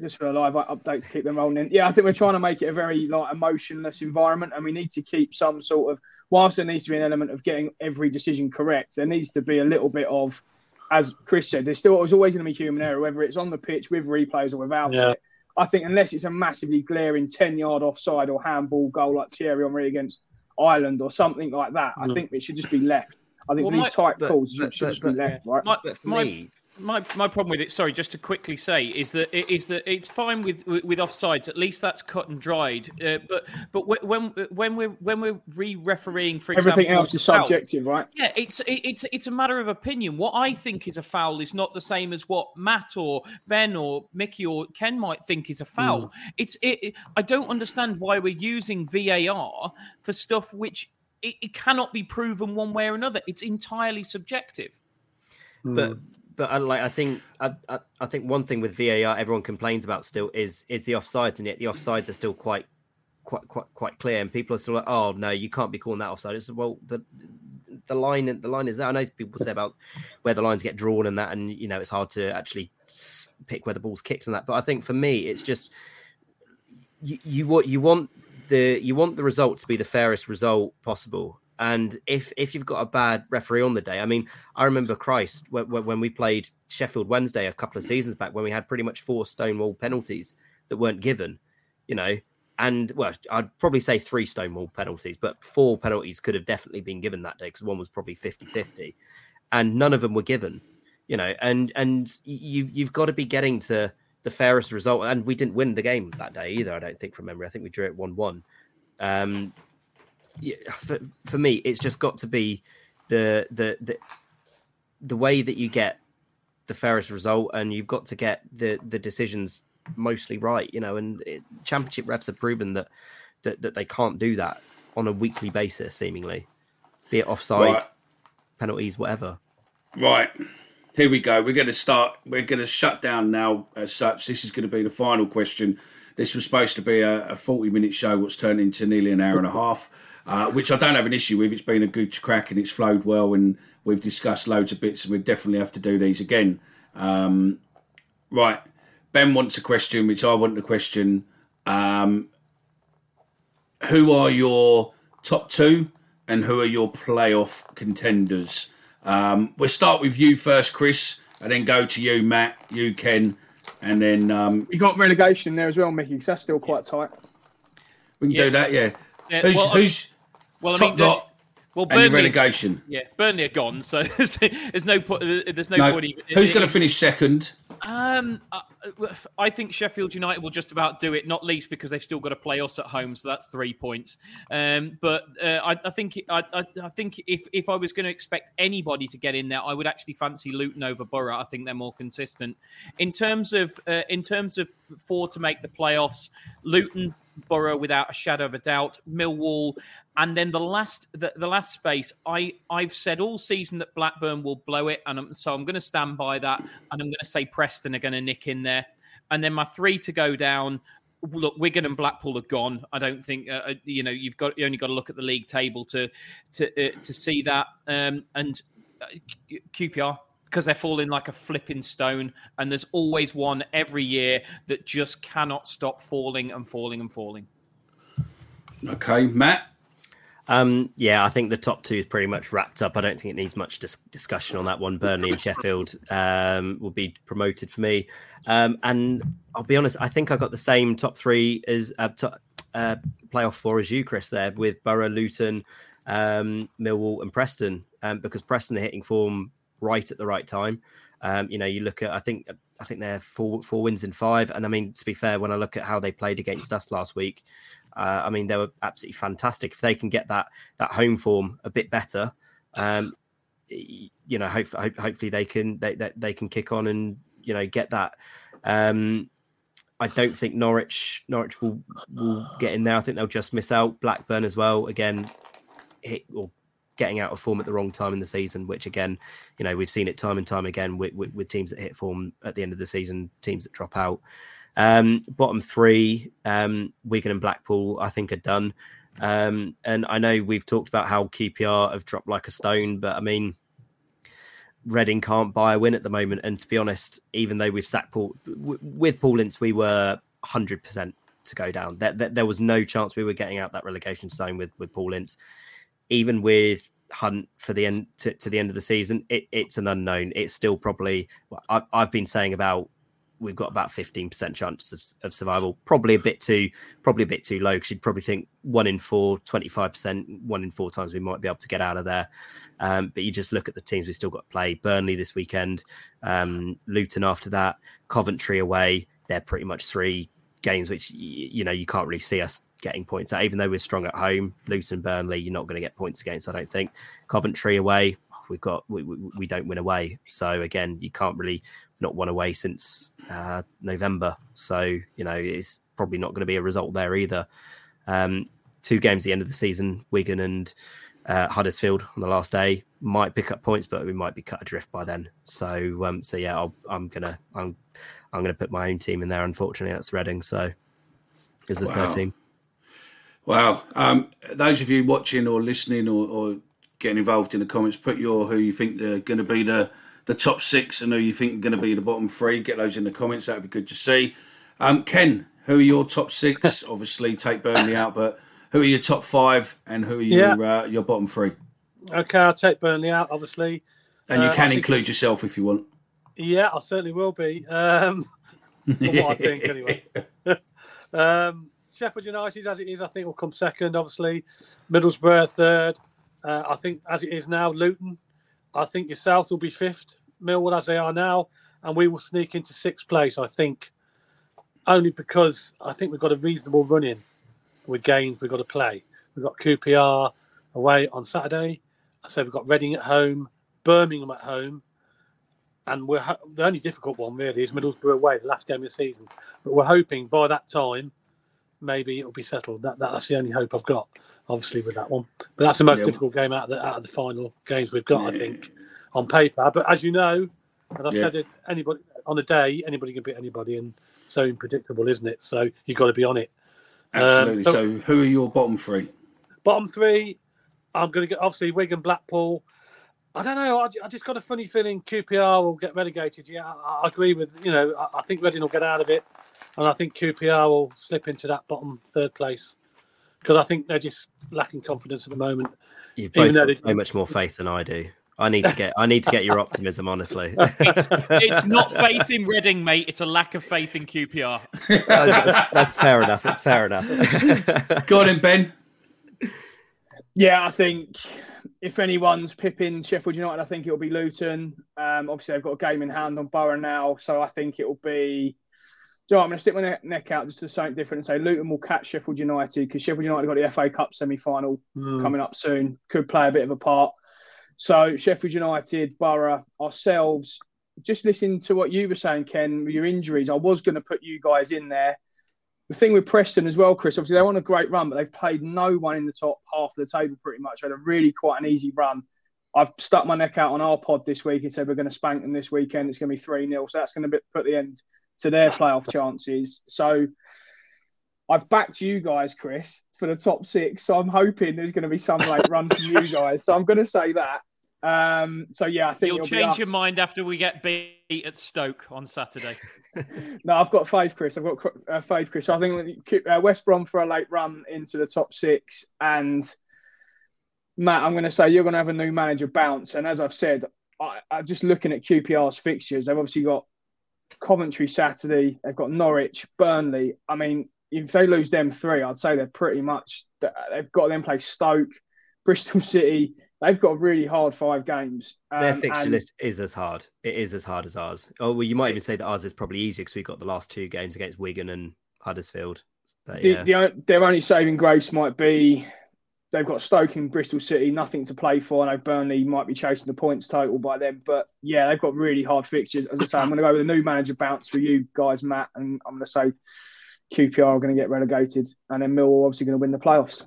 just for a live update to keep them rolling in. Yeah, I think we're trying to make it a very like emotionless environment, and we need to keep some sort of. Whilst there needs to be an element of getting every decision correct, there needs to be a little bit of, as Chris said, there's still there's always going to be human error, whether it's on the pitch with replays or without Yeah. it. I think unless it's a massively glaring 10 yard offside or handball goal like Thierry Henry against Ireland or something like that, I Mm. think it should just be left. I think Well, these my- tight but- calls but- should but- just be but- left, right? My, for my, me- my my problem with it, sorry, just to quickly say, is that is that it's fine with with, offsides. At least that's cut and dried. Uh, but but when when we're when we're re-refereeing, for example, Everything else is subjective, right? Yeah, it's it, it's it's a matter of opinion. What I think is a foul is not the same as what Matt or Ben or Mickey or Ken might think is a foul. It's it, it- I don't understand why we're using VAR for stuff which it, it cannot be proven one way or another. It's entirely subjective. but but I like I think I, I I think one thing with VAR everyone complains about still is is the offsides and yet the offsides are still quite quite quite quite clear and people are still like oh no you can't be calling that offside. It's well the the line the line is there. I know people say about where the lines get drawn and that and you know it's hard to actually pick where the ball's kicked and that but I think for me it's just you, you what you want the you want the result to be the fairest result possible and if if you've got a bad referee on the day i mean i remember christ when, when we played sheffield wednesday a couple of seasons back when we had pretty much four stonewall penalties that weren't given you know? And well i'd probably say three stonewall penalties but four penalties could have definitely been given that day because one was probably 50-50 and none of them were given you know? And and you've you've got to be getting to the fairest result. And we didn't win the game that day either i don't think from memory. I think we drew it 1-1 um yeah, for, for me it's just got to be the the the the way that you get the fairest result and you've got to get the the decisions mostly right you know and it, championship refs have proven that that that they can't do that on a weekly basis seemingly be it offside Right. penalties whatever Right. Here we go. We're going to start. We're going to shut down now as such. This is going to be the final question. This was supposed to be a, a 40 minute show, what's turned into nearly an hour and a half, uh, which I don't have an issue with. It's been a good crack and it's flowed well, and we've discussed loads of bits, and we definitely have to do these again. Um, right. Ben wants a question, which I want a question. Um, who are your top two and who are your playoff contenders? Um, we'll start with you first, Chris, and then go to you, Matt, you, Ken, and then um, You got relegation there as well, Mickey, because that's still quite tight. we can Yeah. do that. Yeah. Yeah, who's well, who's Well, I top mean, lot well, Burnley, relegation? yeah, Burnley are gone, so there's no point. There's no, No, point. Even, who's going to finish second? Um, I, I think Sheffield United will just about do it, not least because they've still got to play us at home, so that's three points. Um, but uh, I, I think I, I, I think if if I was going to expect anybody to get in there, I would actually fancy Luton over Borough. I think they're more consistent in terms of uh, in terms of four to make the playoffs. Luton, Borough, without a shadow of a doubt. Millwall, and then the last the, the last space. I I've said all season that Blackburn will blow it, and I'm, so I'm going to stand by that, and I'm going to say Preston are going to nick in there, and then my three to go down. Look, Wigan and Blackpool are gone. I don't think uh, uh, you know. You've got you only got to look at the league table to to uh, to see that. Um, and uh, QPR because they're falling like a flipping stone, and there's always one every year that just cannot stop falling and falling and falling. Okay, Matt. Um, yeah, I think the top two is pretty much wrapped up. I don't think it needs much dis- discussion on that one. Burnley and Sheffield um, will be promoted for me. Um, and I'll be honest, I think I got the same top three as uh, top, uh, playoff four as you, Chris, there with Borough, Luton, um, Millwall, and Preston, um, because Preston are hitting form right at the right time. Um, you know, you look at, I think, I think they're four four wins in five, and I mean, to be fair, when I look at how they played against us last week, uh, I mean, they were absolutely fantastic. If they can get that that home form a bit better, um, you know, hope, hope, hopefully they can they, they they can kick on and you know get that. Um, I don't think Norwich Norwich will will get in there. I think they'll just miss out. Blackburn as well. Again, hit or getting out of form at the wrong time in the season, which again, you know, we've seen it time and time again with, with, with teams that hit form at the end of the season, teams that drop out. Um, bottom three, um, Wigan and Blackpool, I think are done. Um, and I know we've talked about how QPR have dropped like a stone, but I mean, Reading can't buy a win at the moment. And to be honest, even though we've sacked Paul w- with Paul Ince, we were 100% to go down. There, there, there was no chance we were getting out that relegation zone with with Paul Ince. Even with Hunt for the end to, to the end of the season, it, it's an unknown. It's still probably I, I've been saying about we've got about fifteen percent chance of, of, survival. Probably a bit too, probably a bit too low because you'd probably think one in four, 25 percent, one in four times we might be able to get out of there. Um, but you just look at the teams we've still got to play: Burnley this weekend, um, Luton after that, Coventry away. They're pretty much three games which you know you can't really see us getting points at. Even though we're strong at home, Luton, Burnley, you're not going to get points against. I don't think. Coventry away, we've got we, we, we don't win away. So again, you can't really not won away since uh, November. So you know it's probably not going to be a result there either. Um, two games at the end of the season, Wigan and uh, Huddersfield on the last day might pick up points, but we might be cut adrift by then. So um, so yeah, i am gonna I'm I'm gonna put my own team in there. Unfortunately, that's Reading. So is the wow. third team. Wow. Um, those of you watching or listening or, or, getting involved in the comments, put your who you think are going to be the the top six and who you think are going to be the bottom three. Get those in the comments. That would be good to see. Um, Ken, who are your top six? Obviously, take Burnley out, but who are your top five and who are your yeah. uh, your bottom three? Okay, I'll take Burnley out, obviously. And you uh, can include yourself if you want. Yeah, I certainly will be. Um, what I think, anyway. um, Sheffield United, as it is, I think will come second. Obviously, Middlesbrough third. Uh, I think as it is now, Luton. I think your South will be fifth. Millwall as they are now, and we will sneak into sixth place. I think, only because I think we've got a reasonable run in with games we've got to play. We've got QPR away on Saturday. I said we've got Reading at home, Birmingham at home, and we're the only difficult one really is Middlesbrough away, the last game of the season. But we're hoping by that time maybe it'll be settled. That, that's the only hope I've got, obviously, with that one. But that's the most yeah. difficult game out of the out of the final games we've got, yeah. I think, on paper. But as you know, and I've yeah. said it, anybody on a day, anybody can beat anybody, and so unpredictable, isn't it? So you've got to be on it. Absolutely. Um, so, so, who are your bottom three? Bottom three, I'm going to get obviously Wigan, Blackpool. I don't know. I, I, just got a funny feeling QPR will get relegated. Yeah, I, I agree with you know. I, I, think Reading will get out of it, and I think QPR will slip into that bottom third place because I think they're just lacking confidence at the moment. You've both got so much more faith than I do. I need to get I need to get your optimism, honestly. it's, it's, not faith in Reading, mate. It's a lack of faith in QPR. that's, that's, fair enough. It's fair enough. Go on, in, Ben. Yeah, I think if anyone's pipping Sheffield United, I think it'll be Luton. Um, obviously, they've got a game in hand on Borough now, so I think it'll be. So I'm going to stick my neck out just to something different and say Luton will catch Sheffield United because Sheffield United got the FA Cup semi final mm. coming up soon. Could play a bit of a part. So Sheffield United, Borough, ourselves. Just listening to what you were saying, Ken, with your injuries, I was going to put you guys in there the thing with Preston as well, Chris, obviously they're on a great run, but they've played no one in the top half of the table pretty much. Had a really quite an easy run. I've stuck my neck out on our pod this week and said we're going to spank them this weekend. It's going to be 3 0. So that's going to put the end to their playoff chances. So I've backed you guys, Chris, for the top six. So I'm hoping there's going to be some like run from you guys. So I'm going to say that. Um, so yeah, I think you'll change your mind after we get beat at Stoke on Saturday. no, I've got five, Chris. I've got uh, five, Chris. So I think uh, West Brom for a late run into the top six, and Matt, I'm going to say you're going to have a new manager bounce. And as I've said, I, I just looking at QPR's fixtures, they've obviously got Coventry Saturday, they've got Norwich, Burnley. I mean, if they lose them three, I'd say they're pretty much they've got them play Stoke, Bristol City, they've got a really hard five games. Um, Their fixture list is as hard. It is as hard as ours. Oh well, you might even say that ours is probably easier because we've got the last two games against Wigan and Huddersfield. But, the, yeah. the, their only saving grace might be they've got Stoke and Bristol City, nothing to play for. I know Burnley might be chasing the points total by them, but yeah, they've got really hard fixtures. As I say, I'm going to go with a new manager bounce for you guys, Matt, and I'm going to say QPR are going to get relegated, and then Millwall obviously going to win the playoffs.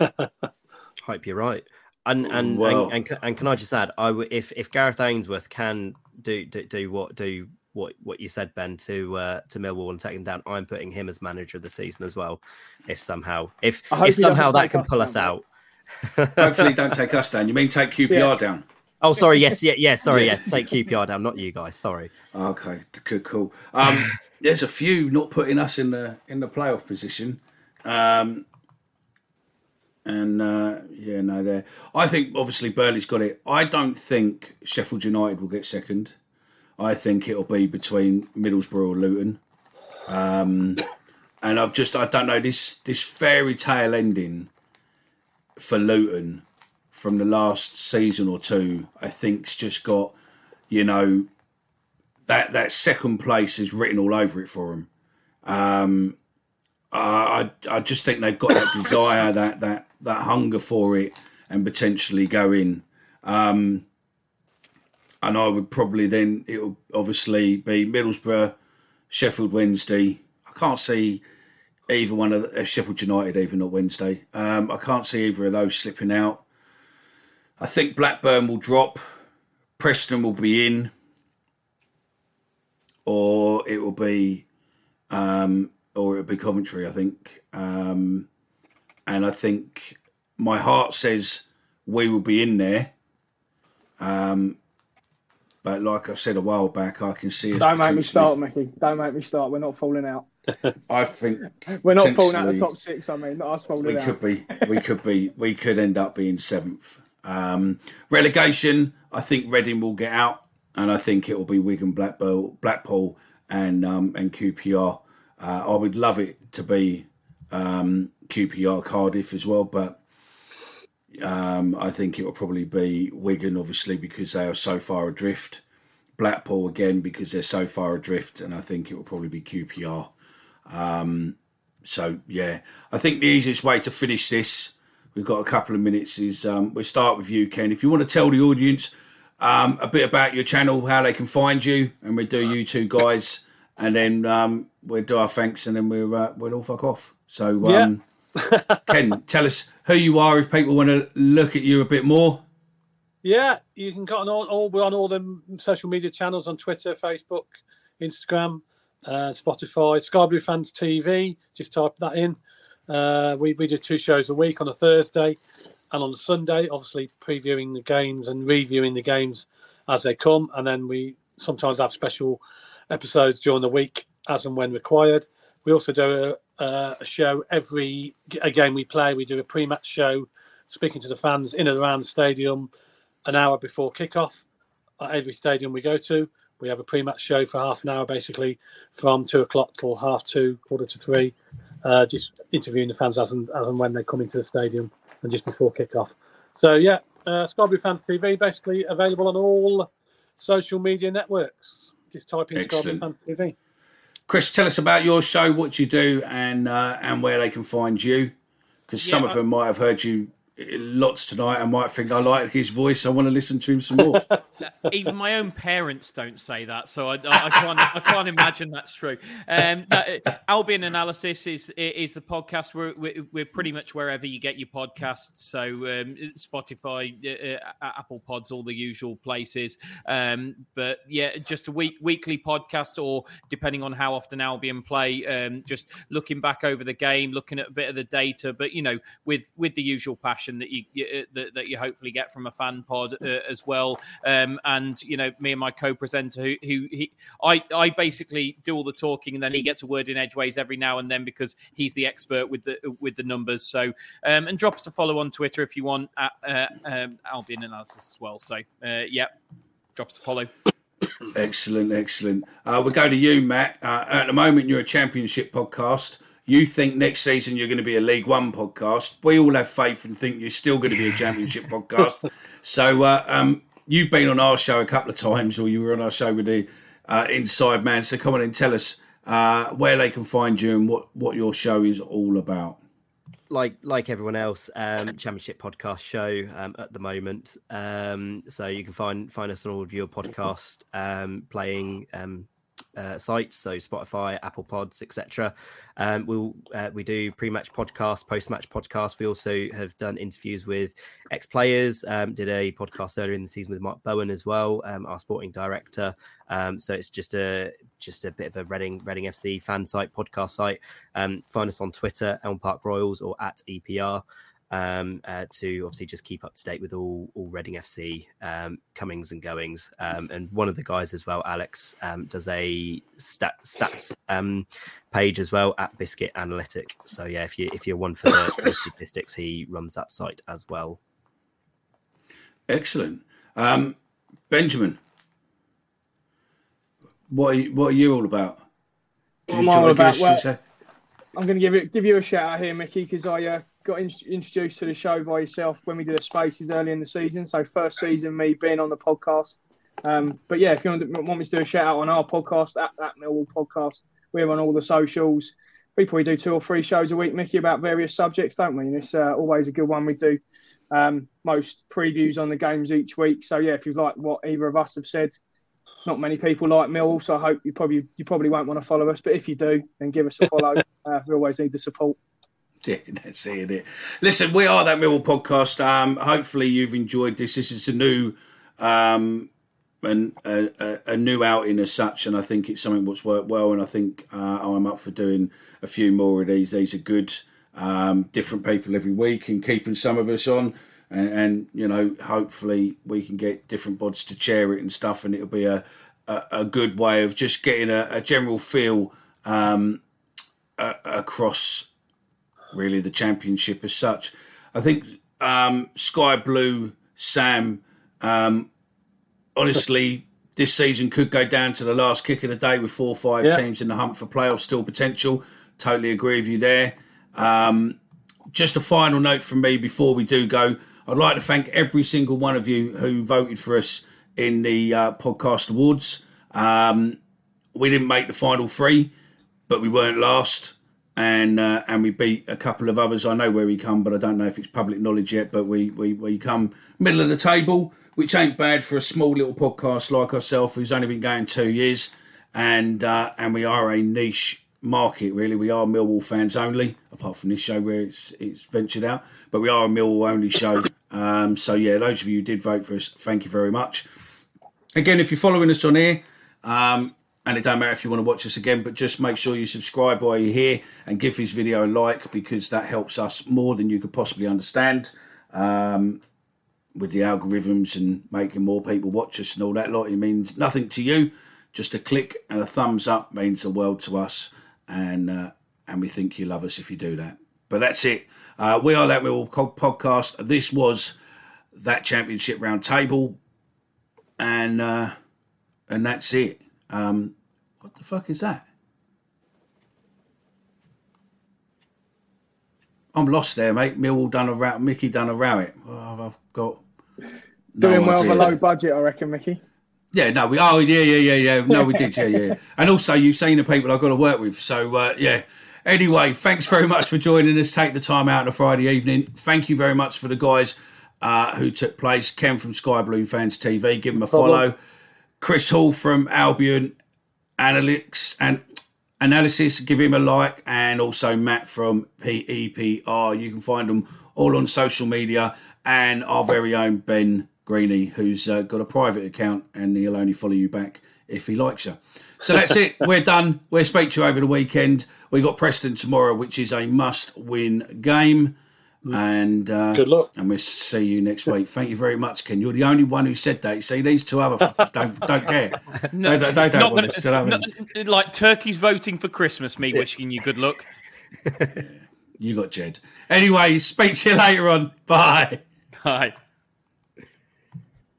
Hope you're right. And and, and, and and can I just add, I w- if if Gareth Ainsworth can do do, do what do what what you said, Ben, to uh, to Millwall and take him down, I'm putting him as manager of the season as well. If somehow if if somehow that can pull us down, out. Hopefully, don't take us down. You mean take QPR yeah. down? Oh, sorry. Yes, yeah, yeah. Sorry, yes. Take QPR down, not you guys. Sorry. Okay, cool. cool. Um, there's a few not putting us in the in the playoff position. Um, and uh, yeah, no, there. I think obviously Burnley's got it. I don't think Sheffield United will get second. I think it'll be between Middlesbrough or Luton. Um, and I've just I don't know this this fairy tale ending for Luton from the last season or two. I think's just got you know that that second place is written all over it for them. Um, I I just think they've got that desire, that that that hunger for it, and potentially go in. Um, and I would probably then it will obviously be Middlesbrough, Sheffield Wednesday. I can't see either one of the, uh, Sheffield United even not Wednesday. Um, I can't see either of those slipping out. I think Blackburn will drop, Preston will be in, or it will be, um, or it will be Coventry. I think, um, and I think my heart says we will be in there. Um, but like I said a while back, I can see us. Don't make me start, Mickey. Don't make me start. We're not falling out. I think We're not falling out of the top six. I mean, not us falling We out. could be, we could be, we could end up being seventh. Um, relegation, I think Reading will get out, and I think it will be Wigan, Blackpool, Blackpool, and um, and QPR. Uh, I would love it to be um, QPR Cardiff as well, but um, I think it will probably be Wigan, obviously because they are so far adrift. Blackpool again because they're so far adrift, and I think it will probably be QPR. Um, so yeah, I think the easiest way to finish this, we've got a couple of minutes, is um, we'll start with you, Ken. If you want to tell the audience um, a bit about your channel, how they can find you, and we do you two guys, and then um, we'll do our thanks, and then we'll uh, we'll all fuck off. So um, Ken, tell us who you are if people want to look at you a bit more. Yeah, you can get on all, all we're on all the social media channels on Twitter, Facebook, Instagram, uh, Spotify, Sky Blue Fans TV. Just type that in. Uh, we we do two shows a week on a Thursday and on a Sunday. Obviously, previewing the games and reviewing the games as they come, and then we sometimes have special episodes during the week as and when required. We also do a, a show every a game we play. We do a pre-match show, speaking to the fans in and around the stadium an hour before kickoff at every stadium we go to. We have a pre-match show for half an hour, basically from two o'clock till half two, quarter to three, uh, just interviewing the fans as and, as and when they come into the stadium and just before kickoff. So yeah, uh, Blue Fans TV basically available on all social media networks. Just type in Excellent. Fans TV. Chris, tell us about your show, what you do, and uh, and where they can find you. Because some Yeah, of them might have heard you lots tonight I might think I like his voice. I want to listen to him some more. Even my own parents don't say that, so I, I, I can't. I can't imagine that's true. Um, that, Albion Analysis is is the podcast. We're, we're we're pretty much wherever you get your podcasts. So um, Spotify, uh, uh, Apple Pods, all the usual places. Um, but yeah, just a week weekly podcast, or depending on how often Albion play, um, just looking back over the game, looking at a bit of the data. But you know, with with the usual passion that you, you that, that you hopefully get from a fan pod uh, as well. Um, and you know, me and my co-presenter, who, who he, I, I basically do all the talking, and then he gets a word in edgeways every now and then because he's the expert with the with the numbers. So, um, and drop us a follow on Twitter if you want at uh, um, Albion Analysis as well. So, uh, yeah, drop us a follow. excellent, excellent. Uh, we'll go to you, Matt. Uh, at the moment, you're a championship podcast. You think next season you're going to be a League One podcast. We all have faith and think you're still going to be a championship podcast. So uh, um, you've been on our show a couple of times, or you were on our show with the uh, Inside Man. So come on and tell us uh, where they can find you and what, what your show is all about. like like everyone else, um, championship podcast show um, at the moment. Um, so you can find find us on all of your podcast um, playing um, uh, sites, so Spotify, Apple Pods, etc. Um, we'll uh, we do pre-match podcast, post-match podcast. We also have done interviews with ex-players. Um, did a podcast earlier in the season with Mark Bowen as well, um, our sporting director. Um, so it's just a just a bit of a Reading Reading FC fan site, podcast site. Um, find us on Twitter, Elm Park Royals, or at EPR um, uh, to obviously just keep up to date with all all Reading FC um, comings and goings. Um, and one of the guys as well, Alex, um, does a stat, stats um, page as well at Biscuit Analytic. So yeah, if you if you're one for the, the statistics, he runs that site as well. Excellent. Um, Benjamin, what are you, what are you all about? What am I all about? Well, I'm going to give you give you a shout out here, Mickey, because I uh, got in, introduced to the show by yourself when we did the Spaces early in the season. So first season, me being on the podcast. Um, but yeah, if you want, to, want me to do a shout out on our podcast, at that Millwall podcast, we're on all the socials. We probably do two or three shows a week, Mickey, about various subjects, don't we? And it's uh, always a good one. We do um, most previews on the games each week. So yeah, if you like what either of us have said, not many people like Mill, so I hope you probably you probably won't want to follow us. But if you do, then give us a follow. uh, we always need the support. That's it. Listen, we are that Millwall podcast. Um, hopefully, you've enjoyed this. This is a new um, and a, a, new outing as such, and I think it's something that's worked well. And I think uh, I'm up for doing a few more of these. These are good, um, different people every week, and keeping some of us on. And, and, you know, hopefully we can get different bods to chair it and stuff, and it'll be a a, a good way of just getting a, a general feel um, across really the championship as such. I think um, Sky Blue Sam um, honestly, this season could go down to the last kick of the day with four or five yeah. teams in the hunt for playoffs, still potential. Totally agree with you there. Um, just a final note from me before we do go. I'd like to thank every single one of you who voted for us in the uh, podcast awards. Um, we didn't make the final three, but we weren't last, and uh, and we beat a couple of others. I know where we come, but I don't know if it's public knowledge yet. But we we, we come middle of the table which ain't bad for a small little podcast like ourselves, who's only been going two years, and uh, and we are a niche market. Really, we are Millwall fans only, apart from this show where it's it's ventured out, but we are a Millwall only show. Um, so yeah, those of you who did vote for us, thank you very much. Again, if you're following us on here. Um, and it don't matter if you want to watch us again, but just make sure you subscribe while you're here and give this video a like because that helps us more than you could possibly understand. Um, with the algorithms and making more people watch us and all that lot. It means nothing to you. Just a click and a thumbs up means the world to us, and uh, and we think you love us if you do that. But that's it. Uh, we are that Millwall podcast. This was that championship round table, and uh, and that's it. Um, fuck is that? I'm lost there, mate. Millwall done a row. Mickey done a row. It. Oh, I've got Doing no well idea. below budget, I reckon, Mickey. Yeah, no, we oh yeah, yeah, yeah, yeah. No, we did, yeah, yeah. And also, you've seen the people I've got to work with, so uh, yeah. Anyway, thanks very much for joining us. Take the time out on a Friday evening. Thank you very much for the guys uh, who took place. Ken from Sky Blue Fans TV, give them a follow. Chris Hall from Albion Analytics and Analysis, give him a like, and also Matt from PEPR. You can find them all on social media and our very own Ben Greeny, who's uh, got a private account and he'll only follow you back if he likes you. So that's it. We're done. We'll speak to you over the weekend. We got Preston tomorrow, which is a must-win game. And uh, good luck. And we'll see you next week. Thank you very much, Ken. You're the only one who said that. See, these two other don't don't care. no, they, they, don't want gonna, to Like turkeys voting for Christmas. Me wishing you good luck. you got Jed. Anyway, speak to you later on. Bye. Bye.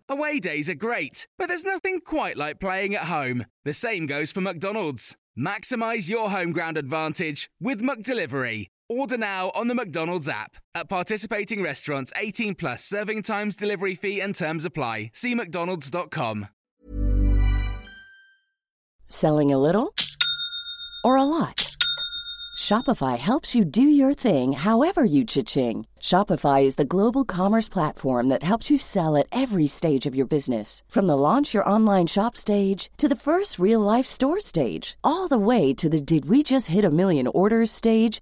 Away days are great, but there's nothing quite like playing at home. The same goes for McDonald's. Maximize your home ground advantage with McDelivery. Order now on the McDonald's app. At participating restaurants, 18 plus serving times, delivery fee, and terms apply. See McDonald's.com. Selling a little or a lot? Shopify helps you do your thing however you cha-ching. Shopify is the global commerce platform that helps you sell at every stage of your business. From the launch your online shop stage to the first real life store stage, all the way to the did we just hit a million orders stage.